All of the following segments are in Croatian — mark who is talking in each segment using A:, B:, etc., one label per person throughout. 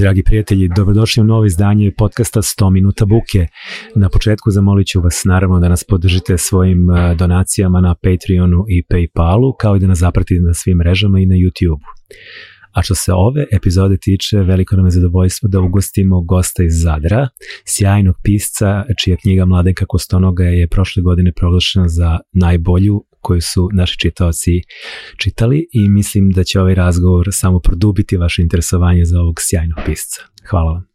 A: Dragi prijatelji, dobrodošli u novo izdanje podcasta 100 minuta buke. Na početku zamolit ću vas naravno da nas podržite svojim e, donacijama na Patreonu i Paypalu, kao i da nas zapratite na svim mrežama i na YouTube. A što se ove epizode tiče, veliko nam je zadovoljstvo da ugostimo gosta iz Zadra, sjajnog pisca, čija knjiga Mladenka Kostonoga je prošle godine proglašena za najbolju koju su naši čitaoci čitali i mislim da će ovaj razgovor samo produbiti vaše interesovanje za ovog sjajnog pisca. Hvala vam.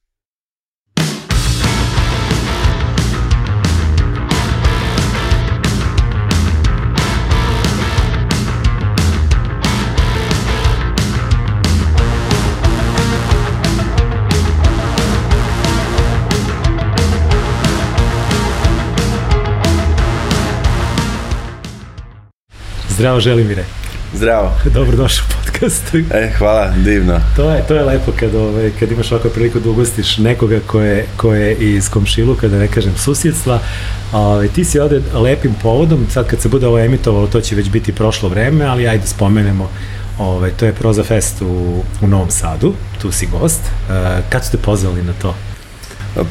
A: Zdravo Želimire.
B: Zdravo.
A: Dobro došao u podcast.
B: E, hvala, divno.
A: To je, to je lepo kad, ovaj, kad imaš ovako priliku da ugostiš nekoga ko je, ko je iz komšiluka, da ne kažem susjedstva. Ovaj, ti si ovde lepim povodom, sad kad se bude ovo emitovalo, to će već biti prošlo vreme, ali ajde spomenemo Ovaj, to je Proza Fest u, u Novom Sadu, tu si gost. Uh, kad ste pozvali na to?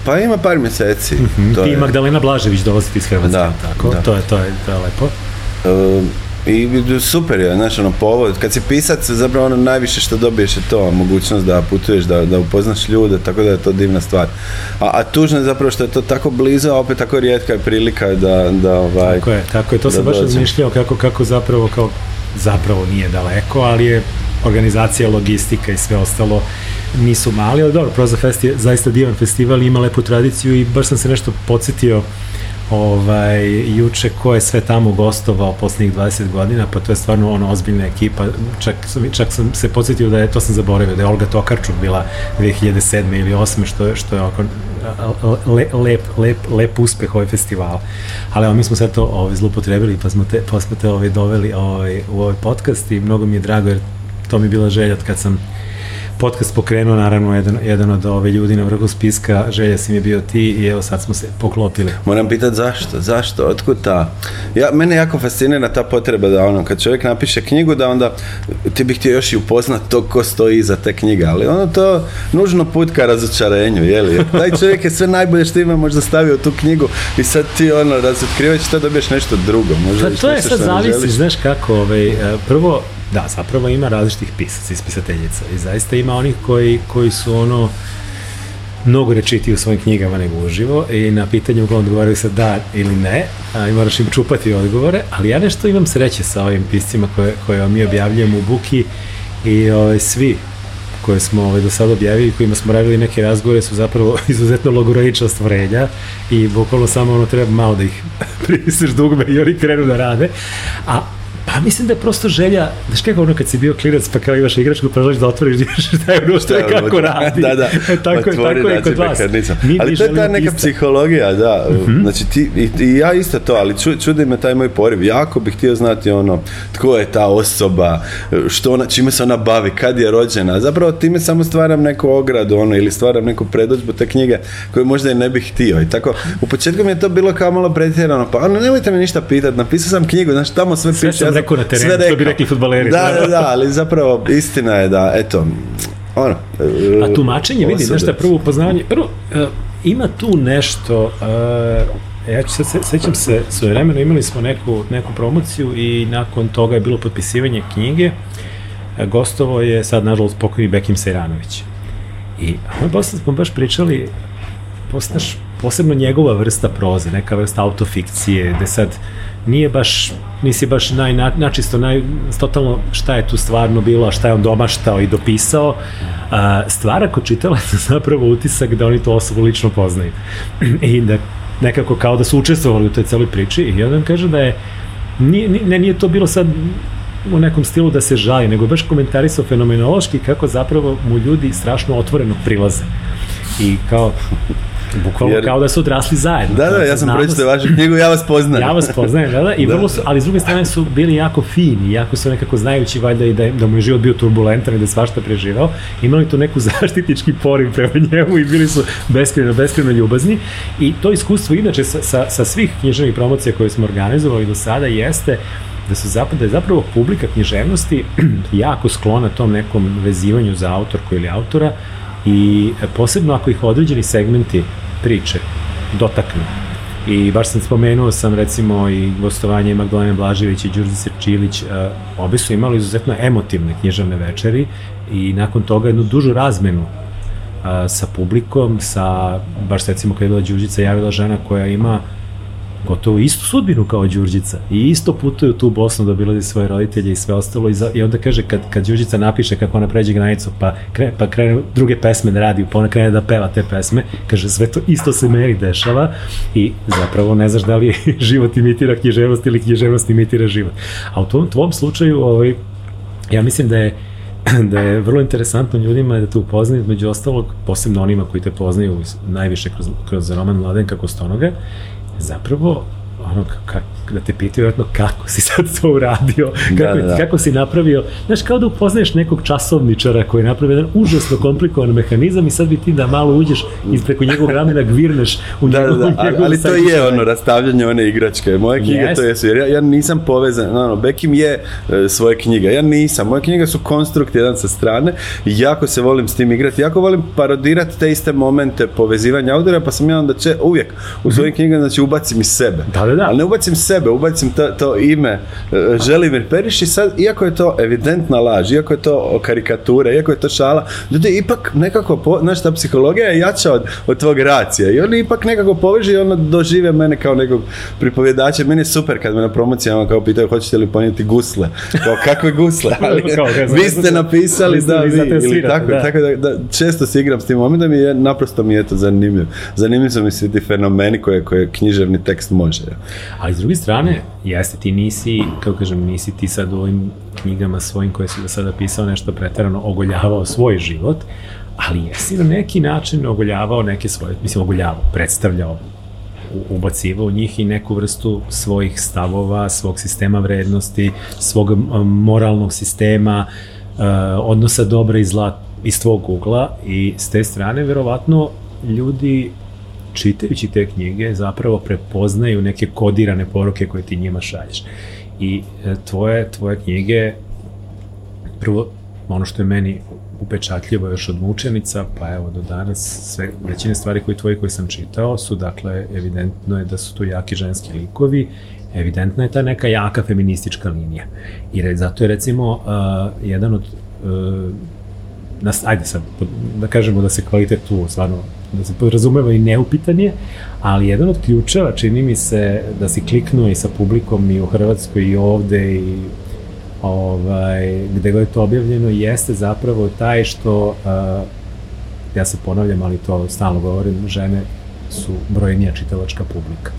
B: Pa ima par mjeseci.
A: Mm -hmm.
B: to
A: Ti
B: je,
A: Magdalena Blažević dolazite iz Hrvatske,
B: Da,
A: tako?
B: da.
A: To, je, to, je, to je lepo.
B: uh, I super je, znaš, ono, povod. Kad si pisac, zapravo ono najviše što dobiješ je to, mogućnost da putuješ, da, da upoznaš ljude, tako da je to divna stvar. A, a tužno je zapravo što je to tako blizu, a opet tako rijetka je prilika da, da ovaj...
A: Tako je, tako je, to sam baš razmišljao kako, kako zapravo, kao, zapravo nije daleko, ali je organizacija, logistika i sve ostalo nisu mali, ali dobro, Proza Fest je zaista divan festival, ima lepu tradiciju i baš sam se nešto podsjetio ovaj, juče ko je sve tamo gostovao poslednjih 20 godina, pa to je stvarno ono ozbiljna ekipa, čak, čak sam se podsjetio da je, to sam zaboravio, da je Olga Tokarčuk bila 2007. ili 8. što je, što je oko, le, lep, lep, lep uspeh ovaj festivala. Ali evo, mi smo sad to ovaj, zlupotrebili, pa smo te, pa smo te ovaj, doveli ovaj, u ovaj podcast i mnogo mi je drago jer to mi je bila želja kad sam podcast pokrenuo, naravno, jedan, jedan od ove ljudi na vrhu spiska, želja si mi je bio ti i evo sad smo se poklopili.
B: Moram pitati zašto, zašto, otkud ta? Ja, mene jako fascinira ta potreba da ono, kad čovjek napiše knjigu da onda ti bih htio još i upoznat to ko stoji iza te knjige, ali ono to nužno put ka razočarenju, je li? Jer Taj čovjek je sve najbolje što ima možda stavio u tu knjigu i sad ti ono razotkrivaš što dobiješ nešto drugo. Možda
A: Pa to je sad zavisi,
B: želiš.
A: znaš kako, ovaj, e, prvo, da, zapravo ima različitih pisaca i spisateljica i zaista ima onih koji, koji su ono, mnogo rečiti u svojim knjigama nego uživo i na pitanje uglavnom odgovaraju sa da ili ne, a, i moraš im čupati odgovore, ali ja nešto imam sreće sa ovim piscima koje, koje mi objavljujemo u Buki i ovaj, svi koje smo ovaj, do sada objavili, kojima smo radili neke razgovore su zapravo izuzetno logoroična stvorenja i bukvalno samo ono treba malo da ih privisneš dugme i oni krenu da rade. A Pa mislim da je prosto želja, znaš kako ono kad si bio klinac pa kao imaš igračku pa želiš da otvoriš šta je i
B: Šta je
A: kako radi.
B: Da, da.
A: E, tako, je,
B: Otvori,
A: tako je kod vas. Mi,
B: ali
A: mi
B: to je ta neka
A: pista.
B: psihologija, da. Znači ti, i, i ja isto to, ali ču, čudi me taj moj poriv. Jako bih htio znati ono, tko je ta osoba, što ona, čime se ona bavi, kad je rođena. Zapravo time samo stvaram neku ogradu, ono, ili stvaram neku predođbu te knjige koju možda i ne bih htio. I tako, u početku mi je to bilo kao malo pretjerano, pa ono, nemojte me ništa pitati, napisao sam knjigu, znači tamo sve,
A: Sve
B: piše.
A: Rekao na terenu,
B: sve
A: što bi
B: rekao.
A: rekli fudbaleri.
B: Da, da, da, ali zapravo istina je da, eto, ono,
A: A tumačenje, vidi, šta,
B: osobe.
A: prvo upoznavanje, prvo, uh, ima tu nešto, uh, ja ću se, se, sećam se, svoje vremeno imali smo neku, neku promociju i nakon toga je bilo potpisivanje knjige, uh, gostovo je sad, nažalost, pokojni Bekim Sejranović. I onda posle smo baš pričali, postaš posebno njegova vrsta proze, neka vrsta autofikcije, gde sad nije baš, nisi baš naj, na, načisto, naj, totalno šta je tu stvarno bilo, šta je on domaštao i dopisao, a, stvara kod čitalaca zapravo utisak da oni tu osobu lično poznaju. I da nekako kao da su učestvovali u toj celoj priči i vam kaže da je, nije, ne, nije to bilo sad u nekom stilu da se žali, nego baš komentarisao fenomenološki kako zapravo mu ljudi strašno otvoreno prilaze. I kao, bukvalno
B: Jer-
A: kao da su odrasli zajedno.
B: Da, da, ja sam pročitao vašu knjigu, ja vas poznajem.
A: Ja vas poznajem, da, da, i vrlo su, ali s druge strane su bili jako fini, jako su nekako znajući valjda i da, da mu je život bio turbulentan i da je svašta preživao, imali tu neku zaštitnički poriv prema njemu i bili su beskreno, beskreno ljubazni i to iskustvo inače sa, sa, sa svih književnih promocija koje smo organizovali do sada jeste da su zapravo, da je zapravo publika književnosti jako sklona tom nekom vezivanju za autorku ili autora i posebno ako ih određeni segmenti priče dotaknu. I baš sam spomenuo sam recimo i gostovanje Magdalene Blažević i Đurđe Čilić, uh, obe su imali izuzetno emotivne književne večeri i nakon toga jednu dužu razmenu uh, sa publikom, sa, baš recimo kada je bila Đurđica javila žena koja ima gotovo istu sudbinu kao Đurđica i isto putuju tu u Bosnu da obilazi svoje roditelje i sve ostalo i, za, i onda kaže kad, kad Đurđica napiše kako ona pređe granicu pa, kre, pa krene druge pesme da radi pa ona krene da peva te pesme kaže sve to isto se meni dešava i zapravo ne znaš da li život imitira književnost ili književnost imitira život. A u tom tvom slučaju ovaj, ja mislim da je da je vrlo interesantno ljudima da te upoznaju, među ostalog, posebno onima koji te poznaju najviše kroz, kroz roman Mladenka Kostonoga, zapravo ono, kako, da te pitaju vjerojatno kako si sad to uradio, kako, da, da. kako si napravio, znaš, kao da upoznaješ nekog časovničara koji je napravio jedan užasno komplikovan mehanizam i sad bi ti da malo uđeš i preko njegovog ramena gvirneš u da, njegov,
B: da, da, ali, ali to je ono, rastavljanje one igračke. Moje knjige yes. to jesu, jer ja, ja nisam povezan, no, no, Bekim je e, svoje knjige, ja nisam, moje knjige su konstrukt jedan sa strane i jako se volim s tim igrati, jako volim parodirati te iste momente povezivanja autora, pa sam ja onda če, uvijek u svojim -hmm. knjigama, znači ubacim iz sebe.
A: Da, da, da.
B: Ali ne ubacim sebe sebe, ubacim to, to ime e, Želimir Periš i sad, iako je to evidentna laž, iako je to karikatura, iako je to šala, ljudi ipak nekako, po, znaš, ta psihologija je jača od, od tvog racija i oni ipak nekako poveže i ono dožive mene kao nekog pripovjedača. Meni je super kad me na promocijama kao pitaju hoćete li ponijeti gusle. Kao kakve gusle? Ali, vi ste napisali da vi, ili tako, da. tako da, da, često se igram s tim momentom i je, naprosto mi je to zanimljivo. Zanimljivo su mi svi ti fenomeni koje, koje književni tekst može.
A: Ali s druge strane, jeste, ti nisi, kako kažem, nisi ti sad u ovim knjigama svojim koje si do sada pisao nešto pretarano ogoljavao svoj život, ali jesi na neki način ogoljavao neke svoje, mislim, ogoljavao, predstavljao, ubacivao u njih i neku vrstu svojih stavova, svog sistema vrednosti, svog moralnog sistema, odnosa dobra i zla iz tvog ugla i s te strane verovatno ljudi čitajući te knjige zapravo prepoznaju neke kodirane poruke koje ti njima šalješ. I e, tvoje, tvoje knjige, prvo, ono što je meni upečatljivo još od mučenica, pa evo do danas sve većine stvari koje tvoji koje sam čitao su dakle evidentno je da su to jaki ženski likovi, evidentna je ta neka jaka feministička linija. I zato je recimo uh, jedan od uh, ajde sad, da kažemo da se kvalitet tu stvarno da se podrazumeva i neupitan je, ali jedan od ključeva čini mi se da si kliknuo i sa publikom i u Hrvatskoj i ovde i ovaj, gde god je to objavljeno, jeste zapravo taj što, uh, ja se ponavljam, ali to stalno govorim, žene su brojnija čitalačka publika.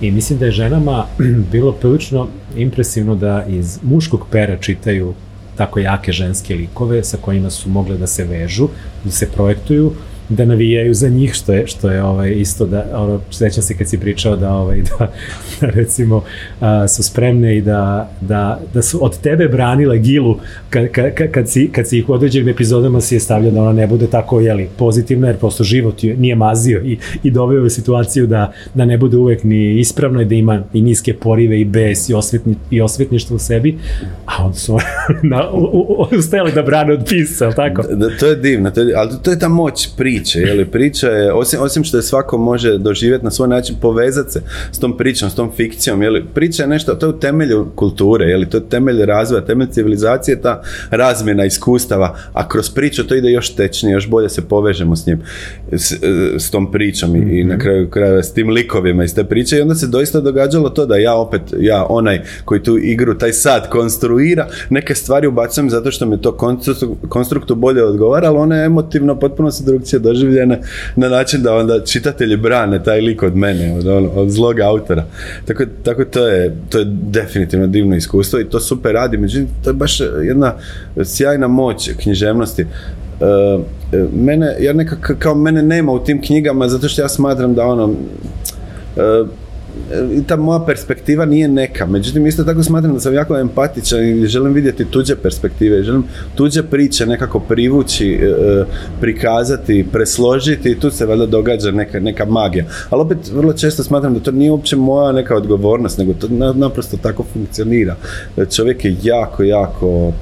A: I mislim da je ženama bilo prilično impresivno da iz muškog pera čitaju tako jake ženske likove sa kojima su mogle da se vežu, da se projektuju, da navijaju za njih, što je, što je ovaj, isto da, ono, sećam se kad si pričao da, ovaj, da, da recimo a, su spremne i da, da, da su od tebe branile Gilu kad, kad, kad, si, kad si ih u određenim epizodama si je stavljao da ona ne bude tako jeli, pozitivna, jer prosto život nije mazio i, i doveo je situaciju da, da ne bude uvek ni ispravno i da ima i niske porive i bes i, osvetni, i osvetništvo u sebi, a onda su na, u, u, ustajali da brane od pisa, tako?
B: Da, da, to je divno, to je, ali to je ta moć pri priče, je li priča je, osim, osim što je svako može doživjeti na svoj način, povezati se s tom pričom, s tom fikcijom, je li priča je nešto, to je u temelju kulture, je li to je temelj razvoja, temelj civilizacije, ta razmjena iskustava, a kroz priču to ide još tečnije, još bolje se povežemo s njim, s, s tom pričom i, mm -hmm. i na mhm. kraju kraja s tim likovima iz te priče i onda se doista događalo to da ja opet, ja onaj koji tu igru, taj sad konstruira, neke stvari ubacujem zato što mi to konstruktu, konstruktu bolje odgovara, ali ona je emotivno potpuno se drugčije doživljena na način da onda čitatelji brane taj lik od mene, od, on, od zlog autora. Tako, tako to, je, to je definitivno divno iskustvo i to super radi, međutim to je baš jedna sjajna moć književnosti. Uh, mene, ja nekako, kao mene nema u tim knjigama zato što ja smatram da ono uh, i ta moja perspektiva nije neka. Međutim, isto tako smatram da sam jako empatičan i želim vidjeti tuđe perspektive. Želim tuđe priče nekako privući, e, prikazati, presložiti i tu se valjda događa neka, neka magija. Ali opet vrlo često smatram da to nije uopće moja neka odgovornost, nego to naprosto tako funkcionira. Čovjek je jako, jako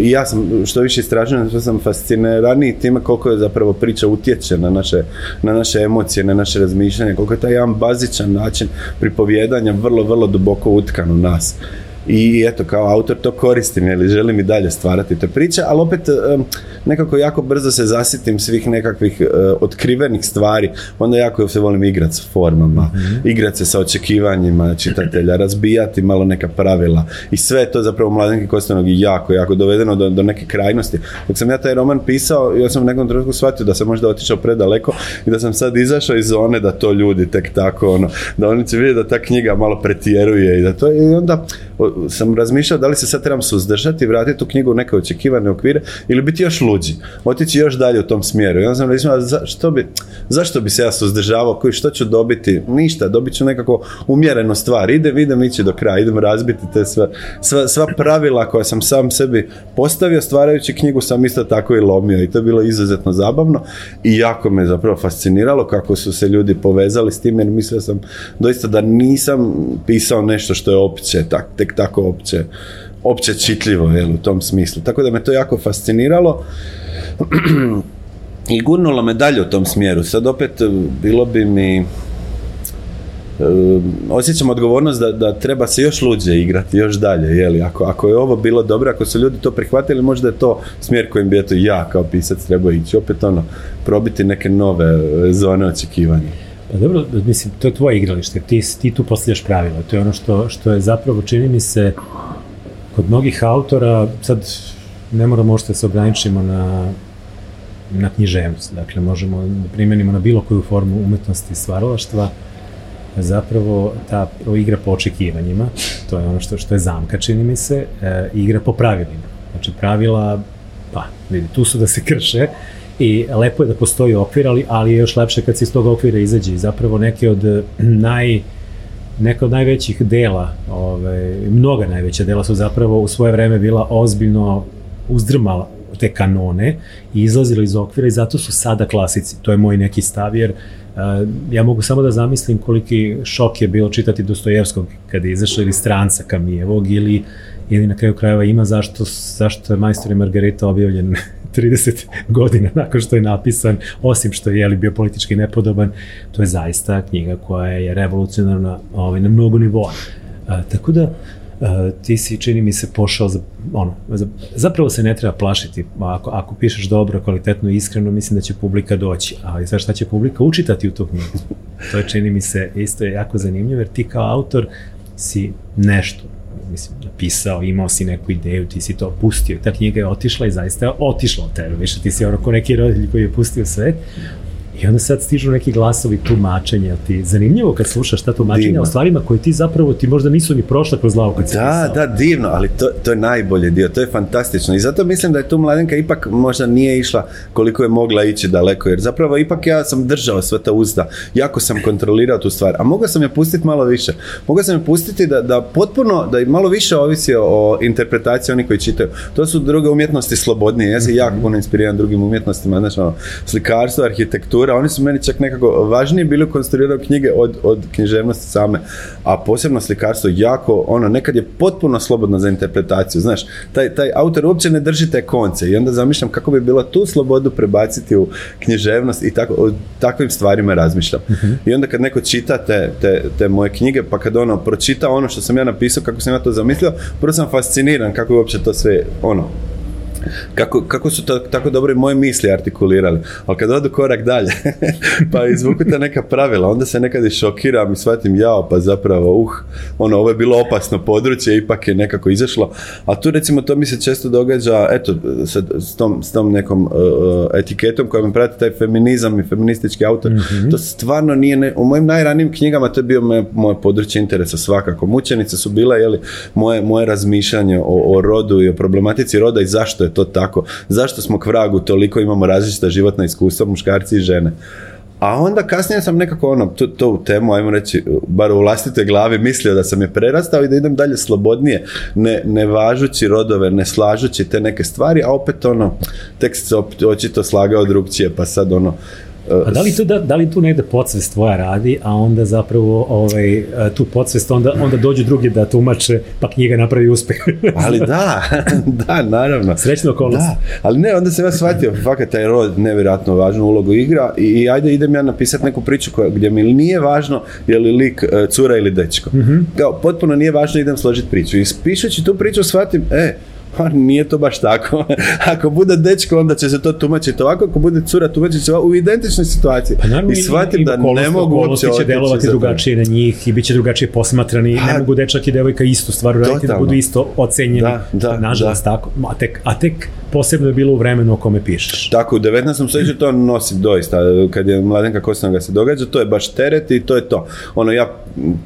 B: i ja sam što više istražujem, što sam fasciniraniji time koliko je zapravo priča utječe na naše, na naše emocije, na naše razmišljanje, koliko je taj jedan bazičan način pripovjedanja vrlo, vrlo duboko utkan u nas i eto kao autor to koristim ili želim i dalje stvarati te priče, ali opet nekako jako brzo se zasitim svih nekakvih e, otkrivenih stvari, onda jako se volim igrati s formama, mm igrati se sa očekivanjima čitatelja, razbijati malo neka pravila. I sve to zapravo Mladenki Kostanog jako, jako dovedeno do, do neke krajnosti. Dok sam ja taj roman pisao, ja sam u nekom trenutku shvatio da sam možda otišao predaleko i da sam sad izašao iz zone da to ljudi tek tako, ono, da oni će vidjeti da ta knjiga malo pretjeruje i da to, i onda sam razmišljao da li se sad trebam suzdržati, vratiti tu knjigu neke očekivane okvire ili biti još luđi, otići još dalje u tom smjeru. I onda sam razmišljao, za, bi, zašto bi se ja suzdržavao, koji, što ću dobiti? Ništa, dobit ću nekako umjerenu stvar. Idem, idem ići do kraja, idem razbiti te sva, sva, sva pravila koja sam sam sebi postavio, stvarajući knjigu sam isto tako i lomio i to je bilo izuzetno zabavno i jako me zapravo fasciniralo kako su se ljudi povezali s tim jer mislio sam doista da nisam pisao nešto što je opće, tak, tek tako opće, opće čitljivo jel, u tom smislu. Tako da me to jako fasciniralo i gurnulo me dalje u tom smjeru. Sad opet e, bilo bi mi e, osjećam odgovornost da, da treba se još luđe igrati, još dalje, jeli, ako, ako je ovo bilo dobro, ako su ljudi to prihvatili, možda je to smjer kojim bi eto ja kao pisac trebao ići, opet ono, probiti neke nove e, zone očekivanja.
A: Pa dobro, mislim, to je tvoje igralište, ti, ti tu postavljaš pravila, to je ono što, što je zapravo, čini mi se, kod mnogih autora, sad ne moramo možda se ograničimo na, na književnost, dakle možemo da primjenimo na bilo koju formu umetnosti i stvaralaštva, zapravo ta igra po očekivanjima, to je ono što, što je zamka, čini mi se, e, igra po pravilima. Znači pravila, pa, vidi, tu su da se krše, i lepo je da postoji okvir, ali, ali je još lepše kad se iz tog okvira izađe. Zapravo neke od eh, naj, neka od najvećih dela, ove, mnoga najveća dela su zapravo u svoje vreme bila ozbiljno uzdrmala te kanone i izlazila iz okvira i zato su sada klasici. To je moj neki stav, jer uh, ja mogu samo da zamislim koliki šok je bilo čitati Dostojevskog kada je izašao ili stranca Kamijevog ili, ili na kraju krajeva ima zašto, zašto je Majstor i Margarita objavljen 30 godina nakon što je napisan, osim što je jeli, bio politički nepodoban, to je zaista knjiga koja je revolucionarna ovaj, na mnogo nivoa. A, tako da, a, ti si, čini mi se, pošao za, ono, za, zapravo se ne treba plašiti, ako, ako pišeš dobro, kvalitetno i iskreno, mislim da će publika doći, ali sad šta će publika učitati u tu knjigu? To je, čini mi se, isto je jako zanimljivo, jer ti kao autor si nešto, mislim, napisao, imao si neku ideju, ti si to pustio. Ta knjiga je otišla i zaista je otišla od tebe. Više ti si ono ko neki roditelj koji je pustio sve. I onda sad stižu neki glasovi tumačenja, ti zanimljivo kad slušaš ta tumačenja divno. o stvarima koje ti zapravo ti možda nisu ni prošla kroz glavu kad si
B: Da, pisao. da, divno, ali to, to je najbolji dio, to je fantastično i zato mislim da je tu mladenka ipak možda nije išla koliko je mogla ići daleko, jer zapravo ipak ja sam držao sve ta usta, jako sam kontrolirao tu stvar, a mogao sam je pustiti malo više, mogao sam je pustiti da, da potpuno, da malo više ovisi o interpretaciji onih koji čitaju. To su druge umjetnosti slobodnije, ja se jako puno inspiriram drugim umjetnostima, znači ono, slikarstvo, arhitektura, oni su meni čak nekako važniji bili konstruirao knjige od, od književnosti same, a posebno slikarstvo jako, ono, nekad je potpuno slobodno za interpretaciju, znaš, taj, taj autor uopće ne drži te konce i onda zamišljam kako bi bilo tu slobodu prebaciti u književnost i tako, o takvim stvarima razmišljam. uh I onda kad neko čita te, te, te, moje knjige, pa kad ono pročita ono što sam ja napisao, kako sam ja to zamislio, prvo sam fasciniran kako je uopće to sve, ono, kako, kako su to, tako dobro i moje misli artikulirali. Ali kad odu korak dalje, pa izvuku ta neka pravila, onda se nekad i šokiram i shvatim, jao, pa zapravo, uh, ono, ovo je bilo opasno područje, ipak je nekako izašlo. A tu recimo to mi se često događa, eto, s, tom, s tom nekom uh, etiketom koja mi prati taj feminizam i feministički autor, mm-hmm. to stvarno nije, ne, u mojim najranijim knjigama to je bio moje, moje područje interesa svakako. Mučenice su bile, jeli, moje, moje razmišljanje o, o rodu i o problematici roda i zašto je to tako. Zašto smo k vragu toliko imamo različita životna iskustva, muškarci i žene. A onda kasnije sam nekako ono, to, to u temu, ajmo reći, bar u vlastitoj glavi mislio da sam je prerastao i da idem dalje slobodnije, ne, ne važući rodove, ne slažući te neke stvari, a opet ono, tekst se očito slagao drugčije, pa sad ono,
A: A da li tu, da, da li tu negde podsvest tvoja radi, a onda zapravo ovaj, tu podsvest, onda, onda dođu drugi da tumače, pa knjiga napravi uspeh.
B: ali da, da, naravno.
A: Srećno okolnost.
B: Da, ali ne, onda sam ja shvatio, fakat taj rod nevjerojatno važnu ulogu igra i, i ajde idem ja napisati neku priču koja, gdje mi nije važno je li lik uh, cura ili dečko. Mm-hmm. Kao, potpuno nije važno idem složiti priču. I pišući tu priču shvatim, e, pa nije to baš tako. ako bude dečko, onda će se to tumačiti ovako, ako bude cura, tumačiti se ovako u identičnoj situaciji.
A: Pa naravno,
B: I shvatim da ne mogu uopće
A: će delovati drugačije na njih i bit će drugačije posmatrani. Pa, ne mogu dečak i devojka istu stvar raditi da budu isto ocenjeni. Da, da, Nažalost, da. tako. A tek, a tek posebno je bilo u vremenu o kome pišeš.
B: Tako, u 19. stoljeću to nosi doista. Kad je Mladenka Kostanoga se događa, to je baš teret i to je to. Ono, ja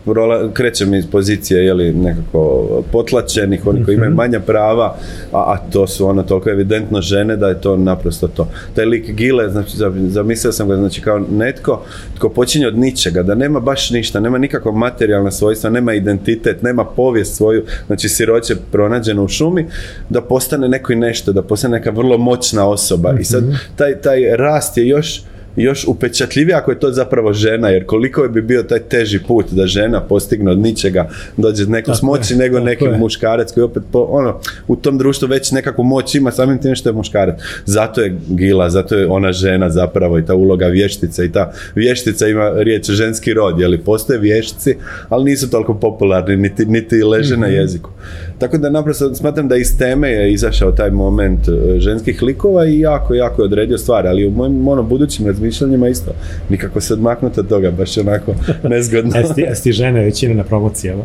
B: prola, krećem iz pozicije, jeli, nekako potlačenih, oni koji imaju mhm. manja prava, a, a to su ono toliko evidentno žene da je to naprosto to. Taj lik Gile, znači, zamislio sam ga, znači, kao netko tko počinje od ničega, da nema baš ništa, nema nikakvog materijalna svojstva, nema identitet, nema povijest svoju, znači siroće pronađeno u šumi, da postane neko i nešto, da postane neka vrlo moćna osoba. I sad mhm. taj, taj rast je još još upečatljivije ako je to zapravo žena, jer koliko bi bio taj teži put da žena postigne od ničega, dođe neko smoći nego neki je. muškarac koji opet po, ono, u tom društvu već nekakvu moć ima samim tim što je muškarac. Zato je gila, zato je ona žena zapravo i ta uloga vještica i ta vještica ima riječ ženski rod, li postoje vješci, ali nisu toliko popularni, niti, niti leže na mhm. jeziku. Tako da naprosto smatram da iz teme je izašao taj moment e, ženskih likova i jako, jako je odredio stvari, ali u mojim ono, budućim razmišljanjima isto nikako se odmaknuti od toga, baš onako nezgodno.
A: Jesi ti žene većine na promocijama?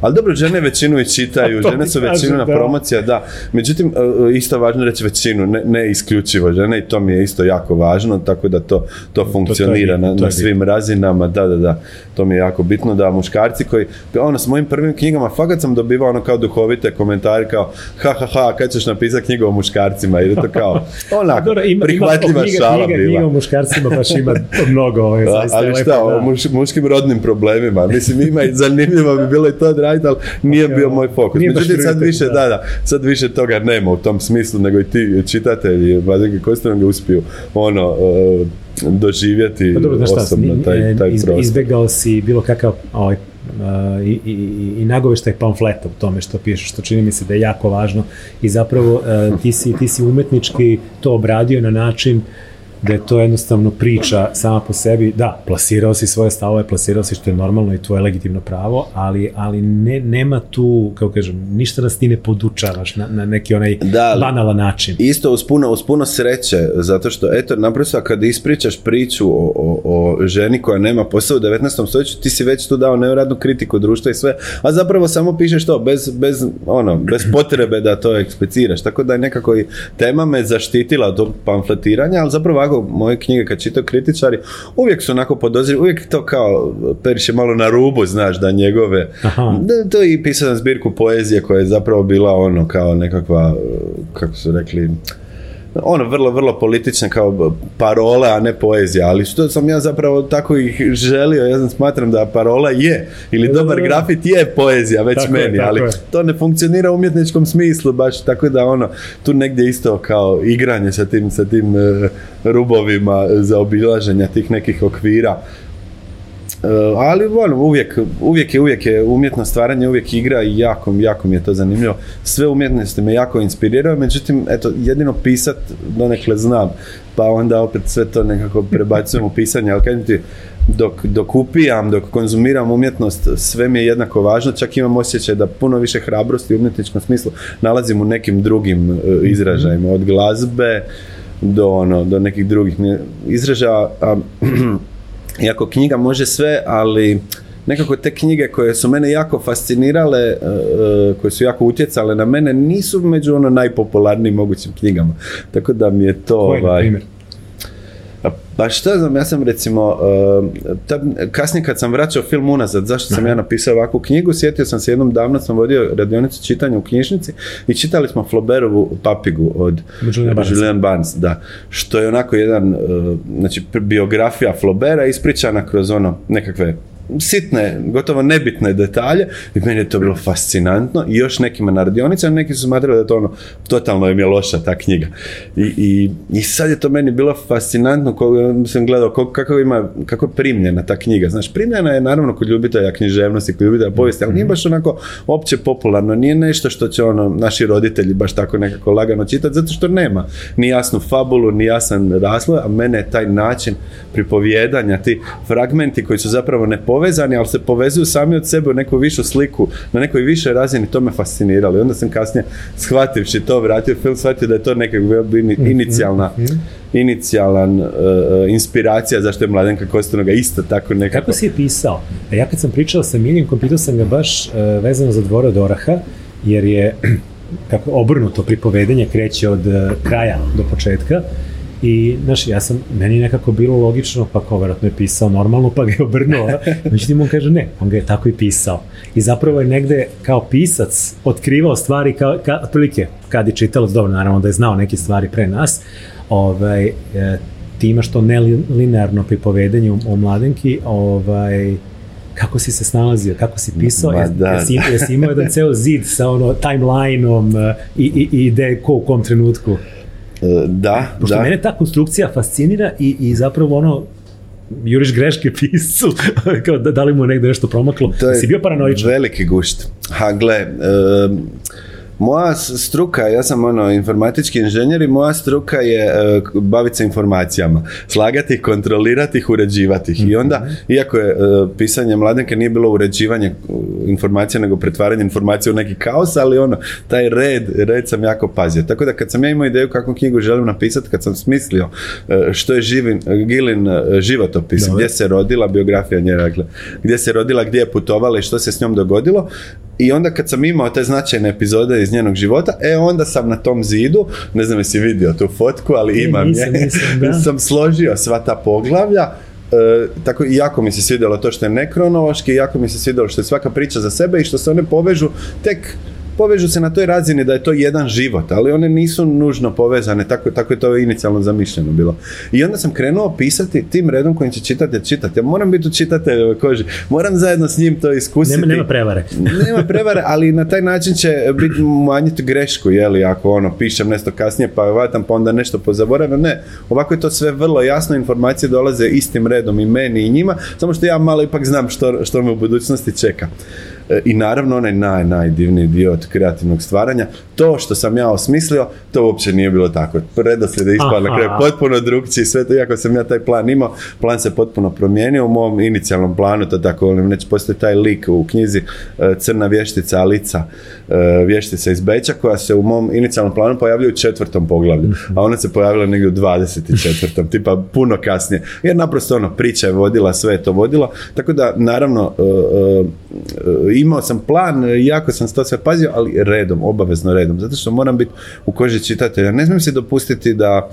B: Ali dobro, žene većinu i čitaju, žene su većinu na promocija, da. Međutim, e, isto važno reći većinu, ne, ne isključivo žene i to mi je isto jako važno, tako da to, to funkcionira to, to na, na svim razinama, da, da, da. To mi je jako bitno da muškarci koji, ono, s mojim prvim knjigama, fakat sam dobivao ono kao duhovite komentari kao, ha, ha, ha, kad ćeš napisati knjigu o muškarcima, jer je to kao, onako, Dobro, ima, prihvatljiva ima, šala knjiga, bila.
A: Knjiga o muškarcima baš ima mnogo, ovaj,
B: zaista Ali šta, lepo, o muš, muškim rodnim problemima, mislim, ima i zanimljivo bi bilo i to odraditi, ali nije okay, bio moj fokus. Međutim, sad više, da. da, sad više toga nema u tom smislu, nego i ti čitatelji, Vladike Kostanog uspiju, ono, uh, doživjeti pa dobro, osobno taj, e, taj iz,
A: Izbegao si bilo kakav ovaj, uh, i, i, i nagoveštaj pamfleta u tome što pišeš, što čini mi se da je jako važno. I zapravo uh, ti, si, ti si umetnički to obradio na način uh, da je to jednostavno priča sama po sebi, da, plasirao si svoje stavove, plasirao si što je normalno i tvoje legitimno pravo, ali, ali ne, nema tu, kao kažem, ništa nas ti ne podučavaš na, na neki onaj da, banalan način.
B: Isto uz puno, uz puno sreće, zato što, eto, naprosto kad ispričaš priču o, o, o ženi koja nema posao u 19. stoljeću, ti si već tu dao nevjerojatnu kritiku društva i sve, a zapravo samo pišeš to, bez, bez, ono, bez potrebe da to ekspliciraš, tako da je nekako i tema me zaštitila od pamfletiranja, ali zapravo ovako moje knjige kad čitao kritičari, uvijek su onako podozrivi, uvijek to kao Periš je malo na rubu, znaš, da njegove, da, to i pisao sam zbirku poezije koja je zapravo bila ono kao nekakva, kako su rekli, ono vrlo, vrlo politične kao parole, a ne poezija, ali što sam ja zapravo tako ih želio, ja sam smatram da parola je, ili dobar grafit je poezija već tako meni, je, ali je. to ne funkcionira u umjetničkom smislu baš, tako da ono, tu negdje isto kao igranje sa tim, sa tim uh, rubovima za obilaženja tih nekih okvira, ali ono, uvijek, uvijek je uvijek je umjetno stvaranje, uvijek igra i jako, jako mi je to zanimljivo. Sve umjetnosti me jako inspiriraju, međutim, eto, jedino pisat donekle znam, pa onda opet sve to nekako prebacujem u pisanje, ali kad ti dok, dok upijam, dok konzumiram umjetnost, sve mi je jednako važno, čak imam osjećaj da puno više hrabrosti u umjetničkom smislu nalazim u nekim drugim uh, izražajima, od glazbe do, ono, do nekih drugih izražaja, iako knjiga može sve, ali nekako te knjige koje su mene jako fascinirale, e, e, koje su jako utjecale na mene, nisu među ono najpopularnijim mogućim knjigama. Tako da mi je to...
A: Koji, ovaj, primjer?
B: Pa šta znam, ja sam recimo, uh, kasnije kad sam vraćao film unazad, zašto sam ja napisao ovakvu knjigu, sjetio sam se jednom davno sam vodio radionicu čitanja u knjižnici i čitali smo Flaubertovu papigu od Julian Barnes, da, što je onako jedan, uh, znači biografija Flaubera ispričana kroz ono nekakve sitne, gotovo nebitne detalje i meni je to bilo fascinantno i još nekima na radionici, a neki su smatrali da je to ono, totalno im je loša ta knjiga. I, i, i sad je to meni bilo fascinantno, ko, sam gledao kako, ima, kako je primljena ta knjiga. Znaš, primljena je naravno kod ljubitelja književnosti, kod ljubitelja povijesti, ali nije baš onako opće popularno, nije nešto što će ono, naši roditelji baš tako nekako lagano čitati, zato što nema ni jasnu fabulu, ni jasan razloj, a mene je taj način pripovjedanja, ti fragmenti koji su zapravo ne povezani, ali se povezuju sami od sebe u neku višu sliku, na nekoj višoj razini, to me fasciniralo. I onda sam kasnije, shvativši to, vratio film, shvatio da je to neka mhm, inicijalna mhm. inicijalan uh, inspiracija zašto je Mladenka Kostanoga isto tako nekako.
A: Kako si je pisao? E, ja kad sam pričao sa Miljenkom, pitao sam ga baš uh, vezano za dvore od Oraha, jer je kako obrnuto pripovedenje kreće od kraja do početka i, znaš, ja sam, meni nekako bilo logično, pa kao vjerojatno je pisao normalno, pa ga je obrnuo. Međutim, on kaže ne, on ga je tako i pisao. I zapravo je negde kao pisac otkrivao stvari, kao, ka, otprilike, kad je čitalac, dobro, naravno da je znao neke stvari pre nas, ovaj, e, ti imaš to nelinearno pripovedanje o, mladenki, ovaj, kako si se snalazio, kako si pisao, da. jesi, jesi imao jedan ceo zid sa ono timelineom e, i, i, i ide ko u kom trenutku?
B: E, da,
A: Pošto
B: da.
A: mene ta konstrukcija fascinira i, i zapravo ono, juriš greške piscu, kao da, da li mu negde nešto promaklo, to je si bio paranoičan.
B: veliki gušt. Ha, gle, moja struka, ja sam ono informatički inženjer i moja struka je uh, baviti se informacijama. Slagati ih, kontrolirati ih, uređivati ih. I onda, mhm. iako je uh, pisanje mladenke nije bilo uređivanje informacija, nego pretvaranje informacija u neki kaos, ali ono, taj red, red sam jako pazio. Tako da kad sam ja imao ideju kakvu knjigu želim napisati, kad sam smislio uh, što je živin, Gilin životopis, gdje se rodila, biografija nje, dakle, gdje se rodila, gdje je putovala i što se s njom dogodilo, i onda kad sam imao te značajne epizode iz njenog života, e onda sam na tom zidu, ne znam jesi vidio tu fotku, ali imam je, sam složio sva ta poglavlja, E, tako i jako mi se svidjelo to što je nekronološki, jako mi se svidjelo što je svaka priča za sebe i što se one povežu tek povežu se na toj razini da je to jedan život, ali one nisu nužno povezane, tako, tako je to inicijalno zamišljeno bilo. I onda sam krenuo pisati tim redom kojim će čitati, čitati. Ja moram biti u čitateljevoj koži, moram zajedno s njim to iskusiti.
A: Nema, nema prevare.
B: nema prevare, ali na taj način će biti manjiti grešku, jeli, ako ono, pišem nešto kasnije pa vatam pa onda nešto pozaboravim. Ne, ovako je to sve vrlo jasno, informacije dolaze istim redom i meni i njima, samo što ja malo ipak znam što, što me u budućnosti čeka. E, i naravno onaj naj, najdivniji dio od kreativnog stvaranja, to što sam ja osmislio, to uopće nije bilo tako. Redoslijed je ispao na kraju potpuno drugčiji, sve to, iako sam ja taj plan imao, plan se potpuno promijenio u mom inicijalnom planu, to tako volim reći, postoji taj lik u knjizi e, Crna vještica Alica, e, vještica iz Beća, koja se u mom inicijalnom planu pojavljuje u četvrtom poglavlju, a ona se pojavila negdje u 24. tipa puno kasnije, jer naprosto ono, priča je vodila, sve je to vodilo, tako da naravno imao sam plan, jako sam to sve pazio, ali redom, obavezno redom, zato što moram biti u koži čitatelja. Ne smijem se dopustiti da,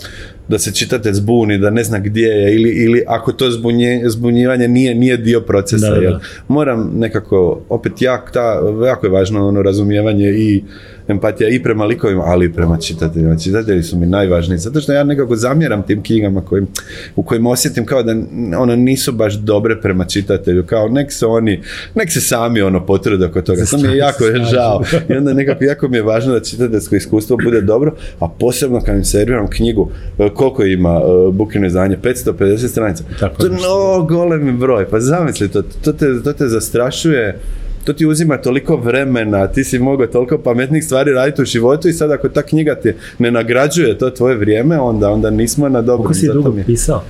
B: da se čitatelj zbuni, da ne zna gdje je ili, ili ako to zbunje, zbunjivanje nije, nije dio procesa. Da, Moram nekako, opet jak, ta, jako je važno ono razumijevanje i empatija i prema likovima, ali i prema čitateljima. Čitatelji su mi najvažniji, zato što ja nekako zamjeram tim knjigama kojim, u kojima osjetim kao da ono nisu baš dobre prema čitatelju, kao nek se oni, nek se sami ono potrude oko toga. To mi je jako žao. I onda nekako jako mi je važno da čitateljsko iskustvo bude dobro, a posebno kad im serviram knjigu, koliko ima uh, bukino izdanje, 550 stranica. to je no golemi broj, pa zamisli to, to te, to te zastrašuje to ti uzima toliko vremena, ti si mogao toliko pametnih stvari raditi u životu i sad ako ta knjiga ti ne nagrađuje to tvoje vrijeme, onda, onda nismo na dobro.
A: Kako si dugo pisao?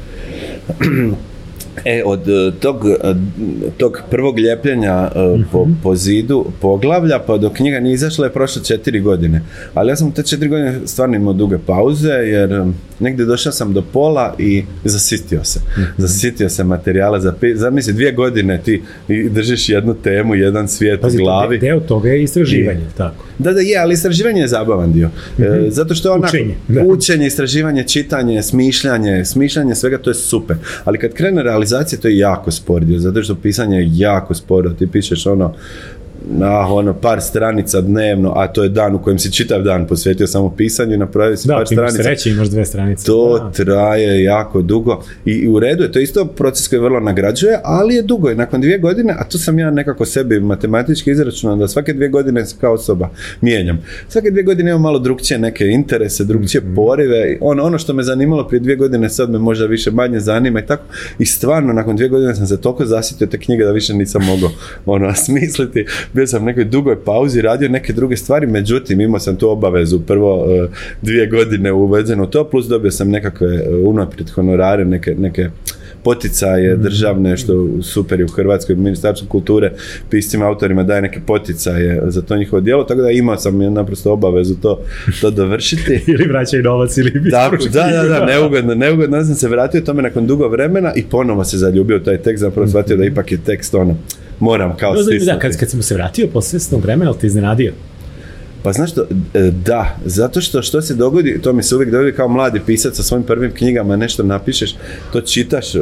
B: E, od e, tog, e, tog prvog ljepljenja uh, po, mhm. po, zidu poglavlja, pa dok knjiga nije izašla je prošlo četiri godine. Ali ja sam te četiri godine stvarno imao duge pauze, jer negdje došao sam do pola i zasitio se. mm Zasitio se materijala za Zamisli, dvije godine ti držiš jednu temu, jedan svijet u glavi.
A: Deo toga je istraživanje, tako.
B: Da, da, je, ali istraživanje je zabavan dio. mm zato što onako, učenje, učenje, istraživanje, čitanje, smišljanje, smišljanje, svega to je super. Ali kad krene realizacija, to je jako spor dio, zato što pisanje je jako sporo. Ti pišeš ono, ah, ono, par stranica dnevno, a to je dan u kojem si čitav dan posvetio samo pisanju i napravio si
A: Da,
B: par stranica.
A: sreće, imaš dve stranice.
B: To
A: Da.
B: traje jako dugo I, u redu je, to je isto proces koji vrlo nagrađuje, ali je dugo i nakon dvije godine, a to sam ja nekako sebi matematički izračunao da svake dvije godine kao osoba mijenjam. Svake dvije godine imam malo drugčije neke interese, drugčije
A: Mhm.
B: porive, ono, ono što me zanimalo prije dvije godine sad me možda više manje zanima i tako. I stvarno, nakon dvije godine sam se toliko zasitio te knjige da više nisam mogao ono, smisliti. Bio sam u nekoj dugoj pauzi, radio neke druge stvari, međutim imao sam tu obavezu prvo e, dvije godine uvedeno u to, plus dobio sam nekakve e, unaprijed honorare, neke, neke poticaje državne, što super je u Hrvatskoj, Ministarstvo kulture piscima, autorima daje neke poticaje za to njihovo djelo, tako da imao sam naprosto obavezu to, to dovršiti.
A: Ili vraćaj novac ili
B: Tako, da, da, da, neugodno, neugodno, ja sam se vratio tome nakon dugo vremena i ponovo se zaljubio taj tekst, zapravo shvatio da ipak je tekst ono, moram kao
A: da,
B: stisnuti.
A: da, kad, kad sam se vratio posle svesnog vremena, ali te iznenadio?
B: Pa znaš što, e, da, zato što što se dogodi, to mi se uvijek dogodi kao mladi pisac sa svojim prvim knjigama, nešto napišeš, to čitaš, e,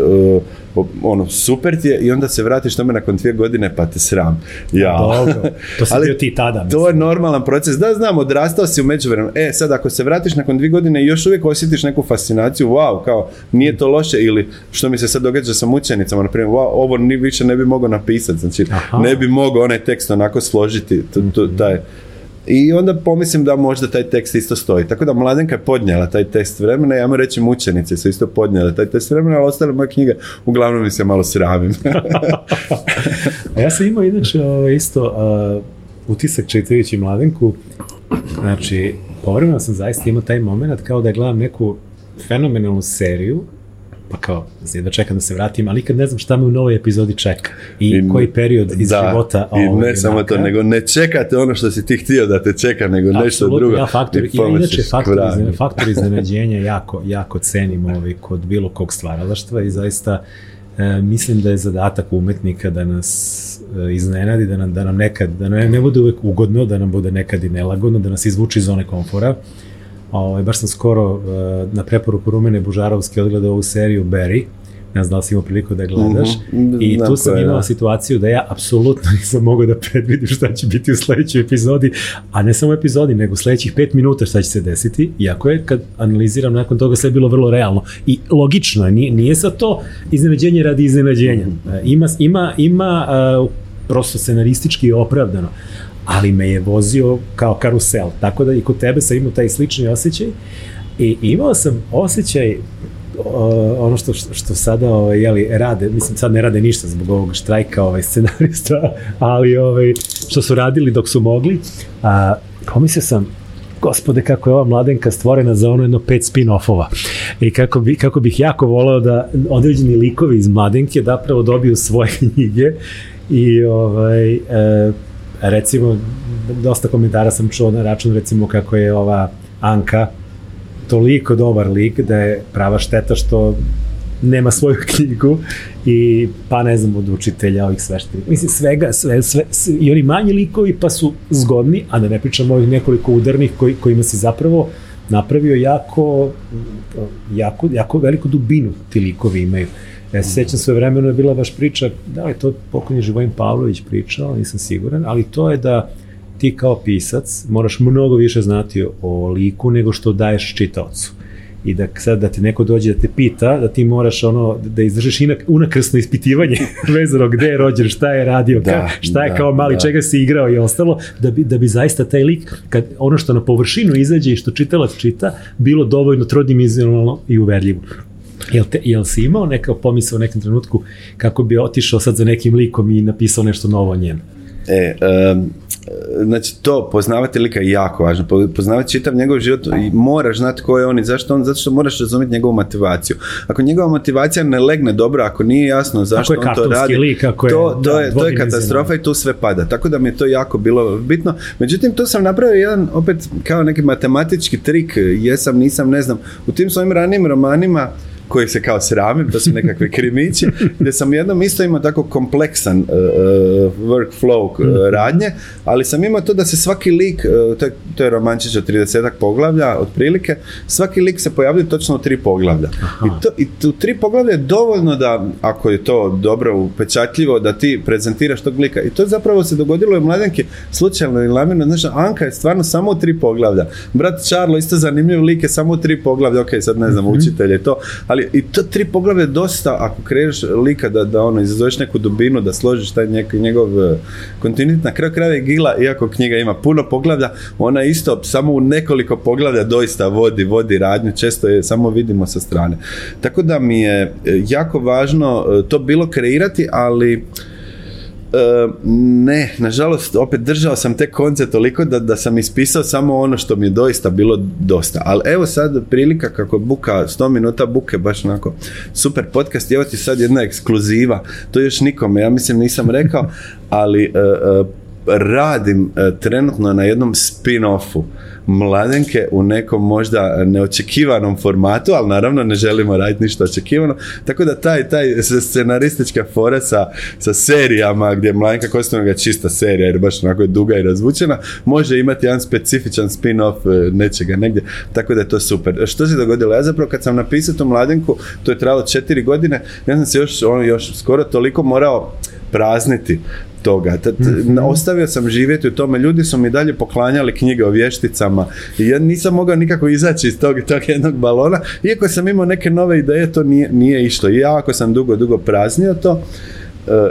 B: ono, super ti je i onda se vratiš tome nakon dvije godine pa te sram. Ja.
A: Dobro, to si bio ti tada.
B: To je normalan proces. Da, znam, odrastao si u međuvremenu. E, sad ako se vratiš nakon dvije godine i još uvijek osjetiš neku fascinaciju, wow, kao, nije to loše ili što mi se sad događa sa mučenicama, na primjer, wow, ovo ni više ne bi mogao napisati, znači,
A: Aha.
B: ne bi mogao onaj tekst onako složiti, to, to, taj, i onda pomislim da možda taj tekst isto stoji. Tako da Mladenka je podnijela taj tekst vremena i ajmo reći mučenice su isto podnijele taj tekst vremena, ali ostale moje knjige uglavnom mi se malo sramim.
A: A ja sam imao inače ovaj, isto uh, utisak čitajući mladenku, znači, povremeno sam zaista imao taj moment kao da gledam neku fenomenalnu seriju, pa kao, jedva čekam da se vratim, ali nikad ne znam šta me u novoj epizodi čeka i,
B: I-
A: koji period iz
B: da,
A: života
B: I ne samo to, nego ne čekate ono što si ti htio da te čeka, nego nešto
A: Apsolutno,
B: drugo.
A: Ja faktor,
B: I
A: inače faktor, izne, faktor iznenađenja jako, jako cenim ovaj, kod bilo kog stvaralaštva i zaista e, mislim da je zadatak umetnika da nas e, iznenadi, da nam, da nam nekad, da nam ne bude uvek ugodno, da nam bude nekad i nelagodno, da nas izvuči iz zone komfora. Ovaj, baš sam skoro e, na preporuku Rumene Bužarovske odgledao ovu seriju Barry, ne znam da li si imao priliku da gledaš,
B: Mhm,
A: i
B: znam
A: tu sam imao
B: da.
A: situaciju da ja apsolutno nisam mogao da predvidim šta će biti u sledećoj epizodi, a ne samo u epizodi, nego u sledećih pet minuta šta će se desiti, iako je kad analiziram nakon toga sve bilo vrlo realno. I logično je, nije, nije sa to iznenađenje radi iznenađenja. E, Ima, ima, ima uh, prosto scenaristički je opravdano, ali me je vozio kao karusel, tako da i kod tebe sam imao taj slični osjećaj. I imao sam osjećaj ono što, što sada ovaj, jeli, rade, mislim sad ne rade ništa zbog ovog štrajka ovaj, scenarista, ali ovaj, što su radili dok su mogli, a, pomislio sam gospode kako je ova mladenka stvorena za ono jedno pet spin-offova. I kako, bi, kako bih jako voleo da određeni likovi iz mladenke zapravo dobiju svoje knjige i ovaj, e, recimo dosta komentara sam čuo na račun recimo kako je ova Anka toliko dobar lik da je prava šteta što nema svoju knjigu i pa ne znam od učitelja ovih sveštenika. Mislim svega, sve, sve, sve, i oni manji likovi pa su zgodni, a da ne pričamo ovih nekoliko udarnih koji, kojima si zapravo napravio jako, jako, jako veliku dubinu ti likovi imaju. Ja se sećam svoje vremeno je bila baš priča, da li je to pokojni Živojin Pavlović pričao, nisam siguran, ali to je da ti kao pisac moraš mnogo više znati o liku nego što daješ čitaocu. I da sad da ti neko dođe da te pita, da ti moraš ono da izdržiš inak, unakrsno ispitivanje vezano gde je rođen, šta je radio,
B: Da,
A: ka, šta je
B: da,
A: kao mali,
B: da.
A: čega si igrao i ostalo, da bi, da bi zaista taj lik, kad ono što na površinu izađe i što čitalac čita, bilo dovoljno trodimenzionalno i uverljivo. Jel, te, jel si imao neka pomisao u nekom trenutku kako bi otišao sad za nekim likom i napisao nešto novo o njemu?
B: E, um, znači to, poznavati lika je jako važno. Po- Poznavati čitav njegov život i moraš znati ko je on i zašto on, zato što moraš razumjeti njegovu motivaciju. Ako njegova motivacija ne legne dobro, ako nije jasno zašto on to radi,
A: lik, ako je,
B: to, to,
A: da,
B: je, to je katastrofa i tu sve pada. Tako da mi je to jako bilo bitno. Međutim, tu sam napravio jedan, opet, kao neki matematički trik, jesam, nisam, ne znam. U tim svojim ranijim romanima koji se kao sramim, to su nekakvi krimići, gdje sam jednom isto imao tako kompleksan uh, workflow uh, radnje, ali sam imao to da se svaki lik, to je, to je romančić od 30 poglavlja, otprilike, svaki lik se pojavljuje točno u tri poglavlja. I, to, I u tri poglavlja je dovoljno da, ako je to dobro upečatljivo, da ti prezentiraš tog lika. I to zapravo se dogodilo u Mladenki slučajno i namjerno. Znaš, Anka je stvarno samo u tri poglavlja. Brat Charlo isto zanimljiv lik je samo u tri poglavlja. Ok, sad ne znam, mm učitelj je to. Ali i to tri poglavlja je dosta ako kreneš lika da, da ono, izazoveš neku dubinu, da složiš taj njegov uh, kontinuitet. Na kraju krajeva je Gila, iako knjiga ima puno poglavlja, ona isto samo u nekoliko poglavlja doista vodi, vodi radnju. Često je samo vidimo sa strane. Tako da mi je e, jako važno e, to bilo kreirati, ali Ne, nažalost, opet držao sam te konce toliko da, da sam ispisao samo ono što mi je doista bilo dosta. Ali evo sad prilika kako buka, 100 minuta buke, baš onako super podcast. Evo ti sad jedna ekskluziva, to još nikome, ja mislim nisam rekao, ali e, e, radim trenutno na jednom spin-offu mladenke u nekom možda neočekivanom formatu, ali naravno ne želimo raditi ništa očekivano. Tako da taj, taj scenaristička fora sa, sa serijama gdje Mladenka Kostanoga je čista serija jer baš onako je duga i razvučena, može imati jedan specifičan spin-off e, nečega negdje. Tako da je to super. Što se dogodilo? Ja zapravo kad sam napisao tu Mladenku, to je trajalo četiri godine, ja sam se još, on, još skoro toliko morao prazniti toga. Mhm. Ostavio sam živjeti u tome, ljudi su mi dalje poklanjali knjige o vješticama i ja nisam mogao nikako izaći iz tog, tog jednog balona, iako sam imao neke nove ideje, to nije, nije išlo. I ja ako sam dugo, dugo praznio to,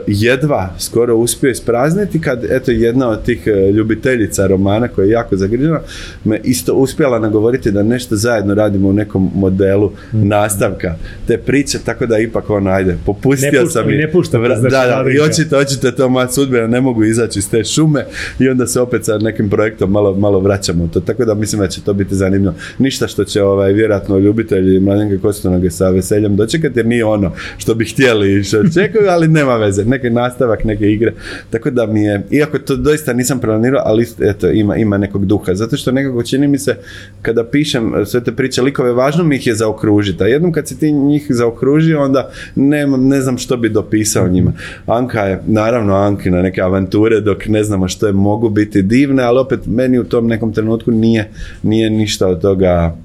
B: jedva skoro uspio isprazniti kad eto jedna od tih eh, ljubiteljica romana koja je jako zagrižena me isto uspjela nagovoriti da nešto zajedno radimo u nekom modelu mm. nastavka te priče tako da ipak ono ajde popustio
A: ne
B: sam
A: i ne pušta
B: da, da, i očito, očito to moja sudbina ne mogu izaći iz te šume i onda se opet sa nekim projektom malo, malo vraćamo to tako da mislim da će to biti zanimljivo ništa što će ovaj vjerojatno ljubitelji Mladenke Kostonoge sa veseljem dočekati jer nije ono što bi htjeli i što čekaju ali nema veze, neki nastavak neke igre. Tako da mi je, iako to doista nisam planirao, ali eto, ima, ima nekog duha. Zato što nekako čini mi se, kada pišem sve te priče likove, važno mi ih je zaokružiti. A jednom kad si ti njih zaokružio, onda ne, ne znam što bi dopisao njima. Anka je, naravno Anki na neke avanture, dok ne znamo što je mogu biti divne, ali opet meni u tom nekom trenutku nije, nije ništa od toga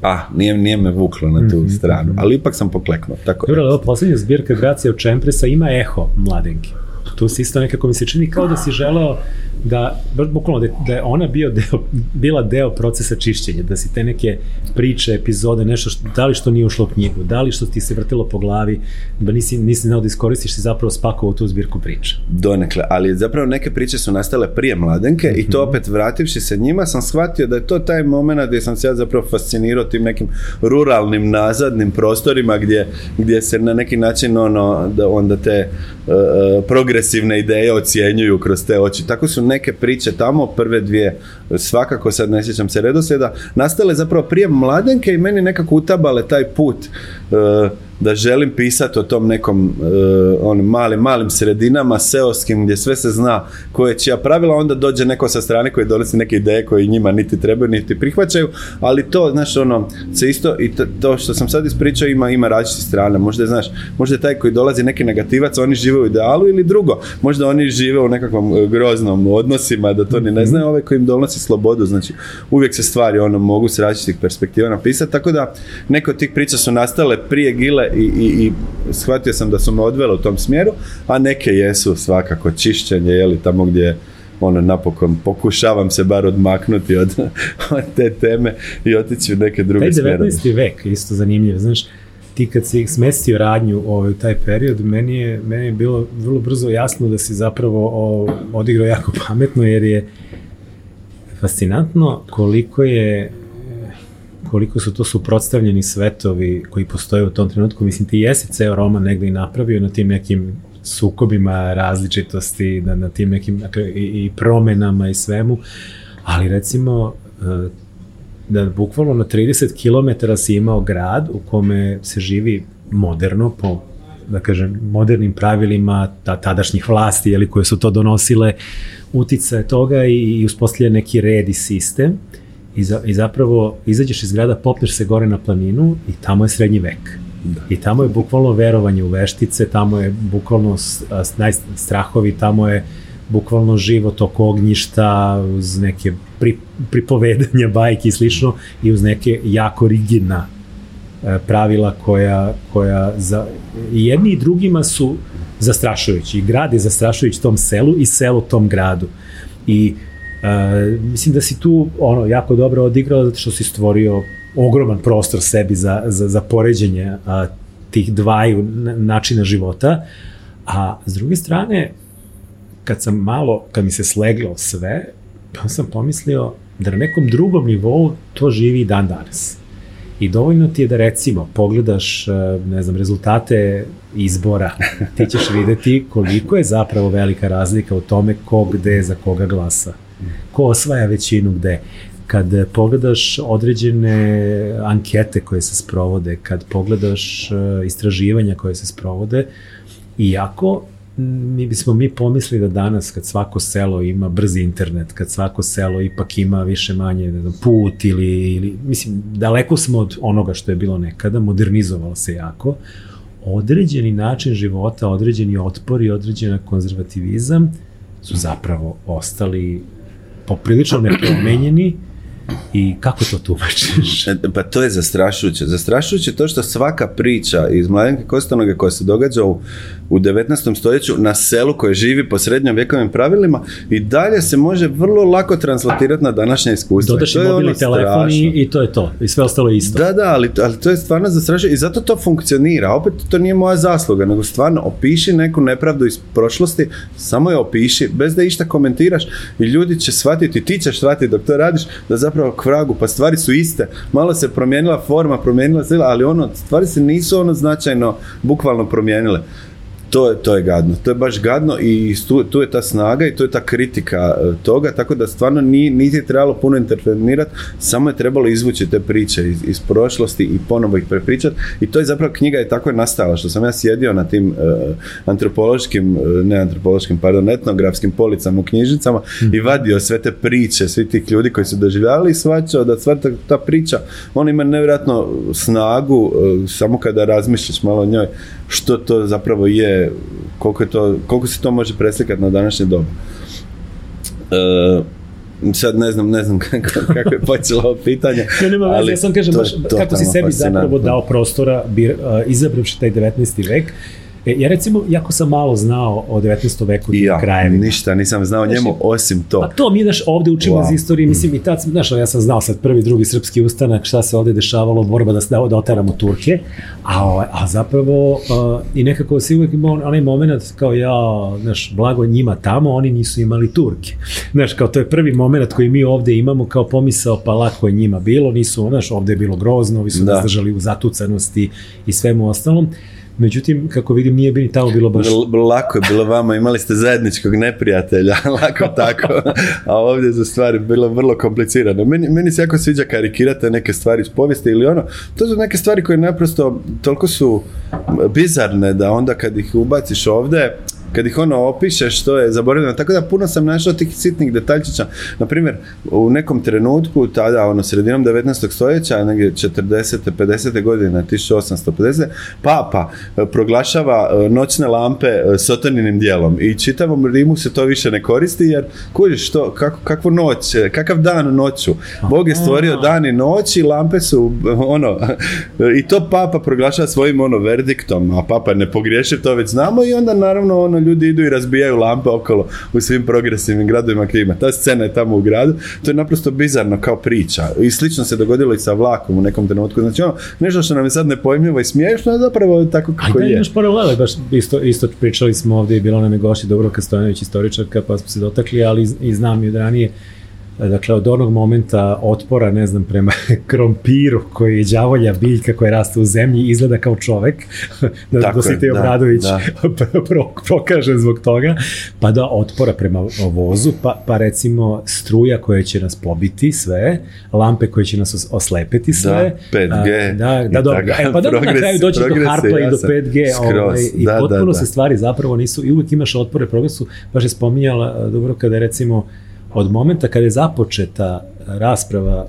B: pa, nije, nije me vuklo na tu mm -hmm. stranu, ali ipak sam pokleknuo. Tako
A: Dobro, ovo posljednja zbirka Gracija od Čempresa ima eho mladenki. Tu se isto nekako mi se čini kao da si želeo da, bukvalno, da, je ona bio deo, bila deo procesa čišćenja, da si te neke priče, epizode, nešto, što, da li što nije ušlo u knjigu, da li što ti se vrtilo po glavi, da nisi, nisi znao da iskoristiš i zapravo spakovao tu zbirku priča.
B: Donekle, ali zapravo neke priče su nastale prije mladenke mm -hmm. i to mhm. opet vrativši se njima sam shvatio da je to taj moment gdje sam se ja zapravo fascinirao tim nekim ruralnim nazadnim prostorima gdje, gdje se na neki način ono, da onda te uh, progresivne ideje ocjenjuju kroz te oči. Tako su neke priče tamo, prve dvije, svakako sad ne sjećam se redoslijeda, nastale zapravo prije mladenke i meni nekako utabale taj put. Uh, da želim pisati o tom nekom uh, onim malim, malim sredinama seoskim gdje sve se zna koje čija pravila, onda dođe neko sa strane koji donosi neke ideje koje njima niti trebaju, niti prihvaćaju, ali to, znaš, ono, se isto, i to, to što sam sad ispričao ima, ima različite strane, možda, znaš, možda je taj koji dolazi neki negativac, oni žive u idealu ili drugo, možda oni žive u nekakvom e, groznom odnosima, da to ni ne znaju, ovaj koji im donosi slobodu, znači, uvijek se stvari, ono, mogu s različitih perspektiva napisati, tako da, neke od tih priča su nastale prije Gile i, i, i shvatio sam da su me odvele u tom smjeru, a neke jesu svakako čišćenje, je li tamo gdje ono napokon pokušavam se bar odmaknuti od, od te teme i otići u neke druge smjere.
A: Taj 19. vek isto zanimljiv, znaš, ti kad si smestio radnju ovaj, u taj period, meni je, meni je bilo vrlo brzo jasno da si zapravo o, odigrao jako pametno, jer je fascinantno koliko je koliko su to suprotstavljeni svetovi koji postoje u tom trenutku. Mislim, ti jesi ceo roman negde i napravio na tim nekim sukobima različitosti, na, na tim nekim dakle, i, i promenama i svemu, ali recimo e, da bukvalno na 30 km si imao grad u kome se živi moderno po da kažem, modernim pravilima ta, tadašnjih vlasti, jeli, koje su to donosile, utice toga i, i uspostavlja neki red i sistem i, za, i zapravo izađeš iz grada, popneš se gore na planinu i tamo je srednji vek. Da. I tamo je bukvalno verovanje u veštice, tamo je bukvalno strahovi, tamo je bukvalno život oko ognjišta uz neke pri, pripovedanja, bajke i slično i uz neke jako rigidna e, pravila koja, koja za, i jedni i drugima su zastrašujući. I grad je zastrašujući tom selu i selo tom gradu. I uh, mislim da si tu ono jako dobro odigrao zato što si stvorio ogroman prostor sebi za, za, za poređenje a, tih dvaju načina života, a s druge strane, kad sam malo, kad mi se sleglo sve, pa sam pomislio da na nekom drugom nivou to živi dan danas. I dovoljno ti je da recimo pogledaš, ne znam, rezultate izbora, ti ćeš videti koliko je zapravo velika razlika u tome ko gde za koga glasa. Ko osvaja većinu gde? Kad pogledaš određene ankete koje se sprovode, kad pogledaš e, istraživanja koje se sprovode, iako mi bismo mi pomislili da danas kad svako selo ima brzi internet, kad svako selo ipak ima više manje ne znam, put ili, ili mislim daleko smo od onoga što je bilo nekada, modernizovalo se jako, određeni način života, određeni otpor i određena konzervativizam su zapravo ostali poprilično nepromenjeni I kako to tumačiš?
B: E, pa to je zastrašujuće. Zastrašujuće to što svaka priča iz Mladenke Kostanoge koja se događa u, u 19. stoljeću na selu koje živi po srednjom vjekovim pravilima i dalje se može vrlo lako translatirati na današnje iskustvo.
A: Dodaš i mobilni ono telefon i, to je to. I sve ostalo isto.
B: Da, da, ali, ali to je stvarno zastrašujuće i zato to funkcionira. Opet to nije moja zasluga, nego stvarno opiši neku nepravdu iz prošlosti, samo je opiši, bez da išta komentiraš i ljudi će shvatiti, ti ćeš shvatiti dok to radiš, da zapravo zapravo k vragu, pa stvari su iste. Malo se promijenila forma, promijenila se, ali ono, stvari se nisu ono značajno, bukvalno promijenile to je, to je gadno. To je baš gadno i tu, tu je ta snaga i tu je ta kritika e, toga, tako da stvarno ni, niti trebalo puno intervenirati, samo je trebalo izvući te priče iz, iz prošlosti i ponovo ih prepričati i to je zapravo knjiga je tako je nastala, što sam ja sjedio na tim uh, antropološkim, uh, ne antropološkim, pardon, etnografskim policama u knjižnicama mm. i vadio sve te priče, svi tih ljudi koji su doživljavali i svačao da sva ta, ta priča, ona ima nevjerojatno snagu uh, samo kada razmišljaš malo o njoj, što to zapravo je, koliko, je to, koliko se to može preslikati na današnje doba. E, sad ne znam, ne znam kako, kako je počelo ovo pitanje.
A: Ne, nema veze, ja sam kažem, baš, kako si sebi zapravo dao prostora, uh, izabravši taj 19. vek, E, ja recimo, jako sam malo znao o 19. veku
B: I
A: ja, krajevima.
B: ništa, nisam znao znači, njemu osim to.
A: Pa to mi, znaš, ovde učimo wow. iz istorije, mislim, i tad, znaš, ja sam znao sad prvi, drugi srpski ustanak, šta se ovde dešavalo, borba da, da, oteramo Turke, a, ovaj, a zapravo uh, i nekako se uvek imao onaj moment kao ja, znaš, blago njima tamo, oni nisu imali Turke. Znaš, kao to je prvi moment koji mi ovde imamo kao pomisao, pa lako je njima bilo, nisu, znaš, ovde je bilo grozno, ovi su da. zdržali u zatucanosti i svemu ostalom. Međutim, kako vidim, nije bi tamo bilo baš...
B: Lako je bilo vama, imali ste zajedničkog neprijatelja, lako tako. A ovdje za stvari bilo vrlo komplicirano. Meni, meni se jako sviđa karikirate neke stvari iz povijesti ili ono. To su neke stvari koje naprosto toliko su bizarne da onda kad ih ubaciš ovde, kad ih ono opišeš, to je zaboravljeno. Tako da puno sam našao tih sitnih detaljčića. Na primjer, u nekom trenutku, tada, ono, sredinom 19. stoljeća, negdje 40. 50. godine, 1850. papa e, proglašava e, noćne lampe e, sotoninim dijelom i čitavom Rimu se to više ne koristi jer kužiš što, kako, kakvu noć, kakav dan noću. Bog je stvorio dan i noć i lampe su ono, i to papa proglašava svojim ono verdiktom, a papa ne pogriješi, to već znamo i onda naravno ono ljudi idu i razbijaju lampe okolo u svim progresivnim gradovima gdje ima. Ta scena je tamo u gradu. To je naprosto bizarno kao priča. I slično se dogodilo i sa vlakom u nekom trenutku. Znači ono, nešto što nam je sad nepojmljivo i smiješno, je zapravo tako kako je.
A: Ajde, paralele, baš isto, isto pričali smo ovdje i bilo nam je goši Dobroka Stojanović, istoričarka, pa smo se dotakli, ali i znam i od ranije Dakle, od onog momenta otpora, ne znam, prema krompiru koji je đavolja biljka koja raste u zemlji, izgleda kao čovek, da Tako Dositej da, Obradović da. pro, prokaže zbog toga, pa da otpora prema vozu, pa, pa recimo struja koja će nas pobiti sve, lampe koje će nas oslepeti sve.
B: Da, 5G.
A: A, da, da, dobro. E, pa da na kraju doći do harpa i do 5G. Ovaj, I da, potpuno da, da. se stvari zapravo nisu, i uvek imaš otpore progresu, baš je spominjala, dobro, kada recimo, od momenta kada je započeta rasprava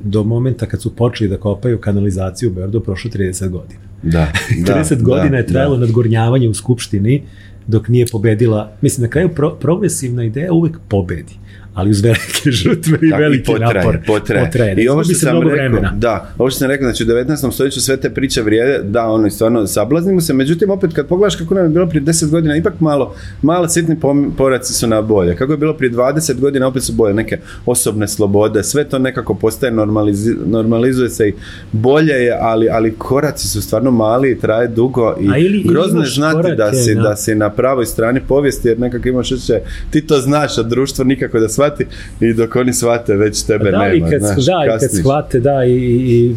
A: do momenta kad su počeli da kopaju kanalizaciju u Beogradu prošlo 30 godina.
B: Da,
A: 30
B: da,
A: godina
B: da,
A: je trajalo
B: da.
A: nadgornjavanje u Skupštini dok nije pobedila, mislim na kraju pro, progresivna ideja uvek pobedi ali uz velike žrtve i veliki
B: potraje,
A: napor.
B: Potraje.
A: potraje.
B: I ovo što sam rekao,
A: vremena.
B: da, ovo što sam rekao, znači u 19. stoljeću sve te priče vrijede, da, ono, stvarno sablaznimo se, međutim, opet kad pogledaš kako nam je bilo prije 10 godina, ipak malo, malo sitni poraci su na bolje. Kako je bilo prije 20 godina, opet su bolje, neke osobne slobode, sve to nekako postaje, normalizi- normalizuje se i bolje je, ali, ali koraci su stvarno mali i traje dugo i
A: ili-
B: grozno je znati da
A: korake
B: si,
A: na-
B: da si na pravoj strani povijesti, jer nekako imaš osjećaj, ti to znaš, a društvo nikako da shvati i dok oni shvate, već tebe
A: da,
B: nema.
A: i kad,
B: znaš,
A: da, i kad shvate, da, i, i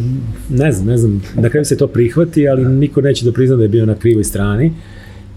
A: ne znam, ne znam, na kraju se to prihvati, ali niko neće da prizna da je bio na krivoj strani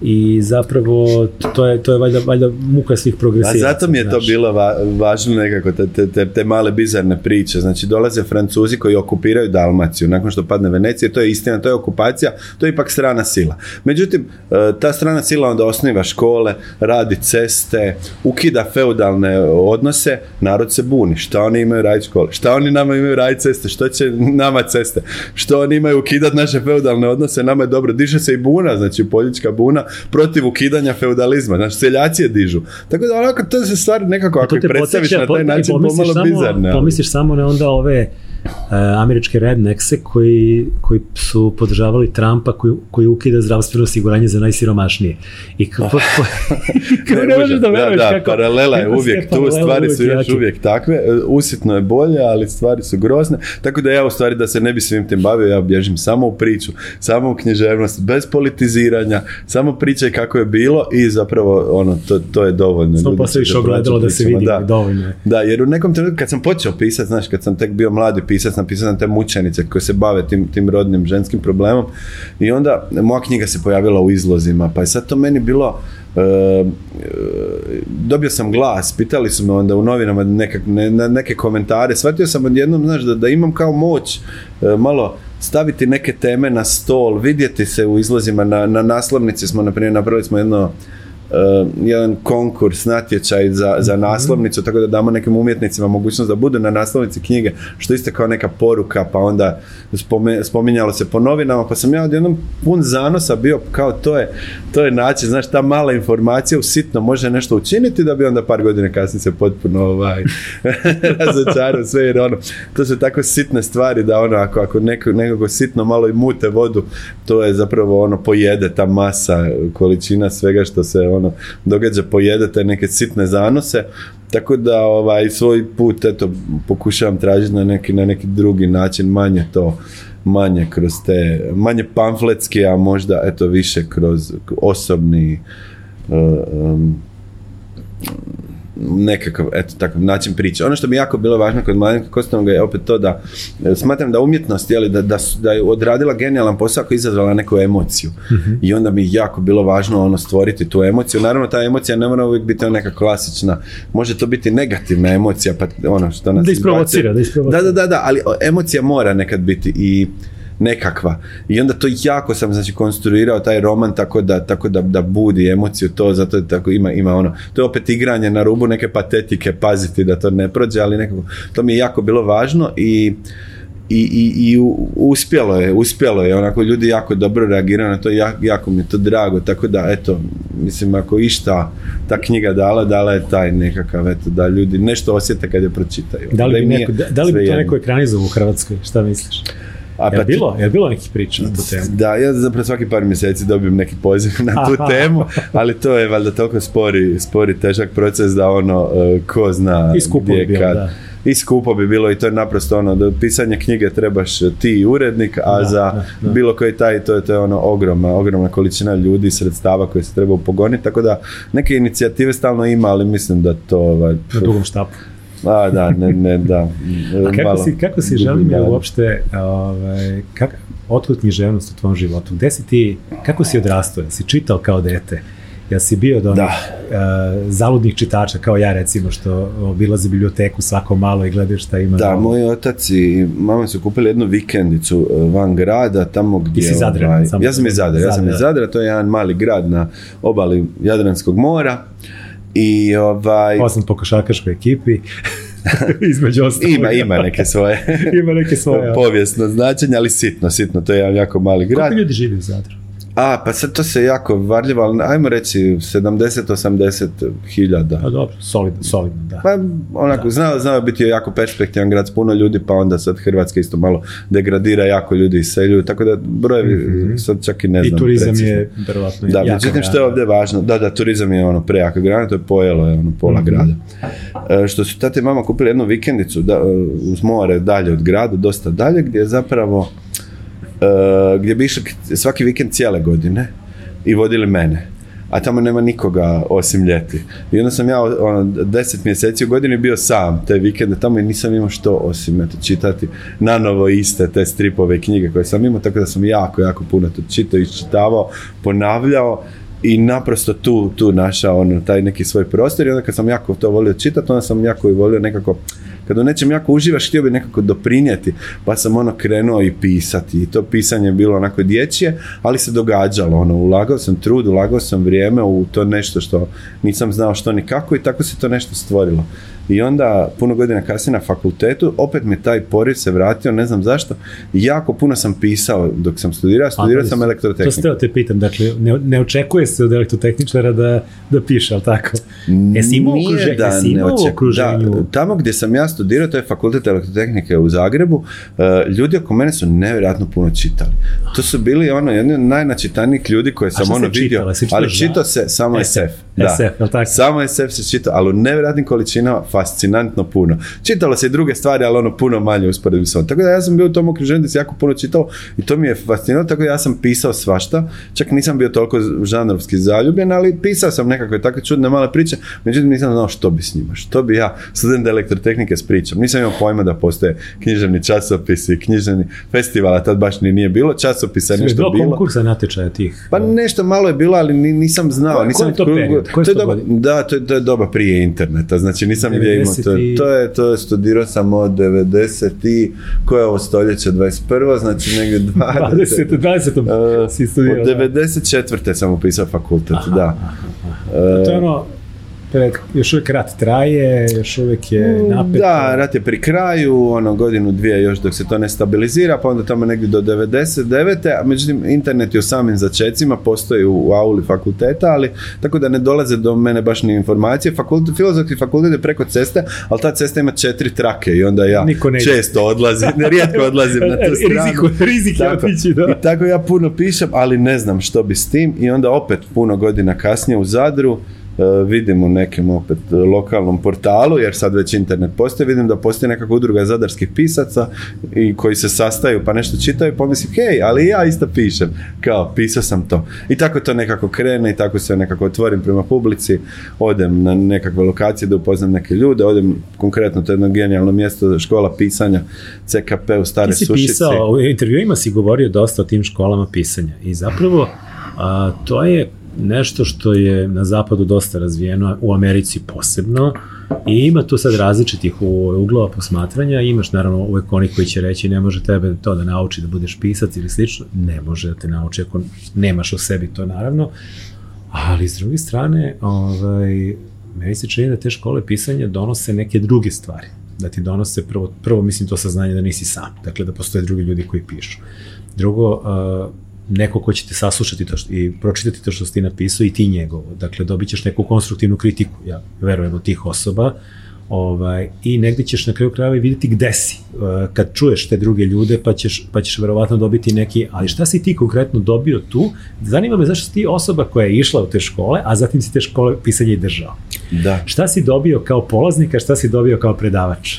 A: i zapravo to je, to je valjda, valjda muka svih
B: A
A: progresivaca.
B: zato mi je to bilo va, važno nekako, te, te, te, male bizarne priče. Znači, dolaze Francuzi koji okupiraju Dalmaciju nakon što padne Venecija, to je istina, to je okupacija, to je ipak strana sila. Međutim, e, ta strana sila onda osniva škole, radi ceste, ukida feudalne odnose, narod se buni. Šta oni imaju raditi škole? Šta oni nama imaju raditi ceste? Što će nama ceste? Što oni imaju ukidati naše feudalne odnose? Nama je dobro. Diže se i buna, znači politička buna protiv ukidanja feudalizma. Znači, seljaci je dižu. Tako da onako, to se stvari nekako, ako
A: te
B: predstaviš na taj način, pomalo
A: samo-
B: bizarne.
A: Pomisliš samo na onda ove američke rednekse koji, koji su podržavali Trumpa koji, koji ukida zdravstveno osiguranje za najsiromašnije. I kako, po, kako ne možeš da veruješ
B: da,
A: kako...
B: paralela je uvijek tu, stvari su još uvijek takve, e, usitno je bolje, ali stvari su grozne, tako da ja u stvari da se ne bi svim tim bavio, ja bježim samo u priču, samo u književnost, bez politiziranja, samo pričaj kako je bilo i zapravo ono, to, to je dovoljno. Će pronaći
A: ogledalo da se vidi,
B: da.
A: dovoljno je.
B: Da, jer u nekom trenutku kad sam počeo pisati, znaš, kad sam tek bio mladi pisac, napisao sam te mučenice koje se bave tim, tim rodnim ženskim problemom. I onda moja knjiga se pojavila u izlozima, pa je sad to meni bilo e, e, dobio sam glas, pitali su me onda u novinama neke, ne, na neke komentare, shvatio sam odjednom, znaš, da, da imam kao moć e, malo staviti neke teme na stol, vidjeti se u izlozima, na, na naslovnici smo, na primjer, napravili smo jedno uh, jedan konkurs, natječaj za, za naslovnicu, tako da damo nekim umjetnicima mogućnost da budu na naslovnici knjige, što isto kao neka poruka, pa onda spome, spominjalo se po novinama, pa sam ja odjednom pun zanosa bio kao to je, to je način, znaš, ta mala informacija u sitno može nešto učiniti da bi onda par godina kasnije se potpuno ovaj, razočarao sve, jer ono, to su tako sitne stvari da ono, ako, ako neko, nekoga sitno malo i mute vodu, to je zapravo ono, pojede ta masa, količina svega što se ono, događa, pojede te neke sitne zanose, tako da ovaj svoj put eto pokušavam tražiti na neki na neki drugi način manje to manje kroz te manje pamfletski a možda eto više kroz osobni uh, um, nekakav, eto, takav način priče. Ono što mi je jako bilo važno kod Mladenka Kostanovga je opet to da e, smatram da umjetnost, jeli, da, da, da je odradila genijalan posao koji je izazvala neku emociju. I onda mi je jako bilo važno ono stvoriti tu emociju. Naravno, ta emocija ne mora uvijek biti neka klasična. Može to biti negativna emocija, pa ono što nas
A: Da isprovocira, da isprovocira.
B: Da, da, da, da, ali emocija mora nekad biti i nekakva. I onda to jako sam znači konstruirao taj roman tako da tako da, da budi emociju to zato je tako ima ima ono to je opet igranje na rubu neke patetike paziti da to ne prođe ali nekako to mi je jako bilo važno i i, i, i uspjelo je, uspjelo je, onako ljudi jako dobro reagiraju na to, ja- jako mi je to drago, tako da eto, mislim ako išta ta knjiga dala, dala je taj nekakav, eto, da ljudi nešto osjete kad je pročitaju.
A: Da li bi,
B: nije
A: neko, da, da li bi to
B: svejedno.
A: neko ekranizovao u Hrvatskoj? Šta misliš?
B: A
A: Je
B: pa ti-
A: bilo, je bilo nekih priča na tu temu?
B: Da, ja zapravo svaki par mjeseci dobijem neki poziv na tu
A: Aha.
B: temu, ali to je valjda toliko spori, spori težak proces da ono, e, ko zna
A: I skupo
B: gdje,
A: bi bilo,
B: kad.
A: da.
B: I skupo bi bilo i to je naprosto ono, da pisanje knjige trebaš ti i urednik, a
A: Da,
B: za
A: da, da.
B: bilo koji taj, to je, to je ono ogromna, ogromna količina ljudi i sredstava koje se treba upogoniti, tako da neke inicijative stalno ima, ali mislim da to ovaj,
A: Na dugom štapu.
B: A da, ne, ne, da.
A: A kako
B: malo
A: si, kako si
B: gubim
A: želim je
B: nadu.
A: uopšte, ovaj, kak, otkud književnost u tvom životu? Gde si ti, kako si odrastao? Jel si čitao kao dete? Jel si bio od onih
B: Da.
A: eh, zaludnih čitača, kao ja recimo, što obilazi biblioteku svako malo i gledaš šta ima?
B: Da,
A: novo?
B: moj otac i mama su kupili jednu vikendicu e, van grada, tamo gdje...
A: si Zadranin, samo-
B: ja sam iz Zadra, ja sam iz
A: Zadra.
B: Zadra, to je jedan mali grad na obali Jadranskog mora. I ovaj...
A: Poznat po košarkaškoj ekipi. Između ostalog.
B: ima, ima neke svoje,
A: ima neke svoje.
B: povijesno značenje, ali sitno, sitno, to je jedan jako mali grad.
A: Koliko ljudi živi u Zadru?
B: A, pa sad to se jako varljivo, ali ajmo reći 70-80 hiljada.
A: Pa dobro, solidno, solidno, da.
B: Pa onako, znao, znao biti jako perspektivan grad s puno ljudi, pa onda sad Hrvatska isto malo degradira, jako ljudi iseljuju, tako da brojevi mm-hmm. sad čak i ne znam.
A: I turizam
B: precizno.
A: je verovatno
B: Da, međutim što je ovdje važno, da, da, turizam je ono prejaka grana, to je pojelo je ono pola grada. E, što su tati i mama kupili jednu vikendicu da, uz more dalje od grada, dosta dalje, gdje je zapravo e, gdje bi išli svaki vikend cijele godine i vodili mene. A tamo nema nikoga osim ljeti. I onda sam ja ono, deset mjeseci u godini bio sam te vikende tamo i nisam imao što osim eto, čitati na novo iste te stripove i knjige koje sam imao, tako da sam jako, jako puno to čitao, iščitavao, ponavljao i naprosto tu, tu našao ono, taj neki svoj prostor i onda kad sam jako to volio čitati, onda sam jako i volio nekako kad u nečem jako uživaš, htio bi nekako doprinijeti, pa sam ono krenuo i pisati i to pisanje je bilo onako dječje, ali se događalo, ono, ulagao sam trud, ulagao sam vrijeme u to nešto što nisam znao što ni kako i tako se to nešto stvorilo. I onda, puno godina kasnije na fakultetu, opet mi taj poriv se vratio, ne znam zašto. Jako puno sam pisao dok sam studirao, studirao sam elektrotehniku.
A: To ste te pitam, dakle, ne, ne očekuje se od elektrotehničara da, da piše, ali tako? Jesi imao,
B: Nije
A: okruže,
B: da ne oček-? Da, tamo gdje sam ja studirao, to je fakultet elektrotehnike u Zagrebu, e, ljudi oko mene su nevjerojatno puno čitali. To su bili ono, jedni od najnačitanijih ljudi koje sam ono vidio, ali čitao se samo
A: SF,
B: SF. Da.
A: SF, jel tako?
B: Samo SF se čitao, ali u nevjerojatnim količinama, fascinantno puno. Čitalo se i druge stvari, ali ono puno manje usporedbi s. Tako da ja sam bio u tom okruženju da se jako puno čitao i to mi je fascinantno, tako da ja sam pisao svašta. Čak nisam bio toliko žanrovski zaljubljen, ali pisao sam nekakve takve čudne male priče, međutim nisam znao što bi s njima, što bi ja, student elektrotehnike s pričom. Nisam imao pojma da postoje književni časopisi, književni festivala, tad baš ni nije bilo, časopisa je
A: Je
B: nešto
A: bilo
B: bilo.
A: konkursa natječaja tih?
B: Pa nešto malo je bilo, ali ni- nisam znao.
A: Koji-
B: nisam,
A: je to period? Koje su
B: je
A: to
B: doba, da, to je, to je doba prije interneta, znači nisam gdje imao to.
A: 90 i-
B: To je, to je, studirao sam od 90 i, koje je ovo stoljeće, 21. znači negdje 20.
A: 20. 20.
B: Uh,
A: si studirao.
B: od
A: da.
B: 94. sam upisao fakultet, da.
A: A To je ono, pred, još uvijek rat traje, još uvijek je.
B: Mm, Da, rat je pri kraju, ono godinu, dvije još dok se to ne stabilizira, pa onda tamo negdje do 99. A međutim, internet je u samim začecima, postoji u, u auli fakulteta, ali tako da ne dolaze do mene baš ni informacije. Fakultet, filozofski fakultet je preko ceste, ali ta cesta ima četiri trake i onda ja
A: Niko ne ide.
B: često odlazim, rijetko odlazim na tu stranu.
A: Riziku- rizik je
B: Tako.
A: otići, da.
B: I tako ja puno pišem, ali ne znam što bi s tim i onda opet puno godina kasnije u Zadru vidim u nekem opet e, lokalnom portalu, jer sad već internet postoji, vidim da postoji nekakva udruga zadarskih pisaca i koji se sastaju pa nešto čitaju, pomislim, hej, ali ja isto pišem, kao, pisao sam to. I tako to nekako krene i tako se nekako otvorim prema publici, odem na nekakve lokacije da upoznam neke ljude, odem konkretno to je jedno genijalno mjesto, škola pisanja, CKP u Stare
A: Ti si
B: Sušici.
A: pisao, u intervjuima si govorio dosta o tim školama pisanja i zapravo a, to je nešto što je na zapadu dosta razvijeno, u Americi posebno i ima tu sad različitih uglova posmatranja, imaš naravno uvek oni koji će reći ne može tebe to da nauči da budeš pisac ili slično, ne može da te nauči ako nemaš u sebi to naravno, ali s druge strane, ovaj, meni se čini da te škole pisanja donose neke druge stvari. Da ti donose prvo, prvo mislim to saznanje da nisi sam, dakle da postoje drugi ljudi koji pišu. Drugo, neko ko će te saslušati to što, i pročitati to što si ti napisao i ti njegovo. Dakle, dobit ćeš neku konstruktivnu kritiku, ja verujem od tih osoba, ovaj, i negdje ćeš na kraju krajeva i vidjeti gde si. Uh, kad čuješ te druge ljude, pa ćeš, pa ćeš verovatno dobiti neki, ali šta si ti konkretno dobio tu? Zanima me zašto si ti osoba koja je išla u te škole, a zatim si te škole pisanja i držao.
B: Da.
A: Šta si dobio kao polaznika, šta si dobio kao predavač?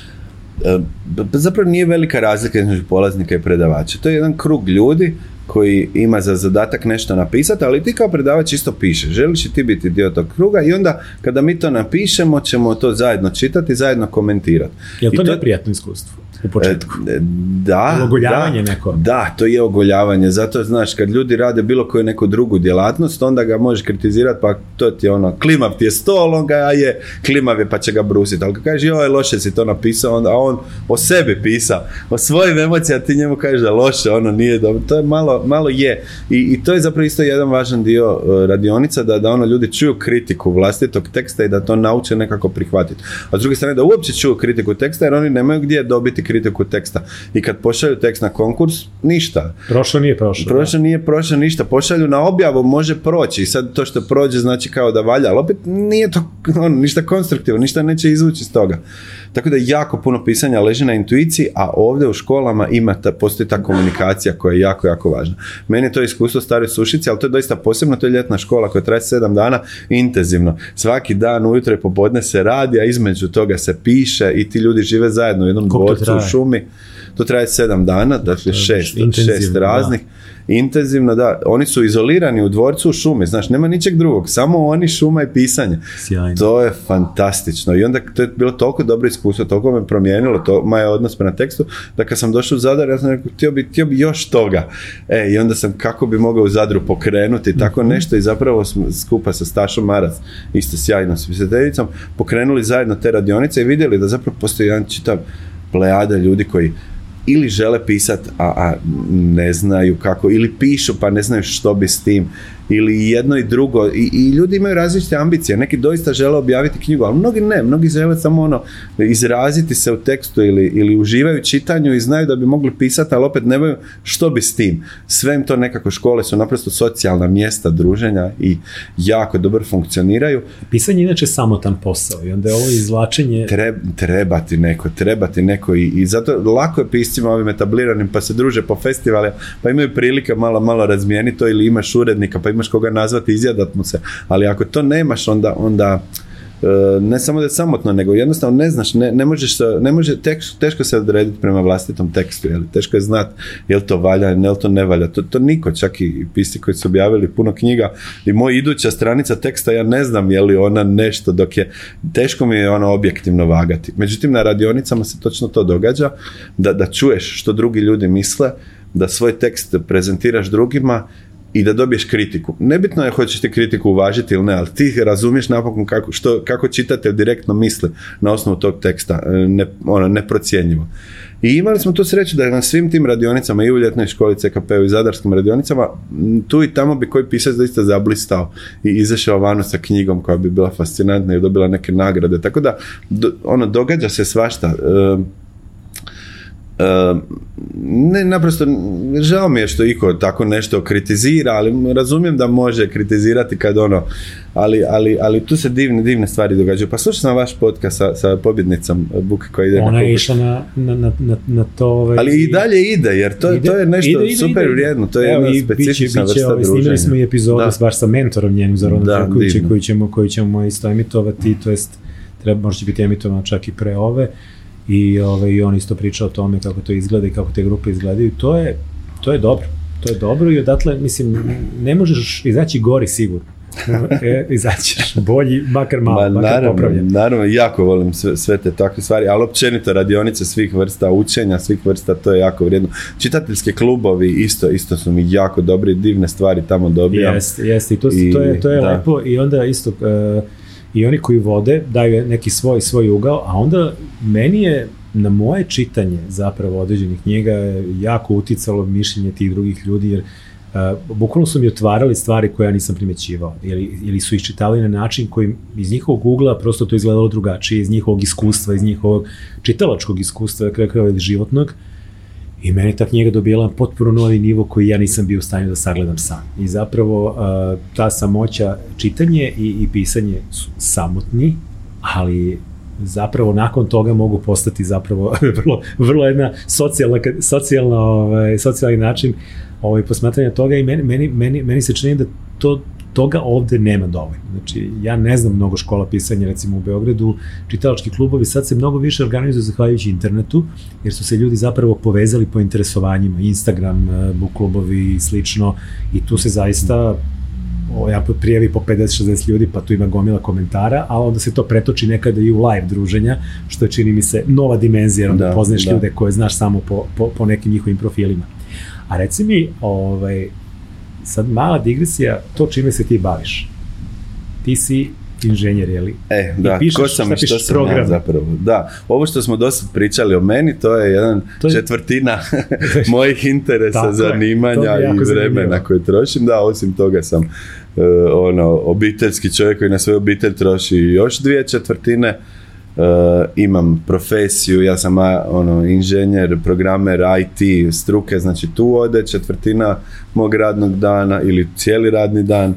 B: E, b- zapravo nije velika razlika između polaznika i predavača. To je jedan krug ljudi koji ima za zadatak nešto napisati, ali ti kao predavač isto pišeš. Želiš i ti biti dio tog kruga i onda kada mi to napišemo ćemo to zajedno čitati, zajedno komentirati.
A: Je li
B: I
A: to neprijatno iskustvo? U početku.
B: E, da,
A: ogoljavanje
B: da,
A: neko.
B: Da, to je ogoljavanje. Zato, znaš, kad ljudi rade bilo koju neku drugu djelatnost, onda ga možeš kritizirati, pa to ti je ono, klimav ti je stol, on ga je, klimav je pa će ga brusiti. Ali kad kaže, joj, loše si to napisao, onda on o sebi pisa, o svojim emocijama, ti njemu kažeš da loše, ono nije dobro. To je malo, malo je. I, I to je zapravo isto jedan važan dio uh, radionica, da, da ono ljudi čuju kritiku vlastitog teksta i da to nauče nekako prihvatiti. A s druge strane, da uopće čuju kritiku teksta, jer oni nemaju gdje dobiti kritiku teksta. I kad pošalju tekst na konkurs, ništa.
A: Prošlo nije prošlo.
B: Prošlo nije prošlo ništa. Pošalju na objavu, može proći. I sad to što prođe znači kao da valja, ali opet nije to ono, ništa konstruktivno, ništa neće izvući iz toga. Tako da jako puno pisanja leži na intuiciji, a ovdje u školama ima ta, postoji ta komunikacija koja je jako, jako važna. Meni je to iskustvo stare sušici, ali to je doista posebno, to je ljetna škola koja traje sedam dana intenzivno. Svaki dan ujutro i popodne se radi, a između toga se piše i ti ljudi žive zajedno u jednom dvorcu u šumi. To traje sedam dana, dakle šest, šest raznih intenzivno, da, oni su izolirani u dvorcu u šumi, znaš, nema ničeg drugog, samo oni šuma i pisanje.
A: Sjajno.
B: To je fantastično i onda to je bilo toliko dobro iskustvo, toliko me promijenilo to, moj odnos prema tekstu, da kad sam došao u Zadar, ja sam rekao, htio bi, htio bi još toga. E, i onda sam kako bi mogao u Zadru pokrenuti, tako mhm. nešto i zapravo smo skupa sa Stašom Marac, isto sjajno s pisateljicom, pokrenuli zajedno te radionice i vidjeli da zapravo postoji jedan čitav plejada ljudi koji ili žele pisati, a, a ne znaju kako, ili pišu pa ne znaju što bi s tim, ili jedno i drugo. I, i ljudi imaju različite ambicije. Neki doista žele objaviti knjigu, ali mnogi ne. Mnogi žele samo ono izraziti se u tekstu ili, ili uživaju u čitanju i znaju da bi mogli pisati, ali opet nemaju što bi s tim. Sve im to nekako škole su naprosto socijalna mjesta druženja i jako dobro funkcioniraju.
A: Pisanje je inače samotan posao i onda je ovo izvlačenje...
B: Treba, trebati neko, trebati neko i, i zato lako je piscima ovim etabliranim pa se druže po festivale, pa imaju prilike malo, malo razmijeniti to ili imaš urednika pa imaš koga nazvati, izjadat mu se. Ali ako to nemaš, onda, onda e, ne samo da je samotno, nego jednostavno ne znaš, ne, ne možeš ne može, teško se odrediti prema vlastitom tekstu, jel? teško je znat jel to valja, jel to ne valja, to, to niko, čak i pisci koji su objavili puno knjiga i moj iduća stranica teksta, ja ne znam je li ona nešto dok je, teško mi je ono objektivno vagati. Međutim, na radionicama se točno to događa, da, da čuješ što drugi ljudi misle, da svoj tekst prezentiraš drugima i da dobiješ kritiku. Nebitno je hoćeš ti kritiku uvažiti ili ne, ali ti razumiješ napokon kako, što, kako čitatelj direktno misli na osnovu tog teksta, e, ne, ono, neprocjenjivo. I imali smo tu sreću da na svim tim radionicama i u ljetnoj školi CKP i zadarskim radionicama tu i tamo bi koji pisac zaista zablistao i izašao vanu sa knjigom koja bi bila fascinantna i dobila neke nagrade. Tako da ono događa se svašta. E, ne, naprosto, žao mi je što iko tako nešto kritizira, ali razumijem da može kritizirati kad ono, ali, ali, ali tu se divne, divne stvari događaju. Pa slušao sam vaš podcast sa, sa pobjednicom Buke koja ide
A: Ona je išla na, na, na, na to... Ovaj,
B: ali i dalje ide, jer to, to je nešto ide, ide, super ide, vrijedno, to je Evo, jedna specifična biće, vrsta ovaj,
A: Snimili smo i epizodu baš sa mentorom njenim Zoranom koji ćemo, koji ćemo isto emitovati, to jest treba, možda će biti emitovano čak i pre ove i, ovaj, i on isto priča o tome kako to izgleda i kako te grupe izgledaju. To je, to je dobro. To je dobro i odatle, mislim, ne možeš izaći gori sigurno. e, izaćeš bolji, makar malo, Ma, makar naravno, popravljen.
B: Naravno, jako volim sve, sve te takve stvari, ali općenito radionice svih vrsta učenja, svih vrsta, to je jako vrijedno. Čitateljske klubovi isto, isto su mi jako dobri, divne stvari tamo dobijam.
A: Jeste, jeste, i to, I, to je, to je lepo i onda isto... Uh, i oni koji vode daju neki svoj svoj ugao, a onda meni je na moje čitanje zapravo određenih knjiga jako uticalo mišljenje tih drugih ljudi, jer uh, bukvalno su mi otvarali stvari koje ja nisam primećivao, ili, ili su iščitali na način koji iz njihovog ugla prosto to izgledalo drugačije, iz njihovog iskustva, iz njihovog čitalačkog iskustva, kraju ili životnog, uh, I meni ta knjiga dobijela potpuno novi nivo koji ja nisam bio u stanju da sagledam sam. I zapravo uh, ta samoća, čitanje i, i pisanje su samotni, ali zapravo nakon toga mogu postati zapravo vrlo, vrlo jedna socijalna, socijalna, ovaj, socijalni način ovaj, posmatranja toga i meni, meni, meni, meni se čini da to toga ovde nema dovoljno. Znači, ja ne znam mnogo škola pisanja, recimo u Beogradu, čitalački klubovi sad se mnogo više organizuju zahvaljujući internetu, jer su se ljudi zapravo povezali po interesovanjima, Instagram, e, book klubovi i slično, i tu se zaista ja prijavi po 50-60 ljudi, pa tu ima gomila komentara, a onda se to pretoči nekada i u live druženja, što je čini mi se nova dimenzija, onda da, poznaješ da. ljude koje znaš samo po, po, po nekim njihovim profilima. A reci mi, ovaj, sad mala digresija, to čime se ti baviš. Ti si inženjer, je li?
B: E, da, pišeš, ko sam i što sam program. ja zapravo. Da, ovo što smo dosta pričali o meni, to je jedan to je... četvrtina mojih interesa, Tako zanimanja i vremena koje trošim. Da, osim toga sam uh, ono, obiteljski čovjek koji na svoju obitelj troši još dvije četvrtine. Uh, imam profesiju, ja sam ono, inženjer, programer, IT struke, znači tu ode četvrtina mog radnog dana ili cijeli radni dan.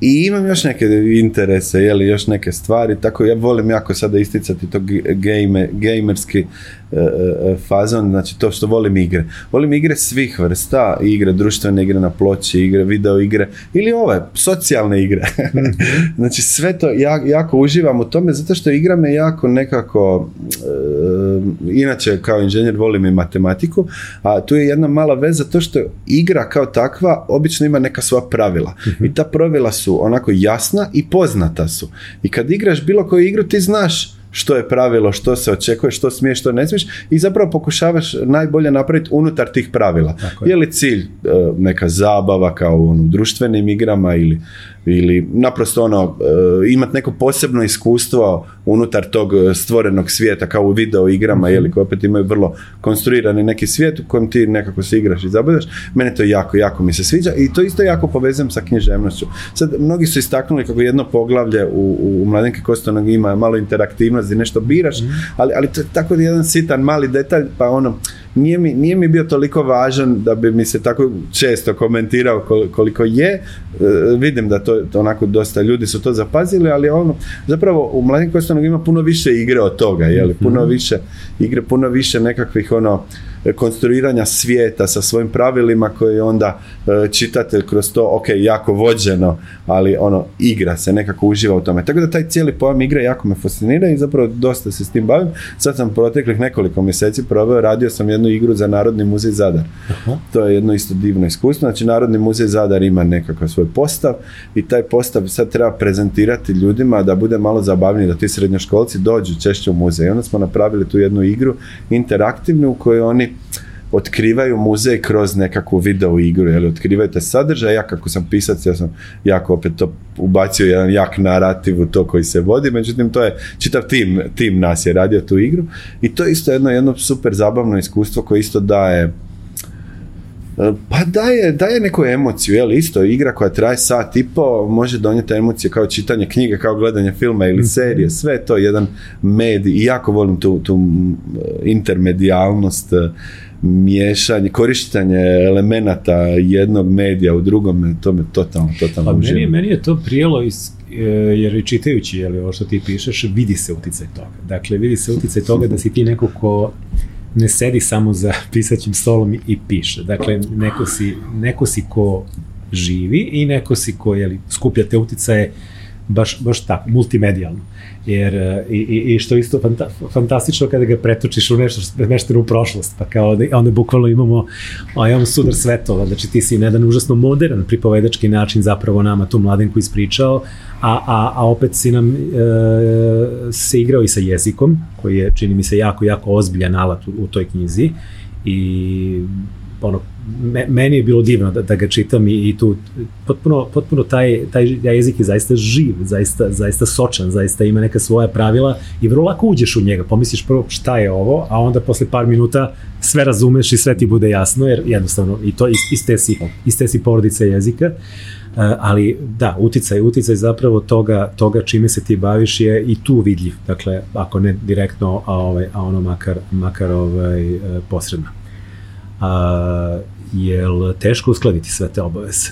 B: I imam još neke interese, jeli, još neke stvari, tako ja volim jako sada isticati to game, gamerski fazon, znači to što volim igre. Volim igre svih vrsta, igre, društvene igre na ploči, igre, video igre ili ove, socijalne igre. Znači sve to, ja, jako uživam u tome zato što igra me jako nekako, e, inače kao inženjer volim i matematiku, a tu je jedna mala veza to što igra kao takva obično ima neka svoja pravila. I ta pravila su onako jasna i poznata su. I kad igraš bilo koju igru ti znaš što je pravilo, što se očekuje, što smiješ, što ne smiješ i zapravo pokušavaš najbolje napraviti unutar tih pravila. je. li cilj e, neka zabava kao u društvenim igrama ili ili naprosto ono e, imati neko posebno iskustvo unutar tog stvorenog svijeta kao u video igrama mm koji opet imaju vrlo konstruirani neki svijet u kojem ti nekako se igraš i zabavljaš. Mene to jako, jako mi se sviđa i to isto jako povezujem sa književnošću. Sad mnogi su istaknuli kako jedno poglavlje u, u Mladenke Kostanog ima malo interaktivnosti, nešto biraš mhm. ali, ali to je tako jedan sitan mali detalj pa ono nije mi, nije mi bio toliko važan da bi mi se tako često komentirao koliko je. E, vidim da to, to, onako dosta ljudi su to zapazili, ali ono, zapravo u Mladim Kostanog ima puno više igre od toga, je li? Puno mhm. više igre, puno više nekakvih ono konstruiranja svijeta sa svojim pravilima koje onda e, čitatelj kroz to, ok, jako vođeno, ali ono, igra se, nekako uživa u tome. Tako da taj cijeli pojam igre jako me fascinira i zapravo dosta se s tim bavim. Sad sam proteklih nekoliko mjeseci proveo, radio sam jednu igru za Narodni muzej Zadar. To je jedno isto divno iskustvo. Znači, Narodni muzej Zadar ima nekakav svoj postav i taj postav sad treba prezentirati ljudima da bude malo zabavniji, da ti srednjoškolci dođu češće u muzej. I onda smo napravili tu jednu igru interaktivnu u kojoj oni otkrivaju muzej kroz nekakvu video igru, jel, otkrivaju te sadržaj, ja kako sam pisac, ja sam jako opet to ubacio jedan jak narativ u to koji se vodi, međutim to je čitav tim, tim nas je radio tu igru i to je isto jedno, jedno super zabavno iskustvo koje isto daje pa daje, daje neku emociju, jel, isto, igra koja traje sat i po, može donijeti emocije kao čitanje knjige, kao gledanje filma ili mhm. serije, sve je to jedan medij i jako volim tu, tu intermedijalnost, miješanje, korištenje elemenata jednog medija u drugom, to me totalno, totalno
A: pa meni, meni je to prijelo iz, e, jer i čitajući je ovo što ti pišeš, vidi se uticaj toga. Dakle, vidi se uticaj toga da si ti neko ko ne sedi samo za pisaćim stolom i piše. Dakle, neko si, neko si ko živi i neko si ko jeli, skuplja te uticaje baš, baš tako, multimedijalno. Jer, e, i, i, što isto fanta, fantastično kada ga pretočiš u nešto što u prošlost, pa kao onda, onda bukvalno imamo, a imamo sudar svetova, znači ti si na jedan užasno modern pripovedački način zapravo nama tu mladenku ispričao, a, a, a opet si nam e, se igrao i sa jezikom, koji je, čini mi se, jako, jako ozbiljan alat u, u toj knjizi. I ono, me, meni je bilo divno da, da ga čitam i, i tu potpuno, potpuno taj, taj jezik je zaista živ, zaista, zaista sočan, zaista ima neka svoja pravila i vrlo lako uđeš u njega, pomisliš prvo šta je ovo, a onda posle par minuta sve razumeš i sve ti bude jasno, jer jednostavno i to iz, te si, iz te si porodice jezika. Uh, ali da, uticaj, uticaj zapravo toga, toga čime se ti baviš je i tu vidljiv, dakle, ako ne direktno, a, ovaj, a ono makar, makar ovaj, e, posredno jel teško uskladiti sve te obaveze?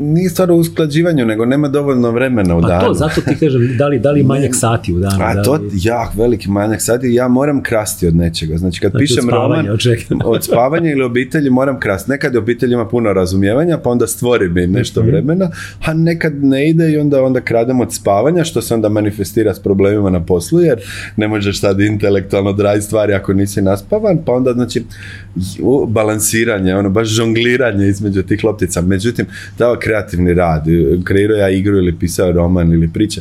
B: Nije stvar u usklađivanju, nego nema dovoljno vremena u pa danu.
A: to, zato ti kažem, da li, da li manjak sati u danu?
B: A to, jak, veliki manjak sati, ja moram krasti od nečega. Znači, kad znači, pišem od roman, od spavanja ili obitelji moram krasti. Nekad obitelj ima puno razumijevanja, pa onda stvori mi nešto mhm. vremena, a nekad ne ide i onda, onda kradem od spavanja, što se onda manifestira s problemima na poslu, jer ne možeš sad intelektualno draditi stvari ako nisi naspavan, pa onda, znači, balansiranje, ono, baš žongliranje između tih loptica. Međutim, dao kreativni rad, kreirao ja igru ili pisao roman ili priča,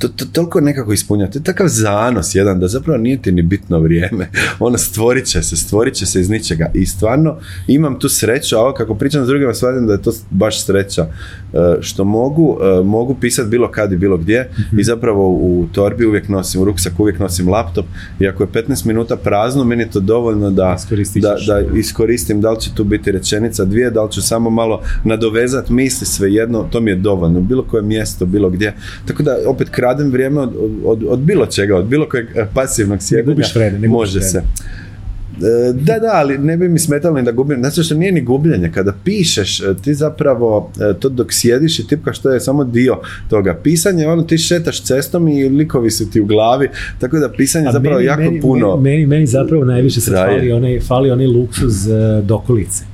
B: to, to toliko nekako ispunja. To je takav zanos jedan da zapravo nije ti ni bitno vrijeme. Ono stvorit će se, stvorit će se iz ničega. I stvarno imam tu sreću, a ovo kako pričam s drugima shvatim da je to baš sreća. E, što mogu, e, mogu pisati bilo kad i bilo gdje i zapravo u torbi uvijek nosim, u ruksak uvijek nosim laptop i ako je 15 minuta prazno, meni je to dovoljno da, da, da iskoristim da li će tu biti rečenica dvije, da li ću samo malo nadovezati misli svejedno, to mi je dovoljno. Bilo koje mjesto, bilo gdje. Tako da opet kradem vrijeme od, od, od bilo čega, od bilo kojeg pasivnog sjedenja.
A: Ne
B: može se. E, da, da, ali ne bi mi smetalo ni da gubim. Znači što nije ni gubljenje. Kada pišeš, e, ti zapravo e, to dok sjediš i tipkaš, to je samo dio toga. Pisanje, ono, ti šetaš cestom i likovi su ti u glavi, tako da pisanje je zapravo jako puno...
A: Meni, meni, zapravo najviše se fali onaj, fali onaj luksuz dokolice.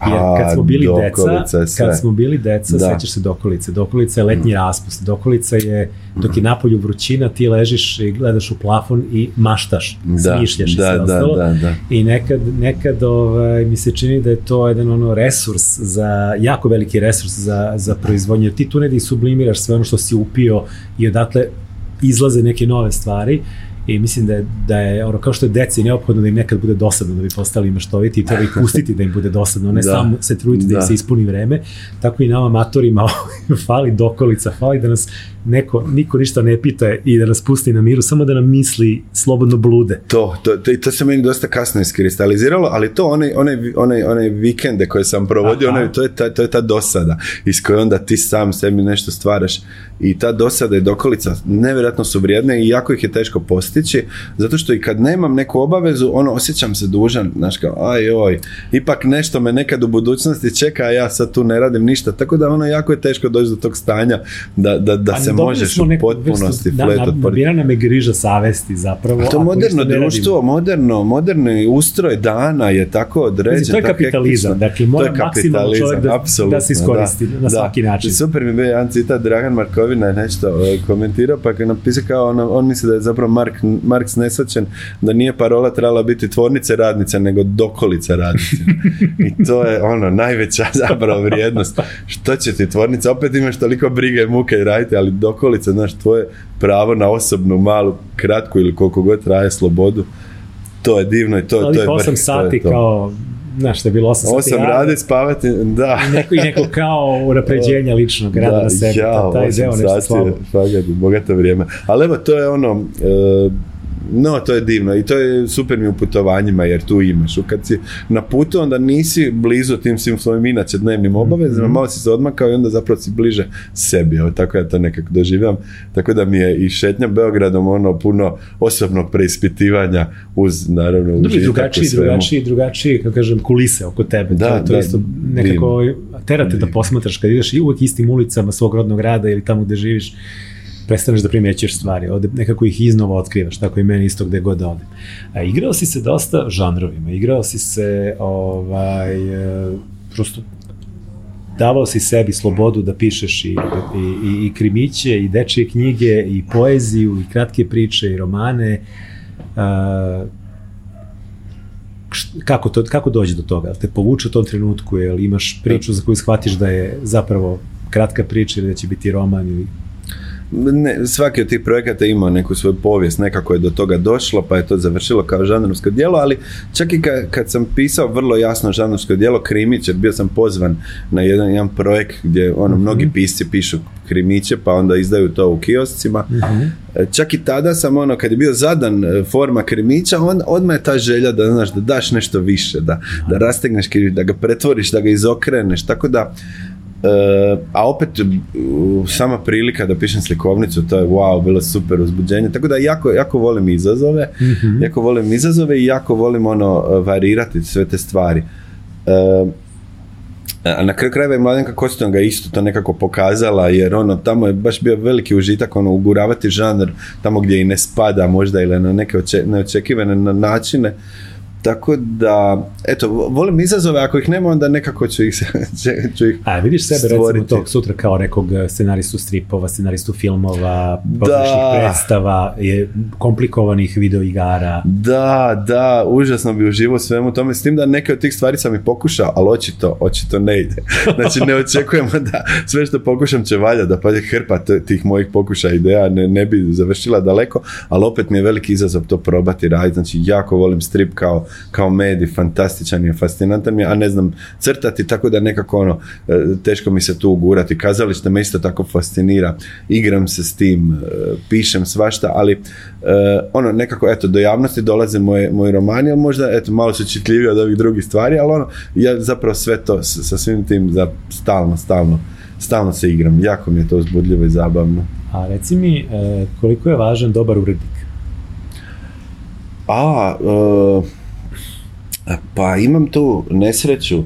A: Jer kad smo bili deca, kad smo bili deca, da. sećaš se dokolice. Dokolica je letnji mm. raspust. Dokolica je, dok je mm. napolju vrućina, ti ležiš i gledaš u plafon i maštaš, da, smišljaš da, i sve ostalo. Da, da, I nekad, nekad ovaj, mi se čini da je to jedan ono resurs za, jako veliki resurs za, za proizvodnje. Jer ti tu ne da sublimiraš sve ono što si upio i odatle izlaze neke nove stvari i mislim da je, da je ono, kao što je deci neophodno da im nekad bude dosadno da bi postali maštoviti i treba ih pustiti da im bude dosadno, ne da. samo se truditi da. da im se ispuni vreme, tako i nama matorima fali dokolica, fali da nas neko, niko ništa ne pita i da nas pusti na miru, samo da nam misli slobodno blude.
B: To, to, to, to se meni dosta kasno iskristaliziralo, ali to one, one, one, one vikende koje sam provodio, one, to, je ta, to je ta dosada iz koje onda ti sam sebi nešto stvaraš i ta dosada i dokolica nevjerojatno su vrijedne i jako ih je teško postići, zato što i kad nemam neku obavezu, ono, osjećam se dužan, znaš kao, aj oj, ipak nešto me nekad u budućnosti čeka, a ja sad tu ne radim ništa, tako da ono jako je teško doći do tog stanja da, da, da se možeš u potpunosti
A: da, fletat. Nabira nam je griža savesti zapravo.
B: A to moderno društvo, moderno, moderni ustroj dana je tako određen.
A: to je kapitalizam, dakle mora maksimalno čovjek da, da se iskoristi
B: da,
A: na svaki da. način.
B: Super mi je jedan citat, Dragan Markovina je nešto uh, komentirao, pa je napisao kao on, on misli da je zapravo Mark, Marks nesvaćen, da nije parola trebala biti tvornice radnice, nego dokolice radnice. I to je ono, najveća zapravo vrijednost. Što će ti tvornica? Opet imaš toliko brige, muke i raditi, ali okolice, znaš, tvoje pravo na osobnu, malu, kratku ili koliko god traje slobodu, to je divno i to, to je
A: 8 sati to. kao znaš što je bilo 8
B: sati. 8 radi, spavati, da.
A: I neko, i neko kao unapređenja ličnog rada da, na sebi. Ja, taj deo nešto slabo.
B: Fakat, bogato vrijeme. Ali evo, to je ono, uh, no, to je divno i to je super mi u putovanjima jer tu imaš. Kad si na putu onda nisi blizu tim svim svojim inače dnevnim obavezama, mm-hmm. malo si se odmakao i onda zapravo si bliže sebi. Evo, tako ja to nekako doživljam. Tako da mi je i šetnja Beogradom ono puno osobnog preispitivanja uz naravno
A: užitak drugačiji, drugačiji, drugačiji, kako kažem, kulise oko tebe. Da, to, to da, isto nekako terate da posmatraš kad ideš i uvek istim ulicama svog rodnog grada ili tamo gde živiš prestaneš da primećuješ stvari, ovde nekako ih iznova otkrivaš, tako i meni isto gde god da odem. A igrao si se dosta žanrovima, igrao si se ovaj, e, prosto davao si sebi slobodu da pišeš i, i, i, i krimiće, i dečije knjige, i poeziju, i kratke priče, i romane. Uh, kako, to, kako dođe do toga? Te povuče u tom trenutku, jel imaš priču za koju shvatiš da je zapravo kratka priča ili da će biti roman ili
B: ne, svaki od tih projekata ima neku svoju povijest, nekako je do toga došlo, pa je to završilo kao žanrovsko djelo, ali čak i kad, kad sam pisao vrlo jasno žanrovsko djelo Krimić, jer bio sam pozvan na jedan, jedan projekt gdje ono, mm-hmm. mnogi pisci pišu krimiće, pa onda izdaju to u kioscima. Mm-hmm. Čak i tada sam ono, kad je bio zadan e, forma krimića, on, odmah je ta želja da, znaš, da daš nešto više, da, da rastegneš da ga pretvoriš, da ga izokreneš, tako da a opet sama prilika da pišem slikovnicu to je wow, bilo super uzbuđenje. Tako da jako, jako volim izazove mm-hmm. jako volim izazove i jako volim ono varirati sve te stvari. A na kraju krajeva je Mladenka ga isto to nekako pokazala jer ono tamo je baš bio veliki užitak ono uguravati žanr tamo gdje i ne spada možda ili na neke oče, neočekivane načine tako da, eto, volim izazove, ako ih nema, onda nekako ću ih, ću ih
A: A vidiš sebe stvoriti. recimo tog sutra kao nekog scenaristu stripova, scenaristu filmova, da. predstava, je, komplikovanih videoigara.
B: Da, da, užasno bi uživao svemu tome, s tim da neke od tih stvari sam i pokušao, ali očito, očito ne ide. Znači ne očekujemo da sve što pokušam će valja, da pa hrpa tih mojih pokušaja ideja ne, ne bi završila daleko, ali opet mi je veliki izazov to probati raditi, znači jako volim strip kao, kao medij, fantastičan je, fascinantan mi je, a ne znam crtati, tako da nekako ono, e, teško mi se tu ugurati. Kazalište me isto tako fascinira, igram se s tim, e, pišem svašta, ali e, ono, nekako, eto, do javnosti dolaze moje, moji romani, ali možda, eto, malo su čitljiviji od ovih drugih stvari, ali ono, ja zapravo sve to sa svim tim za stalno, stalno, stalno se igram. Jako mi je to uzbudljivo i zabavno.
A: A reci mi, koliko je važan dobar urednik?
B: A, pa imam tu nesreću,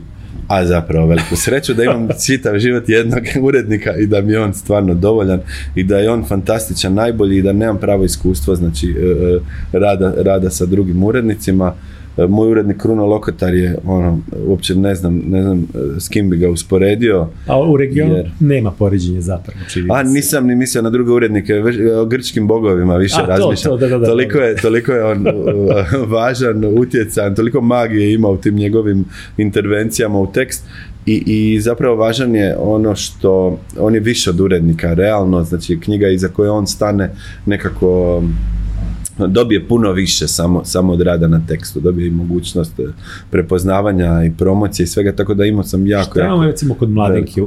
B: a zapravo veliku sreću da imam čitav život jednog urednika i da mi je on stvarno dovoljan i da je on fantastičan, najbolji i da nemam pravo iskustvo znači e, e, rada, rada sa drugim urednicima. E, moj urednik Kruno Lokotar je ono, uopće ne znam, ne znam e, s kim bi ga usporedio.
A: A u regionu nema poređenja zapravo.
B: A nisam ni mislio na druge urednike, o grčkim bogovima više razmišljam. toliko, je, toliko je on važan, utjecan, toliko magije ima u tim njegovim intervencijama u tekst. I, I zapravo važan je ono što, on je više od urednika, realno, znači knjiga iza koje on stane nekako dobije puno više samo, samo od rada na tekstu, dobije i mogućnost e, prepoznavanja i promocije i svega, tako da imao sam jako... Šta
A: imamo recimo kod Mladenke,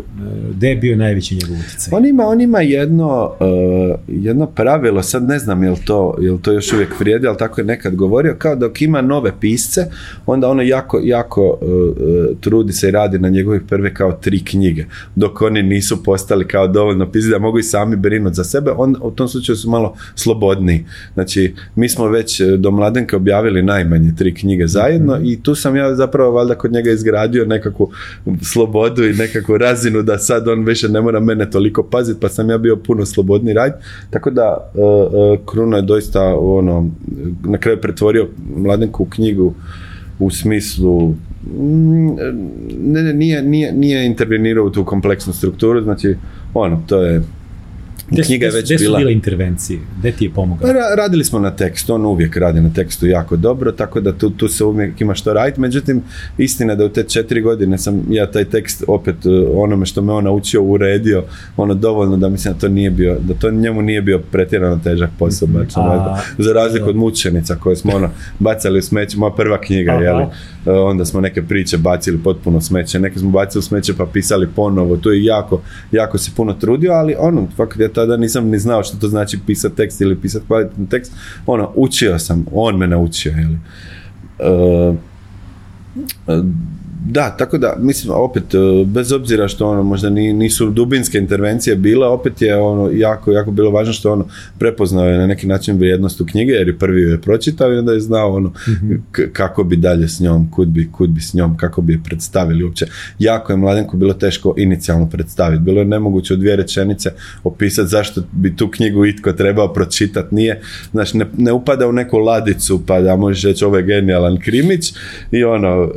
A: gde je bio najveći njegov utjecaj?
B: On ima, on ima jedno, uh, jedno pravilo, sad ne znam jel to, jel to još uvijek vrijedi, ali tako je nekad govorio, kao dok ima nove pisce, onda ono jako, jako uh, trudi se i radi na njegovih prve kao tri knjige, dok oni nisu postali kao dovoljno pisci da mogu i sami brinuti za sebe, on u tom slučaju su malo slobodniji. Znači, mi smo već e, do Mladenke objavili najmanje tri knjige zajedno i tu sam ja zapravo valjda kod njega izgradio nekakvu slobodu i nekakvu razinu da sad on više ne mora mene toliko paziti pa sam ja bio puno slobodni rad. Tako da uh, uh, Kruno je doista ono, na kraju pretvorio Mladenku u knjigu u smislu mm, ne, ne, nije, nije, nije intervenirao u tu kompleksnu strukturu, znači ono, to je
A: Gde, knjiga je već gde su bila... bile intervencije? Gde ti je pomogao?
B: Pa radili smo na tekstu, on uvijek radi na tekstu jako dobro, tako da tu, tu se uvijek ima što raditi. Međutim, istina da u te četiri godine sam ja taj tekst opet e, onome što me on naučio uredio, ono dovoljno da mislim da to nije bio, da to njemu nije bio pretjerano težak posao. Mm -hmm. za razliku od mučenica koje smo ono bacali u smeće, moja prva knjiga, jeli, e, onda smo neke priče bacili potpuno smeće, neke smo bacili u smeće pa pisali ponovo, to je jako, jako se puno trudio, ali ono, fakat ja tada nisam ni znao što to znači pisati tekst ili pisati kvalitetan tekst. Ono, učio sam, on me naučio. Uh, da, tako da, mislim, opet, e, bez obzira što ono, možda nisu dubinske intervencije bile, opet je ono, jako, jako bilo važno što ono, prepoznao je na neki način vrijednost u knjige, jer je prvi je pročitao i onda je znao ono, mhm. kako bi dalje s njom, kud bi, kud bi s njom, kako bi je predstavili uopće. Jako je mladenku bilo teško inicijalno predstaviti. Bilo je nemoguće u dvije rečenice opisati zašto bi tu knjigu itko trebao pročitati. Nije, znači, ne, ne upada u neku ladicu pa da možeš reći ovo je genijalan krimić i ono, e,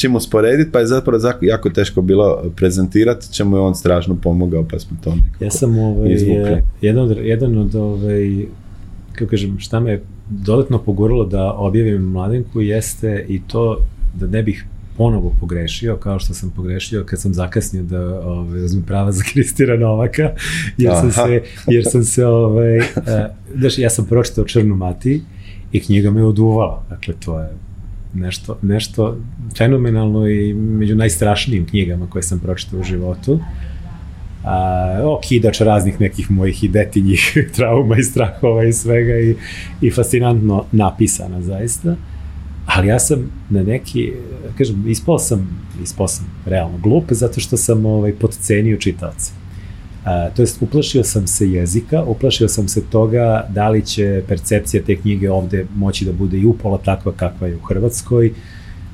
B: nemaš čim usporediti, pa je zapravo jako teško bilo prezentirati, čemu je on strašno pomogao, pa smo to nekako
A: Ja sam ovaj, jedan od, jedan od ovaj, kako kažem, šta me dodatno poguralo da objavim mladenku jeste i to da ne bih ponovo pogrešio, kao što sam pogrešio kad sam zakasnio da ovaj, uzmem prava za Kristira Novaka, jer sam se, jer sam se ovaj, uh, ja sam pročitao Črnu Mati i knjiga me oduvala, dakle to je nešto, nešto fenomenalno i među najstrašnijim knjigama koje sam pročitao u životu. A, okidač raznih nekih mojih i detinjih trauma i strahova i svega i, i fascinantno napisana zaista. Ali ja sam na neki, kažem, ispao sam, ispao sam realno glup zato što sam ovaj, podcenio čitaoce. A, to jest, uplašio sam se jezika, uplašio sam se toga da li će percepcija te knjige ovde moći da bude i upola takva kakva je u Hrvatskoj,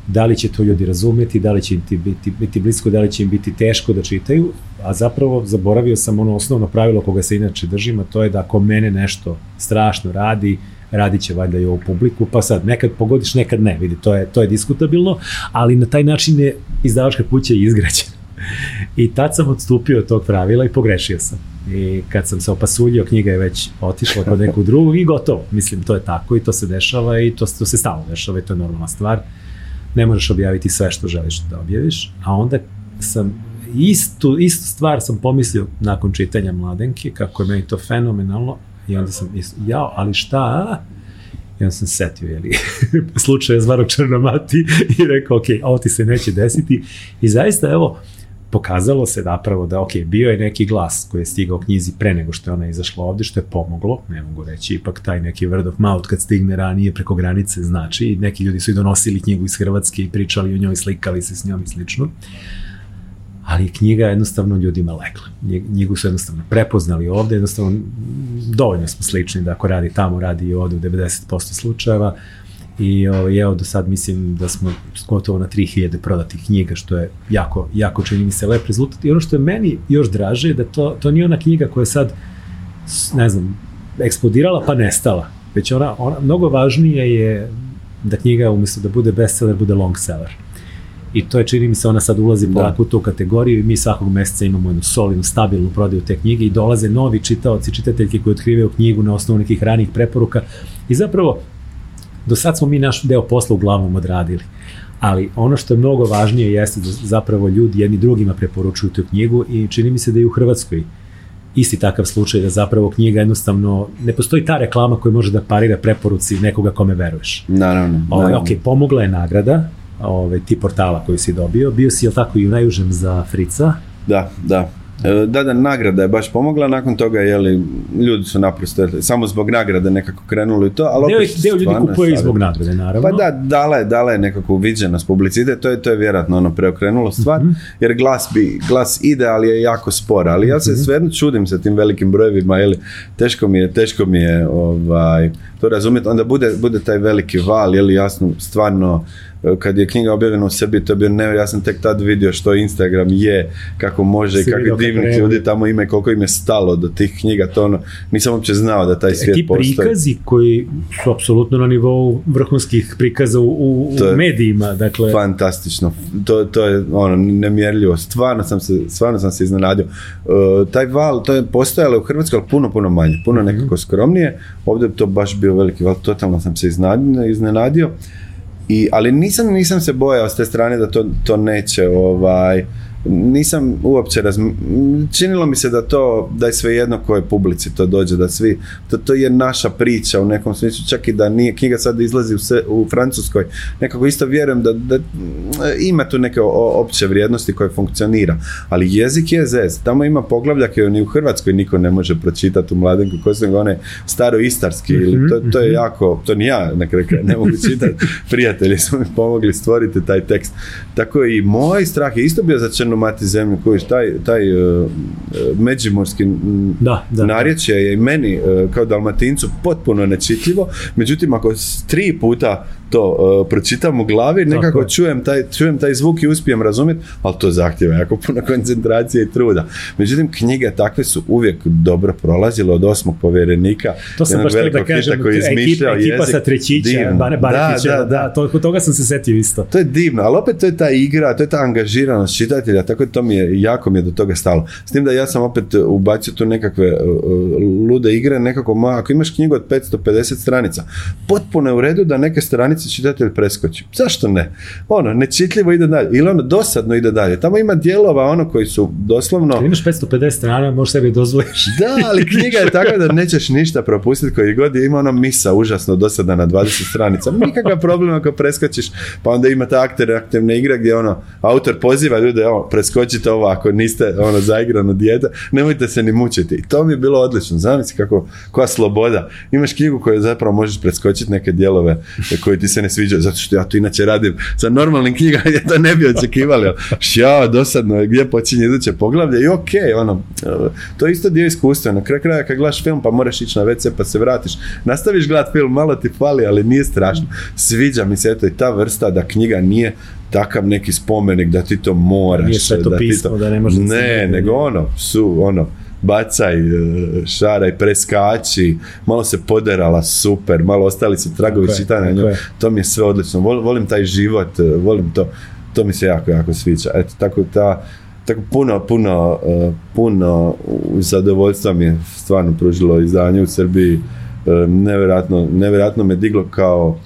A: da li će to ljudi razumeti, da li će im ti biti, biti blisko, da li će im biti teško da čitaju, a zapravo zaboravio sam ono osnovno pravilo koga se inače držim, a to je da ako mene nešto strašno radi, radit će valjda i ovu publiku, pa sad nekad pogodiš, nekad ne, vidi, to je, to je diskutabilno, ali na taj način je izdavačka kuća izgrađena. I tad sam odstupio od tog pravila i pogrešio sam. I kad sam se opasuljio, knjiga je već otišla kod nekog drugog i gotovo. Mislim, to je tako i to se dešava i to, to se stalno dešava i to je normalna stvar. Ne možeš objaviti sve što želiš da objaviš, a onda sam istu, istu stvar sam pomislio nakon čitanja Mladenke, kako je meni to fenomenalno, i onda sam mislio, jao, ali šta, I onda sam setio, jeli, slučaja Zvarog Črnomati i rekao, ok, ovo ti se neće desiti. I zaista, evo, pokazalo se zapravo da, ok, bio je neki glas koji je stigao knjizi pre nego što je ona izašla ovde, što je pomoglo, ne mogu reći, ipak taj neki word of mouth kad stigne ranije preko granice znači, neki ljudi su i donosili knjigu iz Hrvatske i pričali o njoj, slikali se s njom i slično ali knjiga jednostavno ljudima lekla. Knjigu su jednostavno prepoznali ovde, jednostavno dovoljno smo slični da ako radi tamo, radi i ovde u 90% slučajeva i ovaj, evo do sad mislim da smo gotovo na 3000 prodatih knjiga, što je jako, jako čini mi se lep rezultat. I ono što je meni još draže je da to, to nije ona knjiga koja je sad, ne znam, eksplodirala pa nestala, već ona, ona mnogo važnije je da knjiga umesto da bude bestseller, bude long seller i to je čini mi se ona sad ulazi da. u tu kategoriju i mi svakog meseca imamo jednu solidnu, stabilnu prodaju te knjige i dolaze novi čitaoci, čitateljke koji otkrivaju knjigu na osnovu nekih ranih preporuka. I zapravo do sad smo mi naš deo posla uglavnom odradili. Ali ono što je mnogo važnije jeste da zapravo ljudi jedni drugima preporučuju tu knjigu i čini mi se da i u Hrvatskoj isti takav slučaj da zapravo knjiga jednostavno, ne postoji ta reklama koja može da parira preporuci nekoga kome veruješ.
B: Naravno.
A: naravno. ok, pomogla je nagrada, ove, ti portala koji si dobio. Bio si, jel tako, i u najužem za Frica?
B: Da, da. E, da, da, nagrada je baš pomogla, nakon toga, jeli, ljudi su naprosto, samo zbog nagrade nekako krenuli to, ali
A: deo, opet... Deo ljudi kupuje i zbog nagrade, naravno.
B: Pa da, dala je, dala je nekakvu viđenost publicite, to je, to je vjerojatno ono preokrenulo stvar, -hmm. jer glas, bi, glas ide, ali je jako spor, ali ja se mm -hmm. svejedno čudim sa tim velikim brojevima, jeli, teško mi je, teško mi je ovaj, to razumjeti, onda bude, bude taj veliki val, jeli, jasno, stvarno, kad je knjiga objavljena u sebi, to je bio nevjerojatno, ja sam tek tad vidio što Instagram je, kako može i kakvi divni ljudi tamo ima i koliko im je stalo do tih knjiga, to ono, nisam uopće znao da taj svijet
A: Ti postoji. Ti prikazi koji su apsolutno na nivou vrhunskih prikaza u, u, u medijima, dakle...
B: Fantastično, to, to je ono, nemjerljivo, stvarno sam se, stvarno sam se iznenadio. Uh, taj val, to je postojalo u Hrvatskoj, ali puno, puno manje, puno nekako skromnije, ovdje to baš bio veliki val, totalno sam se iznenadio. I, ali nisam, nisam se bojao s te strane da to, to neće ovaj, nisam uopće razm... činilo mi se da to da je svejedno koje publici to dođe da svi to, to je naša priča u nekom smislu čak i da nije knjiga sad izlazi u, se, u Francuskoj nekako isto vjerujem da, da ima tu neke opće vrijednosti koje funkcionira ali jezik je zez tamo ima poglavlja koje ni u Hrvatskoj niko ne može pročitati u mladenku koji su one staro istarski ili to, to je mhm. jako to ni ja na kraju ne mogu čitati prijatelji su mi pomogli stvoriti taj tekst tako i moj strah je isto bio za crnu mati zemlju, kojiš, taj, taj uh, međimorski da, da. narječje je i meni uh, kao dalmatincu potpuno nečitljivo, međutim ako tri puta to uh, pročitam u glavi, nekako čujem taj, čujem taj zvuk i uspijem razumjeti, ali to zahtjeva jako puno koncentracije i truda. Međutim, knjige takve su uvijek dobro prolazile od osmog povjerenika.
A: To sam baš da kažem, koji ekipa, ekipa sa trećića, da, da, da, da. To, toga sam se setio isto.
B: To je divno, ali opet to je ta igra, to je ta angažiranost čitatelja, tako to mi je, jako mi je do toga stalo. S tim da ja sam opet ubacio tu nekakve uh, lude igre, nekako, ma, ako imaš knjigu od 550 stranica, potpuno je u redu da neke stranice čitatelj preskoči. Zašto ne? Ono, nečitljivo ide dalje. Ili ono, dosadno ide dalje. Tamo ima dijelova ono koji su doslovno...
A: Kad imaš 550 strana, možeš sebi dozvoliš.
B: Da, ali knjiga je tako da nećeš ništa propustiti koji god ima ono misa užasno dosada na 20 stranica. Nikakav problem ako preskočiš, pa onda ima ta aktivna igra gdje ono, autor poziva ljude, ono, preskočite ovo ako niste ono zaigrano dijete, nemojte se ni mučiti. I to mi je bilo odlično. Zamisli kako, koja sloboda. Imaš knjigu koju zapravo možeš preskočiti neke dijelove koji ti se ne sviđaju, zato što ja to inače radim sa normalnim knjigama gdje to ne bi očekivali. Ja, dosadno je gdje počinje iduće poglavlje i ok, ono, to je isto dio iskustva. Na kraju kraja kad gledaš film pa moraš ići na WC pa se vratiš, nastaviš gledat film, malo ti fali, ali nije strašno. Sviđa mi se eto i ta vrsta da knjiga nije takav neki spomenik da ti to moraš.
A: Nije sve to
B: da
A: pismo,
B: to...
A: da ne može
B: Ne, nego ono, su, ono, bacaj, e, šaraj, preskači, malo se poderala, super, malo ostali su tragovi čitanja, to mi je sve odlično, volim taj život, e, volim to, to mi se jako, jako sviđa. Eto, tako ta, tako puno, puno, e, puno zadovoljstva mi je stvarno pružilo izdanje u Srbiji, nevjerojatno, nevjerojatno me diglo kao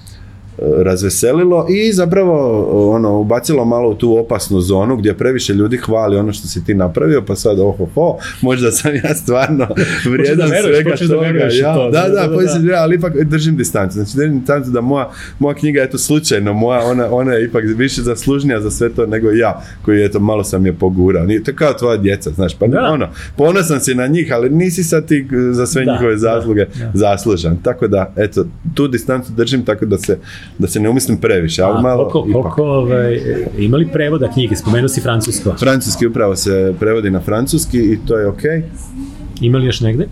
B: razveselilo i zapravo ono ubacilo malo u tu opasnu zonu gdje previše ljudi hvali ono što si ti napravio pa sad oho ho, možda sam ja stvarno vrijedan svega toga. Da, ja, to, da, da, da, da, da, ali ipak držim distancu. Znači držim distancu da moja, moja knjiga je to slučajno, moja, ona, ona je ipak više zaslužnija za sve to nego ja koji eto malo sam je pogurao. Nije to kao tvoja djeca, znaš, pa da. ono, ponosan si na njih, ali nisi sad ti za sve njihove zasluge zaslužan. Tako da, eto, tu distancu držim tako da se da se ne umislim previše, ali malo
A: koliko, koliko ovaj, imali prevoda knjige, spomenuo si francusko?
B: Francuski upravo se prevodi na francuski i to je ok.
A: Imali još negde?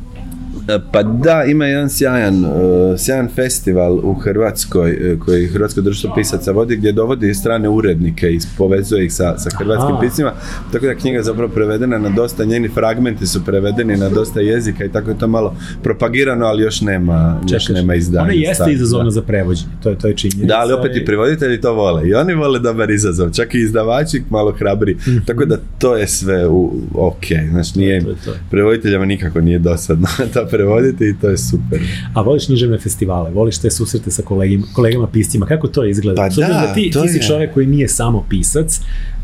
B: E, pa da, ima jedan sjajan, uh, sjajan festival u Hrvatskoj uh, koji Hrvatsko društvo pisaca vodi gdje dovodi strane urednike i povezuje ih sa, sa hrvatskim Aha. piscima, tako da knjiga je zapravo prevedena na dosta, njeni fragmenti su prevedeni na dosta jezika i tako je to malo propagirano, ali još nema, još nema izdanja.
A: Ona jeste izazovna za prevođenje, to je, to je činjenica.
B: Da, ali opet i prevoditelji to vole i oni vole dobar izazov, čak i izdavači malo hrabri, mm -hmm. tako da to je sve u, ok, znači nije, to, to, to. prevoditeljama nikako nije dosadno ta prevoditi i to je super.
A: A voliš književne festivale, voliš te susrete sa kolegima, kolegama piscima, kako to izgleda?
B: Pa da,
A: da, ti,
B: to
A: ti si čovjek koji nije samo pisac,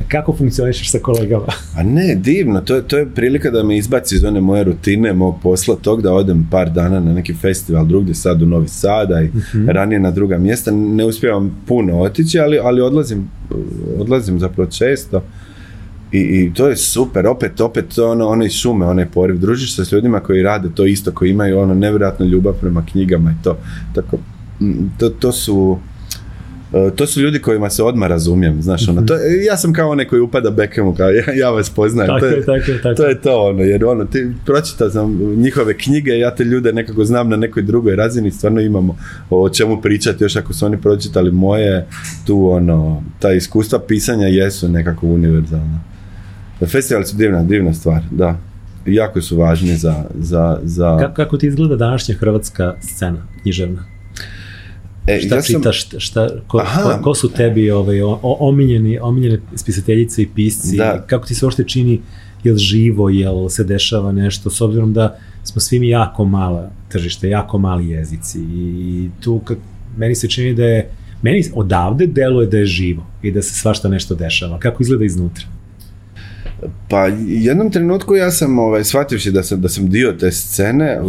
A: kako funkcionišeš sa kolegama?
B: A ne, divno, to, to je prilika da me izbaci iz one moje rutine, mog posla, tog da odem par dana na neki festival drugdje, sad u Novi Sada i uh-huh. ranije na druga mjesta, ne uspijevam puno otići, ali, ali odlazim, odlazim zapravo često. I, I, to je super, opet, opet ono, ono iz šume, onaj poriv, družiš se s ljudima koji rade to isto, koji imaju ono nevjerojatnu ljubav prema knjigama i to, tako, to, to su, e, to su ljudi kojima se odmah razumijem, znaš, ono, to, ja sam kao onaj koji upada Beckhamu, kao ja, ja vas poznajem,
A: tako
B: to,
A: je, tako, tako.
B: to je. to, ono, jer ono, ti pročitao sam njihove knjige, ja te ljude nekako znam na nekoj drugoj razini, stvarno imamo o čemu pričati, još ako su oni pročitali moje, tu ono, ta iskustva pisanja jesu nekako univerzalna. Festivali su divna, divna stvar, da. Jako su važni za... za, za...
A: Kako, kako ti izgleda današnja hrvatska scena književna? E, šta ja sam... čitaš, šta, ko, ko, ko, su tebi ovaj, omiljeni, omiljene spisateljice i pisci, da. kako ti se uopšte čini, jel živo, jel se dešava nešto, s obzirom da smo svi mi jako mala tržište, jako mali jezici i tu kak, meni se čini da je, meni odavde deluje da je živo i da se svašta nešto dešava. Kako izgleda iznutra?
B: a Pa jednom trenutku ja sam ovaj, shvativši da sam, da sam dio te scene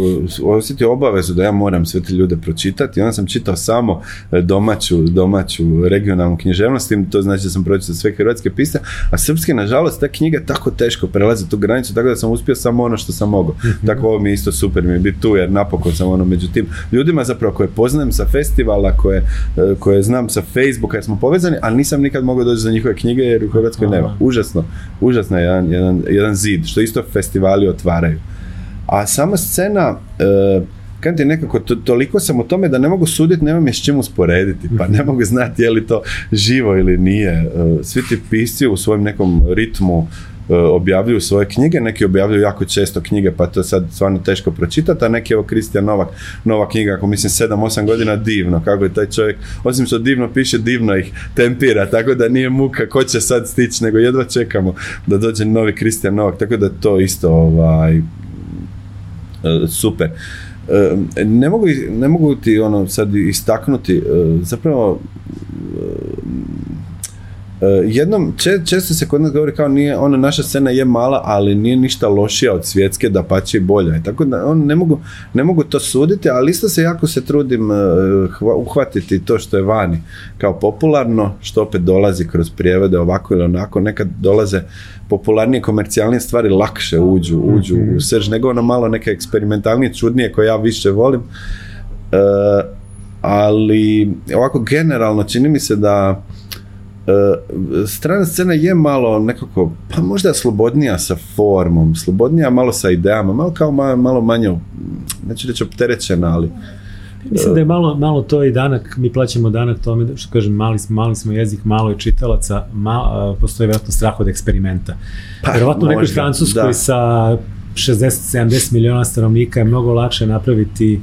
B: osjetio obavezu da ja moram sve te ljude pročitati i onda sam čitao samo e, domaću, domaću regionalnu književnost, to znači da sam pročitao sve hrvatske piste, a srpske, nažalost, ta knjiga tako teško prelazi tu granicu, tako da sam uspio samo ono što sam mogao. Mhm. Tako ovo mi je isto super mi je biti tu, jer napokon sam ono među tim ljudima zapravo koje poznajem sa festivala, koje, e, koje znam sa Facebooka jer smo povezani, ali nisam nikad mogao doći za njihove knjige jer u Hrvatskoj nema. Užasno, užasno je jedan, jedan, jedan zid, što isto festivali otvaraju. A sama scena, e, kad ti nekako, to, toliko sam u tome da ne mogu suditi, nemam je s čim usporediti, pa ne mogu znati je li to živo ili nije. E, svi ti pisci u svojem nekom ritmu objavljuju svoje knjige, neki objavljuju jako često knjige, pa to je sad stvarno teško pročitati, a neki evo Kristijan Novak, nova knjiga, ako mislim 7-8 godina, divno, kako je taj čovjek, osim što divno piše, divno ih tempira, tako da nije muka ko će sad stići, nego jedva čekamo da dođe novi Kristijan Novak, tako da to isto ovaj, e, super. E, ne mogu, ne mogu ti ono sad istaknuti, zapravo jednom, često se kod nas govori kao nije, ona naša scena je mala, ali nije ništa lošija od svjetske, da pa će i bolja. Tako da on ne mogu, ne mogu to suditi, ali isto se jako se trudim uh, uhvatiti to što je vani kao popularno, što opet dolazi kroz prijevode ovako ili onako, nekad dolaze popularnije, komercijalnije stvari lakše uđu, uđu u srž, nego ono malo neke eksperimentalnije, čudnije koje ja više volim. Uh, ali ovako generalno čini mi se da Uh, strana scena je malo nekako, pa možda slobodnija sa formom, slobodnija malo sa idejama, malo kao ma, malo manje, neću reći opterećena, ali
A: Mislim da je malo, malo to i danak, mi plaćamo danak tome, što kažem, mali, mali smo jezik, malo je čitalaca, ma, postoji vjerojatno strah od eksperimenta. Pa, Vjerovatno u nekoj Francuskoj da. sa 60-70 miliona stanovnika je mnogo lakše napraviti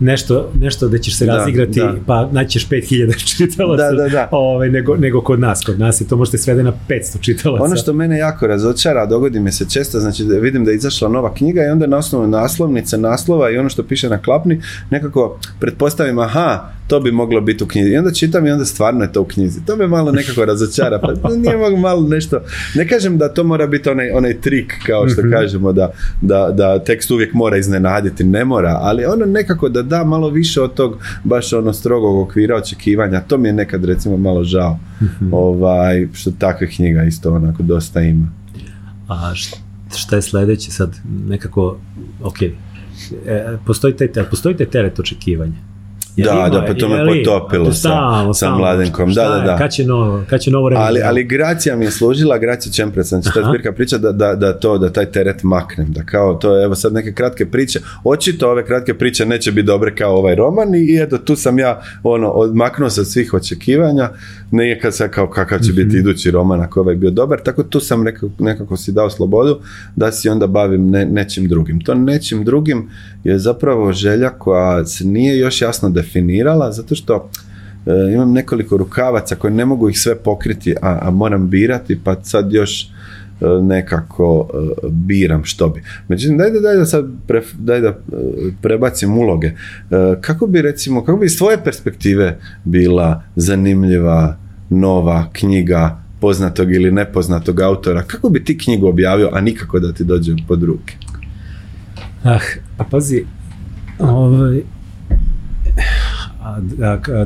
A: nešto, nešto da ćeš se
B: Da,
A: razigrati,
B: da.
A: pa naćeš 5000 čitalaca,
B: Da, da, da.
A: Ovaj, nego, nego kod nas. Kod nas je to možete svede na 500 čitalaca.
B: Ono što mene jako razočara, dogodi mi se često, znači da vidim da je izašla nova knjiga i onda na osnovu naslovnice, naslova i ono što piše na klapni, nekako pretpostavim, aha, to bi moglo biti u knjizi. I onda čitam i onda stvarno je to u knjizi. To me malo nekako razočara. Pa nije mogu malo nešto... Ne kažem da to mora biti onaj, onaj trik, kao što kažemo, da, da, da tekst uvijek mora iznenaditi. Ne mora, ali ono nekako da da malo više od tog baš ono strogog okvira očekivanja. To mi je nekad recimo malo žao. ovaj, što takvih knjiga isto onako dosta ima.
A: A šta je sledeće sad? Nekako, ok, e, postoji taj, postoji taj teret očekivanja. Jel
B: Da,
A: ima-
B: da, pa to me potopilo sa- sa. Mladenkom, da, da, da.
A: Kad će novo, kad će novo vreme?
B: Ali, ali Gracija mi je služila, Gracija Čemprec, znači ta
A: Aha.
B: zbirka priča da, da, da to, da taj teret maknem, da kao to, evo sad neke kratke priče, očito ove kratke priče neće biti dobre kao ovaj roman i, eto tu sam ja ono, odmaknuo od svih očekivanja, nije kad sad kao kakav će
A: Mhm.
B: biti idući roman ako ovaj bio dobar, tako tu sam nekako, nekako si dao slobodu da si onda bavim ne, nečim drugim. To nečim drugim je zapravo želja koja se nije još jasno definirala, zato što E, imam nekoliko rukavaca koje ne mogu ih sve pokriti, a, a moram birati, pa sad još e, nekako e, biram što bi. Međutim, daj da, daj da sad daj da prebacim uloge. Kako bi recimo, kako bi iz tvoje perspektive bila zanimljiva nova knjiga poznatog ili nepoznatog autora, kako bi ti knjigu objavio, a nikako da ti dođe pod ruke?
A: Ah, a pazi, ovaj,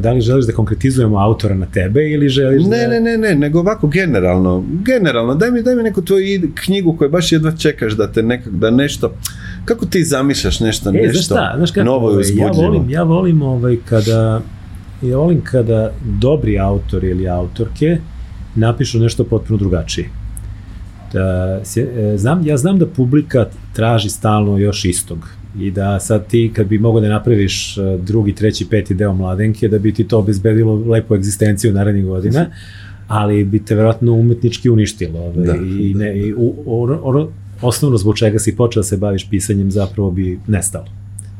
A: da li želiš da konkretizujemo autora na tebe ili želiš da...
B: Ne, ne, ne, ne, nego ovako generalno, generalno, daj mi, daj mi neku tvoju knjigu koju baš jedva čekaš da te nekak, da nešto, kako ti zamišljaš nešto,
A: E, znaš
B: nešto
A: šta, znaš kako,
B: novo i
A: ovaj, ja volim, ja volim ovaj, kada, ja volim kada dobri autori ili autorke napišu nešto potpuno drugačije. Da, e, znam, ja znam da publika traži stalno još istog i da sad ti kad bi mogao da napraviš e, drugi, treći, peti deo mladenke, da bi ti to obezbedilo lepu egzistenciju narednih godina, ali bi te verovatno umetnički uništilo. Ovaj,
B: Da.
A: I, ne, i u, ono, ono, osnovno zbog čega si počeo da se baviš pisanjem zapravo bi nestalo.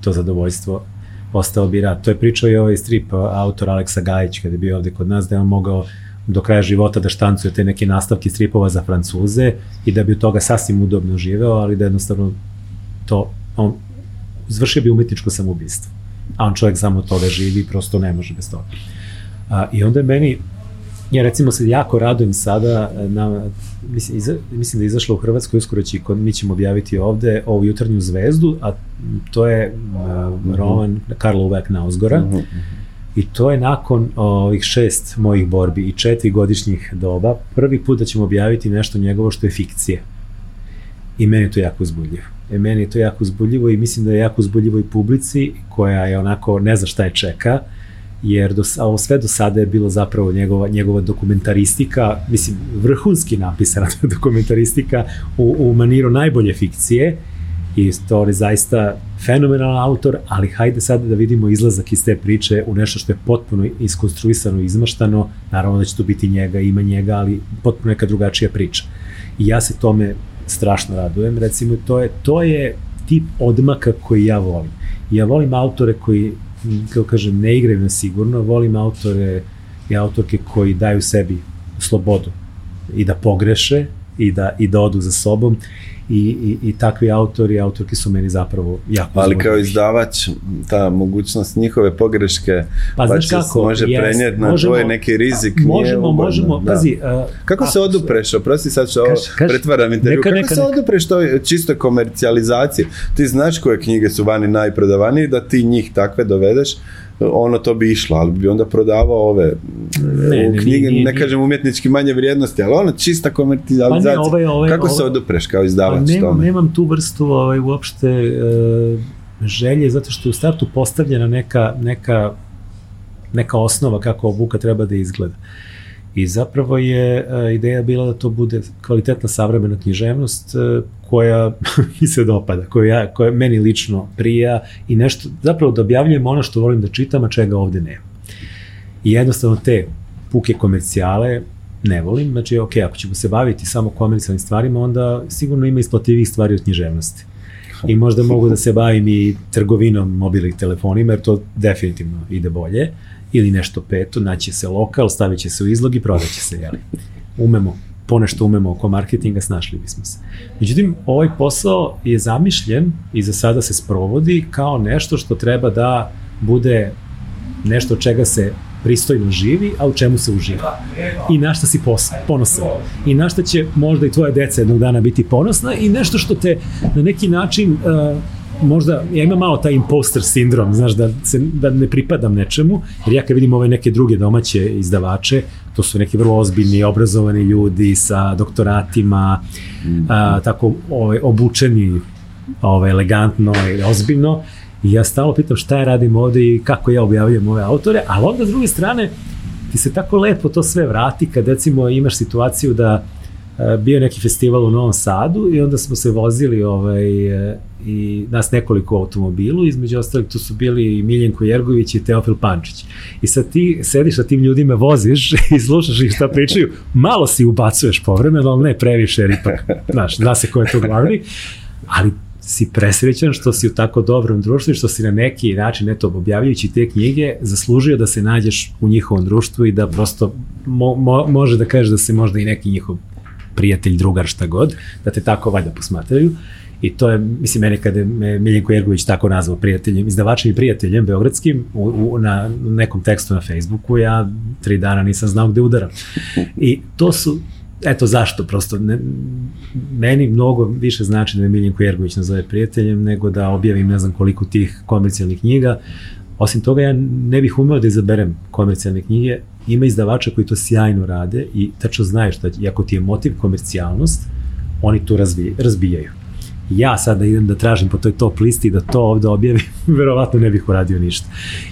A: To zadovoljstvo ostao bi rad. To je pričao i ovaj strip autor Aleksa Gajić kada je bio ovde kod nas, da je on mogao do kraja života da štancuje te neke nastavke stripova za Francuze i da bi od toga sasvim udobno živeo, ali da jednostavno to, on izvršio bi umetničko samoubistvo. A on čovjek samo toga živi i prosto ne može bez toga. A, I onda je meni, ja recimo se jako radujem sada, na, mislim, iza, mislim da je izašla u Hrvatskoj, uskoro će, i kod, mi ćemo objaviti ovde ovu jutarnju zvezdu, a to je uh, roman Karla Uvek Nauzgora.
B: Mhm.
A: I to je nakon ovih šest mojih borbi i četiri godišnjih doba, prvi put da ćemo objaviti nešto njegovo što je fikcija. I meni je to jako uzbudljivo. E, meni je to jako uzbudljivo i mislim da je jako uzbudljivo i publici koja je onako ne zna šta je čeka, jer do, ovo sve do sada je bilo zapravo njegova, njegova dokumentaristika, mislim, vrhunski napisana dokumentaristika u, u maniru najbolje fikcije, i to je zaista fenomenalan autor, ali hajde sad da vidimo izlazak iz te priče u nešto što je potpuno iskonstruisano i izmaštano, naravno da će tu biti njega, ima njega, ali potpuno neka drugačija priča. I ja se tome strašno radujem, recimo to je, to je tip odmaka koji ja volim. Ja volim autore koji, m, kako kažem, ne igraju na sigurno, volim autore i autorke koji daju sebi slobodu i da pogreše i da, i da odu za sobom i, i, i takvi autori i autorke su meni zapravo jako
B: Ali kao izdavač, ta mogućnost njihove pogreške
A: pa,
B: pa se
A: kako,
B: može prenijeti na
A: možemo-
B: tvoj neki rizik.
A: a,
B: nije
A: Možemo,
B: ugodno,
A: možemo,
B: da.
A: pazi, a,
B: Kako se
A: a-
B: odupreš, oprosti sad što ovo
A: Kaži, kaži.
B: pretvaram intervju,
A: Neka,
B: kako
A: neka,
B: se
A: neka.
B: odupreš toj čistoj komercijalizaciji? Ti znaš koje knjige su vani najprodavanije, da ti njih takve dovedeš, ono to bi išlo, ali bi onda prodavao ove
A: Ne, ne,
B: knjige,
A: nije-
B: ne
A: nije.
B: kažem umjetnički manje vrijednosti, ali ono čista komercijalizacija.
A: Pa ne, ovaj- ovaj-
B: kako se
A: ovaj-
B: odupreš kao
A: Pa
B: izdavač
A: nemam,
B: tome?
A: nemam tu vrstu ovaj, uopšte e, želje, zato što je u startu postavljena neka, neka, neka osnova kako obuka treba da izgleda. I zapravo je e, ideja bila da to bude kvalitetna savremena književnost e, koja mi se dopada, koja, ja, koja meni lično prija i nešto, zapravo da objavljujem ono što volim da čitam, a čega ovde nema. I jednostavno te puke komercijale ne volim, znači ok, ako ćemo se baviti samo komercijalnim stvarima, onda sigurno ima isplativih stvari od književnosti. I možda mogu da se bavim i trgovinom mobilnih telefonima, jer to definitivno ide bolje, ili nešto peto, naći se lokal, stavit će se u izlog i prodaće se, jeli. Umemo, ponešto umemo oko marketinga, snašli bismo se. Međutim, ovaj posao je zamišljen i za sada se sprovodi kao nešto što treba da bude nešto čega se pristojno živi, a u čemu se uživa. I na šta si ponosan. I na šta će možda i tvoje deca jednog dana biti ponosna i nešto što te na neki način uh, možda, ja imam malo taj imposter sindrom, znaš, da, se, da ne pripadam nečemu, jer ja kad vidim ove neke druge domaće izdavače, to su neki vrlo ozbiljni, obrazovani ljudi sa doktoratima, a, tako ove, obučeni ove, elegantno i ozbiljno, I ja stalo pitam šta ja radim ovde i kako ja objavljujem ove autore, ali onda s druge strane ti se tako lepo to sve vrati kad recimo imaš situaciju da e, bio neki festival u Novom Sadu i onda smo se vozili ovaj, e, i nas nekoliko automobilu, između ostalih tu su bili i Miljenko Jergović i Teofil Pančić. I sad ti sediš sa tim ljudima, voziš i slušaš ih šta pričaju, malo si ubacuješ povremeno, ali ne previše, jer ipak, znaš, zna se ko je to glavni, ali si presrećan što si u tako dobrom društvu i što si na neki način, eto, objavljujući te knjige, zaslužio da se nađeš u njihovom društvu i da prosto mo, mo, može da kažeš da se možda i neki njihov prijatelj, drugar, šta god, da te tako valjda posmatraju. I to je, mislim, mene kada me Miljenko Jergović tako nazvao prijateljem, izdavačem i prijateljem beogradskim u, u, na nekom tekstu na Facebooku, ja tri dana nisam znao gde udaram. I to su, eto zašto, prosto ne, meni mnogo više znači da me Miljenko Jergović nazove prijateljem nego da objavim ne znam koliko tih komercijalnih knjiga. Osim toga ja ne bih umeo da izaberem komercijalne knjige, ima izdavača koji to sjajno rade i tačno znaju šta, i ako ti je motiv komercijalnost, oni to razbijaju. Ja sada da idem da tražim po toj top listi da to ovde objavim, verovatno ne bih uradio ništa.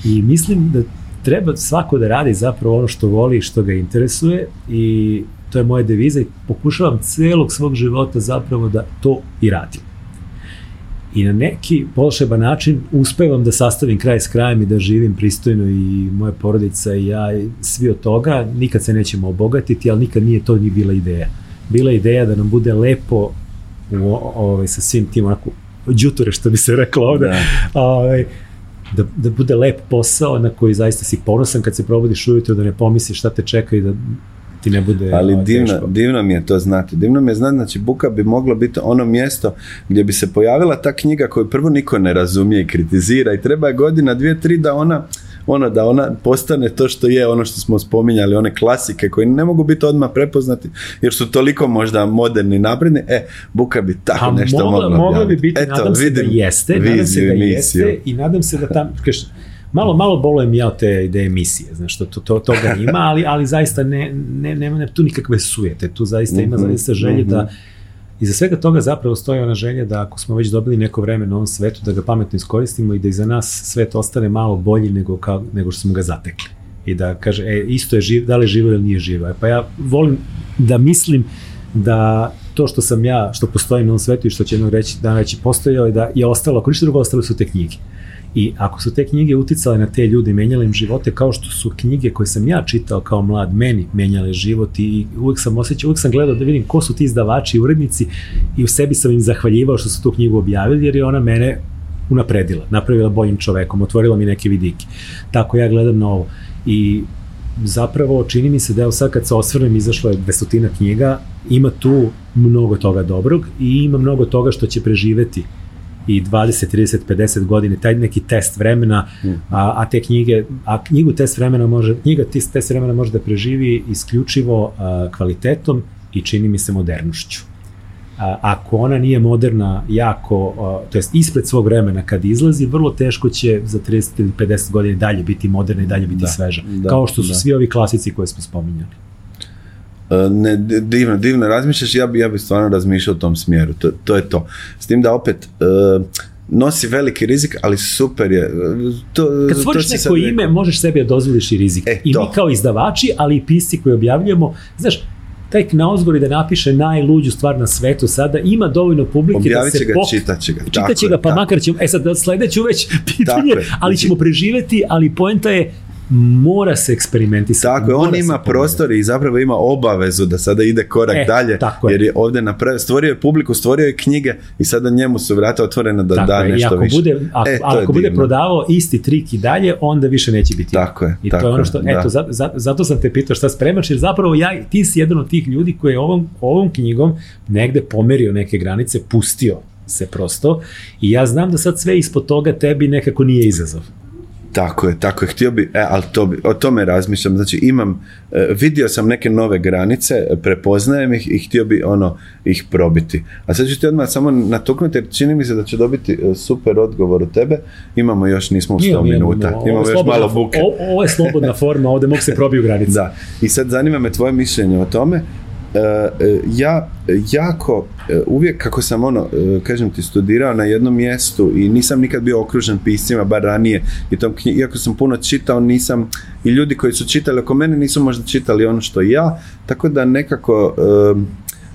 A: I mislim da treba svako da radi zapravo ono što voli i što ga interesuje i to je moja deviza i pokušavam celog svog života zapravo da to i radim. I na neki volšeban način uspevam da sastavim kraj s krajem i da živim pristojno i moja porodica i ja i svi od toga, nikad se nećemo obogatiti, ali nikad nije to ni bila ideja. Bila ideja da nam bude lepo u, ovaj, sa svim tim onako džutore što bi se reklo ovde, da. ovaj, da, da bude lep posao na koji zaista si ponosan kad se probodiš ujutro, da ne pomisliš šta te čeka i da ti ne bude
B: Ali divno, teško. divno mi je to znati. Divno mi je znati, znači Buka bi moglo biti ono mjesto gdje bi se pojavila ta knjiga koju prvo niko ne razumije i kritizira i treba je godina, dvije, tri da ona ono da ona postane to što je ono što smo spominjali, one klasike koje ne mogu biti odmah prepoznati jer su toliko možda moderni napredni, e, Buka bi tako A nešto mogla, mogla,
A: mogla bi biti, Eto, nadam se da jeste, nadam se da jeste i nadam se da tam, kaš, malo, malo boluje mi ja te ideje emisije, znaš, to, to, to, toga ima, ali, ali zaista ne, ne, nema ne, tu nikakve sujete, tu zaista ima -hmm. zaista želje mm -hmm. da Iza svega toga zapravo stoji ona želja da ako smo već dobili neko vreme na ovom svetu, da ga pametno iskoristimo i da iza nas svet ostane malo bolji nego, kao, nego što smo ga zatekli. I da kaže, e, isto je živ, da li je živo ili nije živo. E, pa ja volim da mislim da to što sam ja, što postoji na ovom svetu i što će jednog reći, da reći postojao i da je ostalo, ako ništa drugo, ostalo su te knjige. I ako su te knjige uticale na te ljude i menjale im živote kao što su knjige koje sam ja čitao kao mlad meni menjale život i uvek sam osjećao, uvek sam gledao da vidim ko su ti izdavači i urednici i u sebi sam im zahvaljivao što su tu knjigu objavili jer je ona mene unapredila, napravila boljim čovekom, otvorila mi neke vidike. Tako ja gledam na ovo. I zapravo čini mi se da evo sad kad se osvrnem izašlo je dvestotina knjiga, ima tu mnogo toga dobrog i ima mnogo toga što će preživeti i 20, 30, 50 godine, taj neki test vremena, mm. a, a te knjige, a knjigu test vremena može, knjiga test vremena može da preživi isključivo a, kvalitetom i čini mi se modernošću. A, ako ona nije moderna jako, a, to jest ispred svog vremena kad izlazi, vrlo teško će za 30 ili 50 godina dalje biti moderna i dalje biti da, sveža. Da, kao što su da. svi ovi klasici koje smo spominjali.
B: E, ne, divno, divno razmišljaš, ja bi, ja bi stvarno razmišljao u tom smjeru, to, to je to. S tim da opet, uh, nosi veliki rizik, ali super je.
A: To, Kad stvoriš to neko ime, rekao. možeš sebi dozvoliš i rizik. E, I to. mi kao izdavači, ali i pisci koji objavljujemo, znaš, taj Knausgori da napiše najluđu stvar na svetu sada, ima dovoljno publike
B: Objavit
A: da se
B: ga, pok... čitaće ga.
A: Čitaće ga, pa tako. makar ćemo, e sad sledeću već pitanje, ali ćemo preživeti, ali poenta je mora se eksperimentisati.
B: Tako je, on ima prostor i zapravo ima obavezu da sada ide korak
A: e,
B: dalje,
A: tako
B: jer je ovdje napravio, stvorio je publiku, stvorio je knjige i sada njemu su vrata otvorena da da nešto
A: ako
B: više.
A: Bude, ako, e, ako bude prodavao isti trik i dalje, onda više neće biti.
B: Tako je.
A: I
B: tako
A: to je ono što, eto, zato, zato sam te pitao šta spremaš, jer zapravo ja, ti si jedan od tih ljudi koji je ovom, ovom knjigom negde pomerio neke granice, pustio se prosto i ja znam da sad sve ispod toga tebi nekako nije izazov.
B: Tako je, tako je, htio bi, e, ali to bi, o tome razmišljam, znači imam, e, vidio sam neke nove granice, prepoznajem ih i htio bi ono, ih probiti. A sad ću ti odmah samo natuknuti jer čini mi se da će dobiti e, super odgovor od tebe, imamo još, nismo u 100 minuta, imamo, imamo još malo buke.
A: Ovo je slobodna forma, ovdje mogu se probiju granice.
B: Da, i sad zanima me tvoje mišljenje o tome, E, e, ja jako e, uvijek kako sam ono kažem ti studirao na jednom mjestu i nisam nikad bio okružen piscima bar ranije. I tom iako sam puno čitao nisam i ljudi koji su čitali oko mene nisu možda čitali ono što ja tako da nekako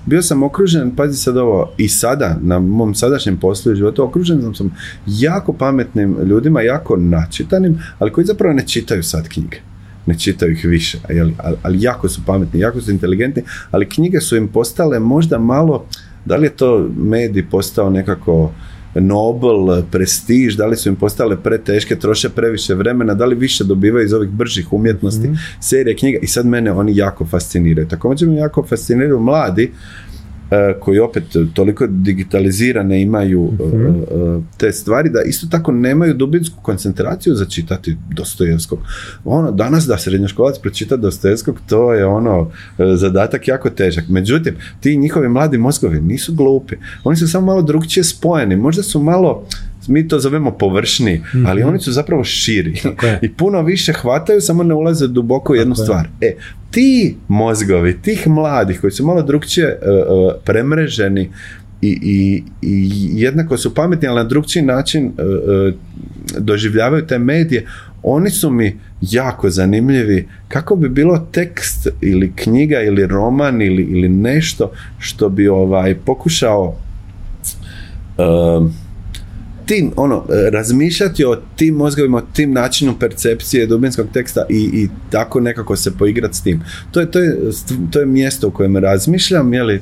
B: bio sam okružen, pazi sad ovo, i sada, na mom sadašnjem poslu i životu, okružen sam jako pametnim ljudima, jako načitanim, ali koji zapravo ne čitaju sad knjige ne čitaju ih više, ali, ali jako su pametni, jako su inteligentni, ali knjige su im postale možda malo, da li je to medij postao nekako Nobel, prestiž, da li su im postale preteške, troše previše vremena, da li više dobivaju iz ovih bržih umjetnosti, mm serije knjiga i sad mene oni jako fasciniraju. Također me jako fasciniraju mladi koji opet toliko digitalizirane imaju e, mhm. e, te stvari da isto tako nemaju dubinsku koncentraciju za čitati Dostojevskog. Ono, danas da srednjoškolac pročita Dostojevskog, to je ono zadatak jako težak. Međutim, ti njihovi mladi mozgovi nisu glupi. Oni su samo malo drugčije spojeni. Možda su malo mi to zovemo površni, ali mhm. oni su zapravo širi i puno više hvataju, samo ne ulaze duboko u jednu stvar. E, ti mozgovi, tih mladih koji su malo drugčije e, e, premreženi i, i, i, jednako su pametni, ali na drugčiji način e, doživljavaju te medije, oni su mi jako zanimljivi. Kako bi bilo tekst ili knjiga ili roman ili, ili nešto što bi ovaj pokušao tim, ono, e, razmišljati o tim mozgovima, o tim načinu percepcije dubinskog teksta i, i tako nekako se poigrati s tim. To je, to je, to je mjesto u kojem razmišljam, je li, e,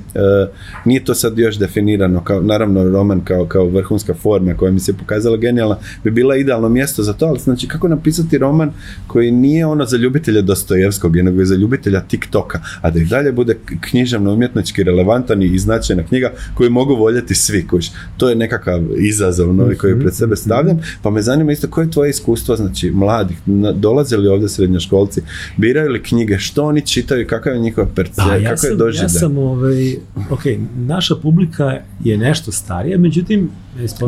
B: nije to sad još definirano, kao, naravno roman kao, kao vrhunska forma koja mi se pokazala genijalna, bi bila idealno mjesto za to, ali znači kako napisati roman koji nije ono za ljubitelja Dostojevskog, nego je za ljubitelja TikToka, a da i dalje bude književno umjetnički relevantan i značajna knjiga koju mogu voljeti svi, kuć. To je nekakav izazov, novi koje pred sebe stavljam, pa me zanima isto koje je tvoje iskustvo, znači mladih, dolaze li ovdje srednjoškolci, biraju li knjige, što oni čitaju, kakav je njihova percepcija, pa, ja kako je doživljaj?
A: Ja sam, ovaj, ok, naša publika je nešto starija, međutim,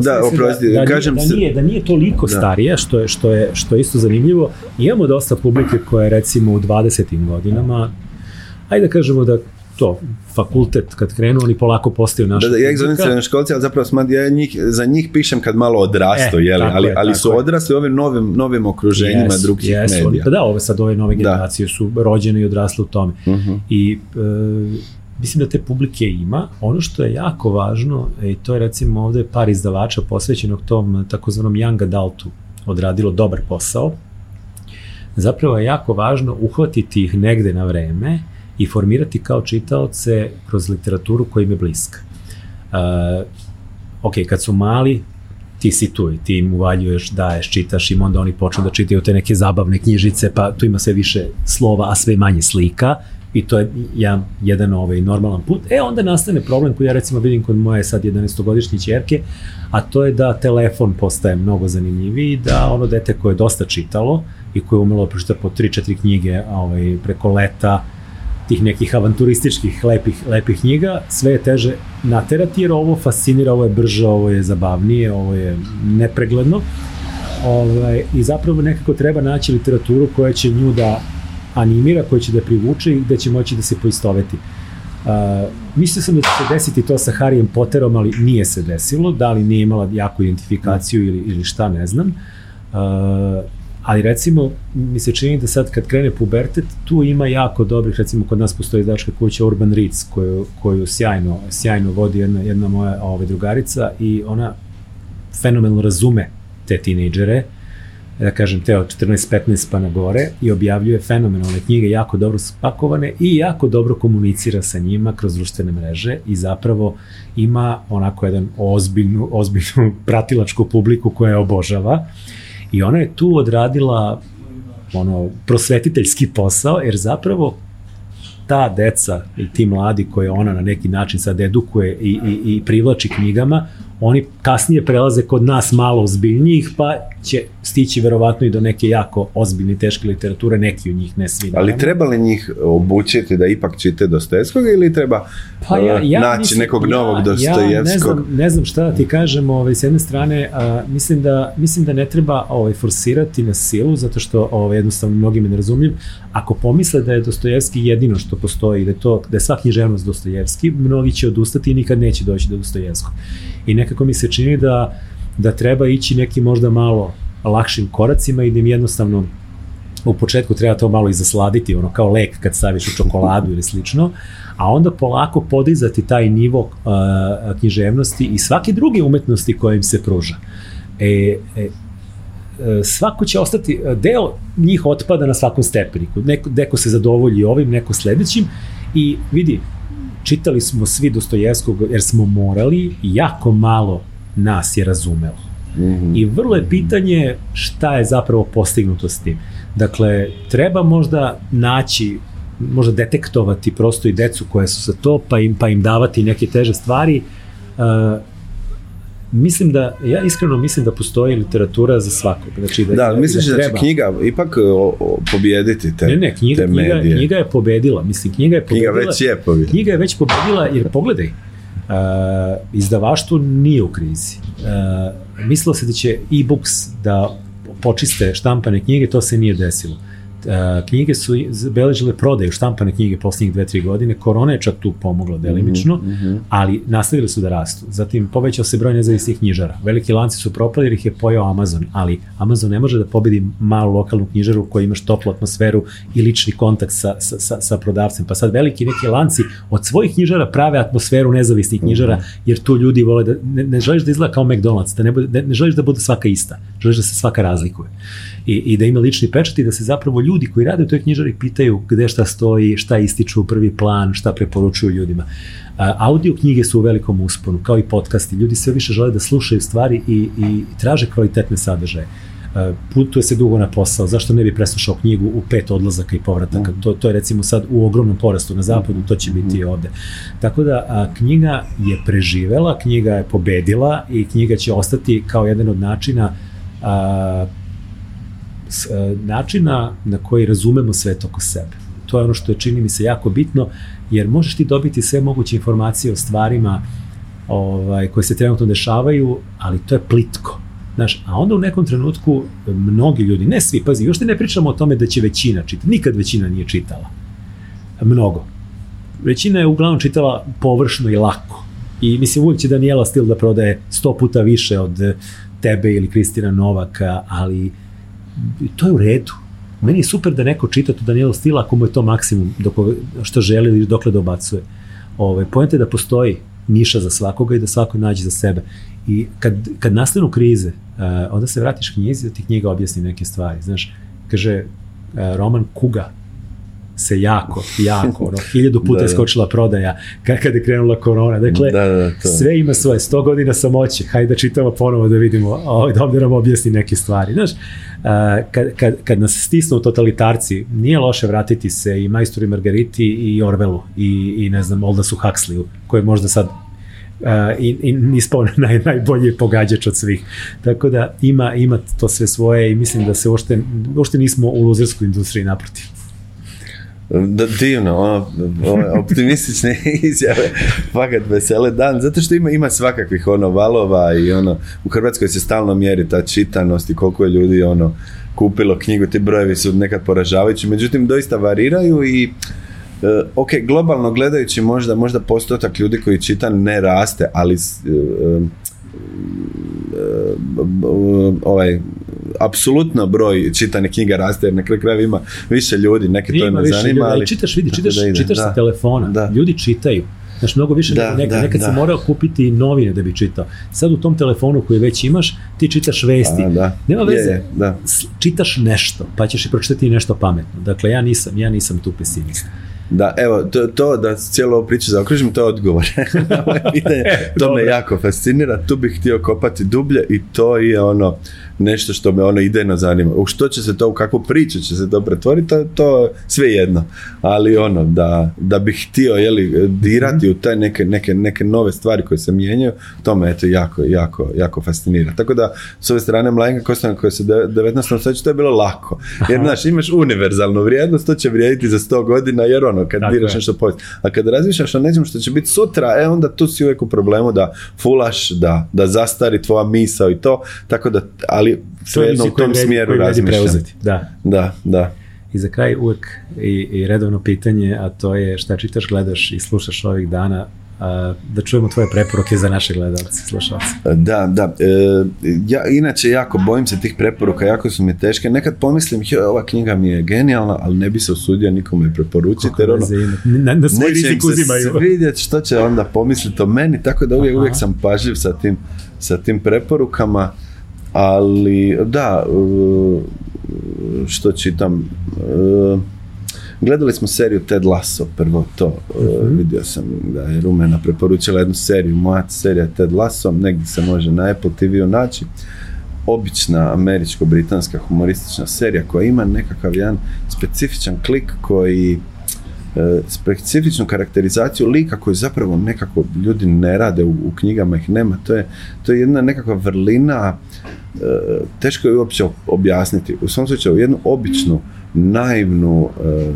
B: da, oprosti,
A: da,
B: kažem
A: da, nije, da nije toliko starija, što je, što, je, što je isto zanimljivo. Imamo dosta publike koja je recimo u 20. godinama, ajde da kažemo da to, fakultet kad krenu, oni polako postaju naša
B: da, ja ih zovem školci, ali zapravo smad, ja njih, za njih pišem kad malo odrastu, e, ali, ali su odrasli u ovim novim, novim okruženjima yes, drugih yes, medija. Oni,
A: pa da, ove sad ove nove generacije su rođene i odrasle u tome. Uh-huh. I e, mislim da te publike ima. Ono što je jako važno, i to je recimo ovde par izdavača posvećenog tom takozvanom young adultu odradilo dobar posao, zapravo je jako važno uhvatiti ih negde na vreme i formirati kao čitaoce kroz literaturu koja im je bliska. Uh, ok, kad su mali, ti si tu i ti im uvaljuješ, daješ, čitaš im, onda oni počnu da čitaju te neke zabavne knjižice, pa tu ima sve više slova, a sve manje slika i to je ja, jedan ovaj normalan put. E, onda nastane problem koji ja recimo vidim kod moje sad 11-godišnje čerke, a to je da telefon postaje mnogo zanimljiviji, da ono dete koje je dosta čitalo i koje je umelo pročitati po 3-4 knjige ovaj, preko leta, tih nekih avanturističkih lepih, lepih knjiga, sve je teže naterati jer ovo fascinira, ovo je brže, ovo je zabavnije, ovo je nepregledno. Ovaj, I zapravo nekako treba naći literaturu koja će nju da animira, koja će da privuče i da će moći da se poistoveti. Uh, mislio sam da će se desiti to sa Harryem Potterom, ali nije se desilo, da li nije imala jaku identifikaciju ili, ili šta, ne znam. Uh, ali recimo mi se čini da sad kad krene pubertet, tu ima jako dobrih, recimo kod nas postoji izdačka kuća Urban Reads koju, koju sjajno, sjajno vodi jedna, jedna moja ove, drugarica i ona fenomenalno razume te tinejdžere da kažem, te od 14-15 pa na gore i objavljuje fenomenalne knjige, jako dobro spakovane i jako dobro komunicira sa njima kroz društvene mreže i zapravo ima onako jedan ozbiljnu, ozbiljnu pratilačku publiku koja je obožava i ona je tu odradila ono prosvetiteljski posao jer zapravo ta deca i ti mladi koje ona na neki način sad edukuje i, i, i privlači knjigama, oni kasnije prelaze kod nas malo ozbiljnijih, pa će stići verovatno i do neke jako ozbiljne teške literature, neki od njih, ne svi.
B: Ali treba li njih obučiti da ipak čite Dostojevskog ili treba pa ja, ja naći mislim, nekog novog ja, Dostojevskog? Ja
A: ne znam, ne znam šta da ti kažem, ovaj, s jedne strane, a, mislim, da, mislim da ne treba ovaj, forsirati na silu, zato što ovaj, jednostavno mnogim ne razumljiv. Ako pomisle da je Dostojevski jedino što postoji, da je, to, da je sva književnost Dostojevski, mnogi će odustati i nikad neće doći do Dostojevskog. I nekako mi se čini da da treba ići neki možda malo lakšim koracima i da im jednostavno u početku treba to malo izasladiti, ono kao lek kad staviš u čokoladu ili slično, a onda polako podizati taj nivo uh, književnosti i svake druge umetnosti koja im se pruža. E, e, svako će ostati, deo njih otpada na svakom stepeniku. Neko, neko se zadovolji ovim, neko sledećim i vidi, čitali smo svi Dostojevskog jer smo morali jako malo nas je razumelo. Mm -hmm. I vrlo je pitanje šta je zapravo postignuto s tim. Dakle, treba možda naći možda detektovati prosto i decu koje su za to, pa im, pa im davati neke teže stvari. Uh, mislim da, ja iskreno mislim da postoji literatura za svakog. Znači
B: da, da, da misliš da, da će knjiga ipak o, o, pobjediti te,
A: ne, ne, knjiga, te medije? Knjiga, knjiga je pobedila, mislim, knjiga je pobedila.
B: Knjiga već je pobedila.
A: Knjiga je već pobedila, jer pogledaj, Uh, izdavaštvo nije u krizi. Uh, mislilo se da će e-books da počiste štampane knjige, to se nije desilo knjige su beležile prodaju štampane knjige poslednjih dve, tri godine, korona je čak tu pomogla delimično, mm -hmm. ali nastavili su da rastu. Zatim povećao se broj nezavisnih knjižara. Veliki lanci su propali jer ih je pojao Amazon, ali Amazon ne može da pobedi malu lokalnu knjižaru koja imaš toplu atmosferu i lični kontakt sa, sa, sa, sa prodavcem. Pa sad veliki neki lanci od svojih knjižara prave atmosferu nezavisnih knjižara, mhm. jer tu ljudi vole da, ne, ne želiš da izgleda kao McDonald's, da ne, bude, ne, ne želiš da bude svaka ista, želiš da se svaka razlikuje i, i da ima lični pečat i da se zapravo ljudi koji rade u toj knjižari pitaju gde šta stoji, šta ističu u prvi plan, šta preporučuju ljudima. Audio knjige su u velikom usponu, kao i podcasti. Ljudi sve više žele da slušaju stvari i, i traže kvalitetne sadržaje putuje se dugo na posao, zašto ne bi preslušao knjigu u pet odlazaka i povrataka, mm. to, to je recimo sad u ogromnom porastu na zapadu, to će biti i mm. ovde. Tako da a, knjiga je preživela, knjiga je pobedila i knjiga će ostati kao jedan od načina a, E, načina na koji razumemo svet oko sebe. To je ono što je čini mi se jako bitno, jer možeš ti dobiti sve moguće informacije o stvarima ovaj, koje se trenutno dešavaju, ali to je plitko. Znaš, a onda u nekom trenutku mnogi ljudi, ne svi, pazi, još te ne pričamo o tome da će većina čitati, nikad većina nije čitala. Mnogo. Većina je uglavnom čitala površno i lako. I mislim, uvijek će Daniela Stil da prodaje sto puta više od tebe ili Kristina Novaka, ali to je u redu. Meni je super da neko čita to Daniela Stila ako mu je to maksimum dok, što želi ili dokle da obacuje. Ove, pojent je da postoji niša za svakoga i da svako nađe za sebe. I kad, kad nastanu krize, uh, onda se vratiš knjizi da ti knjiga objasni neke stvari. Znaš, kaže uh, roman Kuga, se jako, jako, ono, hiljadu puta je skočila prodaja kada je krenula korona. Dakle, da, da, da, to. sve ima svoje, 100 godina samoće, hajde da čitamo ponovo da vidimo, ovaj, da ovde nam objasni neke stvari. Znaš, kad, kad, kad nas stisnu totalitarci, nije loše vratiti se i Majsturi Margariti i Orvelu i, i ne znam, Oldasu Huxleyu, koji možda sad Uh, i, i nispao naj, najbolji pogađač od svih. Tako da ima, ima to sve svoje i mislim da se uopšte, uopšte nismo u luzerskoj industriji naprotiv.
B: Da, divno, ono, ono, optimistične izjave, fakat vesele dan, zato što ima, ima svakakvih ono valova i ono, u Hrvatskoj se stalno mjeri ta čitanost i koliko je ljudi ono, kupilo knjigu, ti brojevi su nekad poražavajući, međutim doista variraju i Uh, ok, globalno gledajući možda, možda postotak ljudi koji čita ne raste, ali uh, uh, ovaj apsolutno broj čitane knjiga raste jer na kraju krajeva ima više ljudi, neke to ne zanima,
A: ljudi, ali čitaš, vidi, čitaš, da čitaš da. sa telefona, da. ljudi čitaju. Znaš, mnogo više
B: Da,
A: nekad.
B: da,
A: nekad
B: da.
A: si morao kupiti novine da bi čitao. Sad u tom telefonu koji već imaš, ti čitaš vesti.
B: A, da.
A: Nema veze.
B: je, da.
A: Čitaš nešto, pa ćeš i pročitati nešto pametno. Dakle, ja nisam, ja nisam tu pesimista.
B: Da, evo, to, to da cijelu ovu priču zaokružim, to je odgovor na moje pitanje. To me jako fascinira, tu bih htio kopati dublje i to je ono nešto što me ono idejno zanima. U što će se to, u kakvu priču će se to pretvoriti, to, to sve jedno. Ali ono, da, da bih htio jeli, dirati u taj neke, neke, neke nove stvari koje se mijenjaju, to me eto jako, jako, jako fascinira. Tako da, s ove strane Mladenka Kostana koja se u 19. stoljeću, to je bilo lako. Jer, znaš, imaš univerzalnu vrijednost, to će vrijediti za 100 godina, jer ono, kad
A: Tako
B: diraš
A: je.
B: nešto povijest. A kad razmišljaš o nečem što će biti sutra, e onda tu si uvijek u problemu da fulaš, da, da zastari tvoja misao i to, tako da, ali svejedno u tom smjeru razmišljam.
A: preuzeti. Da.
B: Da, da.
A: I za kraj uvek i, i redovno pitanje, a to je šta čitaš, gledaš i slušaš ovih dana, a, da čujemo tvoje preporuke za naše gledalce, slušalce.
B: Da, da. E, ja inače jako bojim se tih preporuka, jako su mi teške. Nekad pomislim, "Joj, ova knjiga mi je genijalna, ali ne bi se usudio nikome preporučiti. Jer ono,
A: na, na svoj rizik uzimaju.
B: svidjeti što će onda pomisliti o meni, tako da uvijek,
A: Aha.
B: uvijek sam pažljiv sa tim, sa tim preporukama, ali da, e, što čitam, e, Gledali smo seriju Ted Lasso, prvo to, e, vidio sam da je Rumena preporučila jednu seriju, moja serija Ted Lasso, negdje se može na Apple TV-u naći, obična američko-britanska humoristična serija koja ima nekakav jedan specifičan klik koji specifičnu karakterizaciju lika koji zapravo nekako ljudi ne rade u, u knjigama ih nema. To je, to je jedna nekakva vrlina e, teško je uopće objasniti. U svom slučaju jednu običnu naivnu e,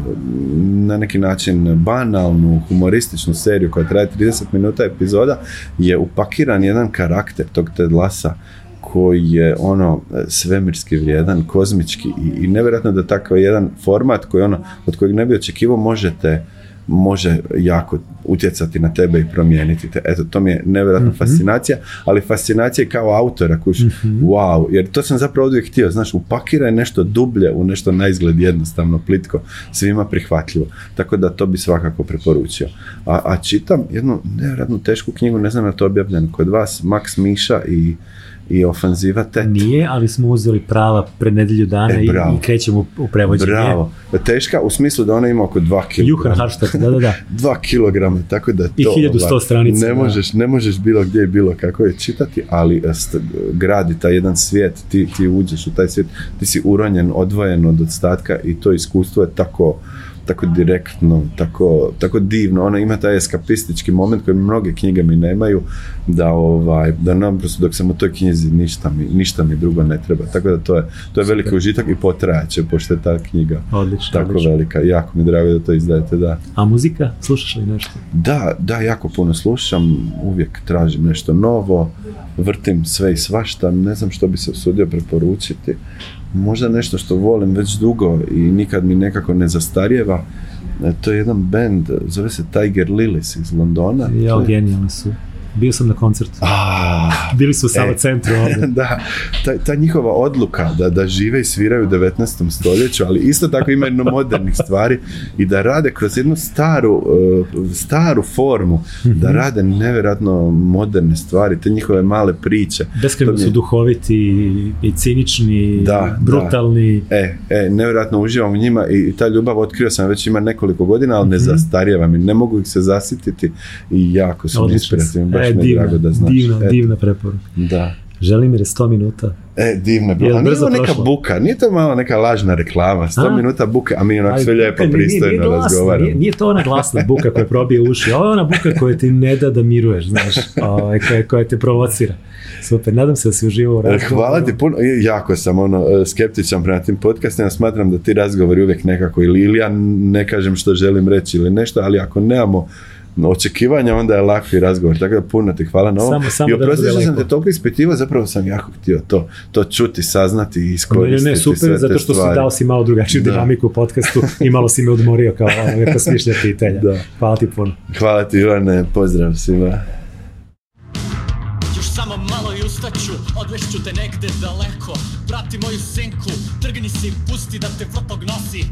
B: na neki način banalnu humorističnu seriju koja traje 30 minuta epizoda je upakiran jedan karakter tog Ted Lassa koji je ono svemirski vrijedan, kozmički i, i nevjerojatno da takav jedan format koji ono, od kojeg ne bi očekivao možete može jako utjecati na tebe i promijeniti te. Eto, to mi je nevjerojatna fascinacija, ali fascinacija kao autora koji wow, jer to sam zapravo uvijek htio, znaš, upakiraj nešto dublje u nešto na izgled jednostavno, plitko, svima prihvatljivo. Tako da to bi svakako preporučio. A, a čitam jednu nevjerojatno tešku knjigu, ne znam li to objavljeno kod vas, Max Miša i i ofanziva Tet.
A: Nije, ali smo uzeli prava pred nedelju dana
B: E,
A: i, i krećemo u, prevođenje.
B: Bravo. Teška u smislu da ona ima oko 2 kg.
A: Juhan Harštad, da, da, da.
B: 2 kilograma, tako da to...
A: I 1100
B: ovaj,
A: stranica,
B: Ne možeš, ne možeš bilo gdje i bilo kako je čitati, ali e, st- gradi taj jedan svijet, ti, ti uđeš u taj svijet, ti si uranjen, odvojen od ostatka i to iskustvo je tako tako direktno, tako, tako divno, ona ima taj eskapistički moment koji mnoge knjige mi nemaju, da ovaj, da naprosto dok sam u toj knjizi ništa mi, ništa mi drugo ne treba, tako da to je, to je veliki užitak i potrajaće, pošto je ta knjiga
A: Odlično,
B: tako
A: odlično.
B: velika, jako mi drago da to izdajete, da.
A: A muzika? Slušaš li nešto?
B: Da, da, jako puno slušam, uvijek tražim nešto novo, vrtim sve i svašta, ne znam što bi se usudio preporučiti. Možda nešto što volim već dugo i nikad mi nekako ne zastarijeva. E, To je jedan band, zove se Tiger Lilies iz Londona.
A: Ja, genijalni su. Bio sam na koncertu.
B: A,
A: Bili su u Sava
B: E.
A: centru ovdje.
B: da, ta, ta njihova odluka da, da žive i sviraju u 19. stoljeću, ali isto tako ima jedno modernih stvari i da rade kroz jednu staru, uh, staru formu, da rade nevjerojatno moderne stvari, te njihove male priče.
A: Beskreno su duhoviti i, i cinični,
B: Da,
A: brutalni.
B: E, e, nevjerojatno uživam u njima i, i ta ljubav otkrio sam već ima nekoliko godina, ali ne
A: Mhm.
B: zastarijeva mi, ne mogu ih se zasititi i jako su mi inspirativni, baš
A: E,
B: mi je
A: divna,
B: drago da znaš.
A: divna,
B: E,
A: divna preporuka.
B: Da.
A: Želimir je 100 minuta.
B: E, divno je bilo. A nije ovo neka
A: prošlo?
B: buka, nije to malo neka lažna reklama, 100
A: A?
B: minuta buke, a mi onako
A: Ali
B: sve lijepo, pristojno razgovaramo.
A: Nije, nije to ona glasna buka koja probije uši, ovo je ona buka koja ti ne da da miruješ, znaš, ovaj, koja, koja te provocira. Super, nadam se da si uživao u
B: E,
A: razgovoru.
B: Hvala ti puno, jako sam ono e, skeptičan prema tim podcastima, smatram da ti razgovori uvijek nekako ili, ili ja ne kažem što želim reći ili nešto, ali ako nemamo očekivanja, onda je lako i razgovor. Tako da puno ti hvala na ovom.
A: Samo- samo
B: I
A: da
B: oprosti što sam te toliko ispitivao, zapravo sam jako htio to, to čuti, saznati i
A: Ne,
B: iskoristiti
A: ne, ne, super,
B: sve te
A: zato što si
B: stvari.
A: dao si malo drugačiju
B: Da.
A: dinamiku u podcastu i malo si me odmorio kao neka smišlja pitanja.
B: Da.
A: Hvala ti puno.
B: Hvala ti Ivane, pozdrav svima.
C: Još samo malo i ustaću, odvešću te negde daleko Prati moju senku, trgni se i pusti da te vrtlog nosi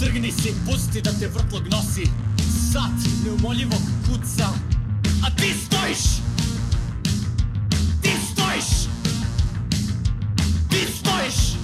C: Trgni se i pusti da te vrtlog nosi Sat neumoljivo kuca. A ti stojiš! Ti stojiš! Ti stojiš!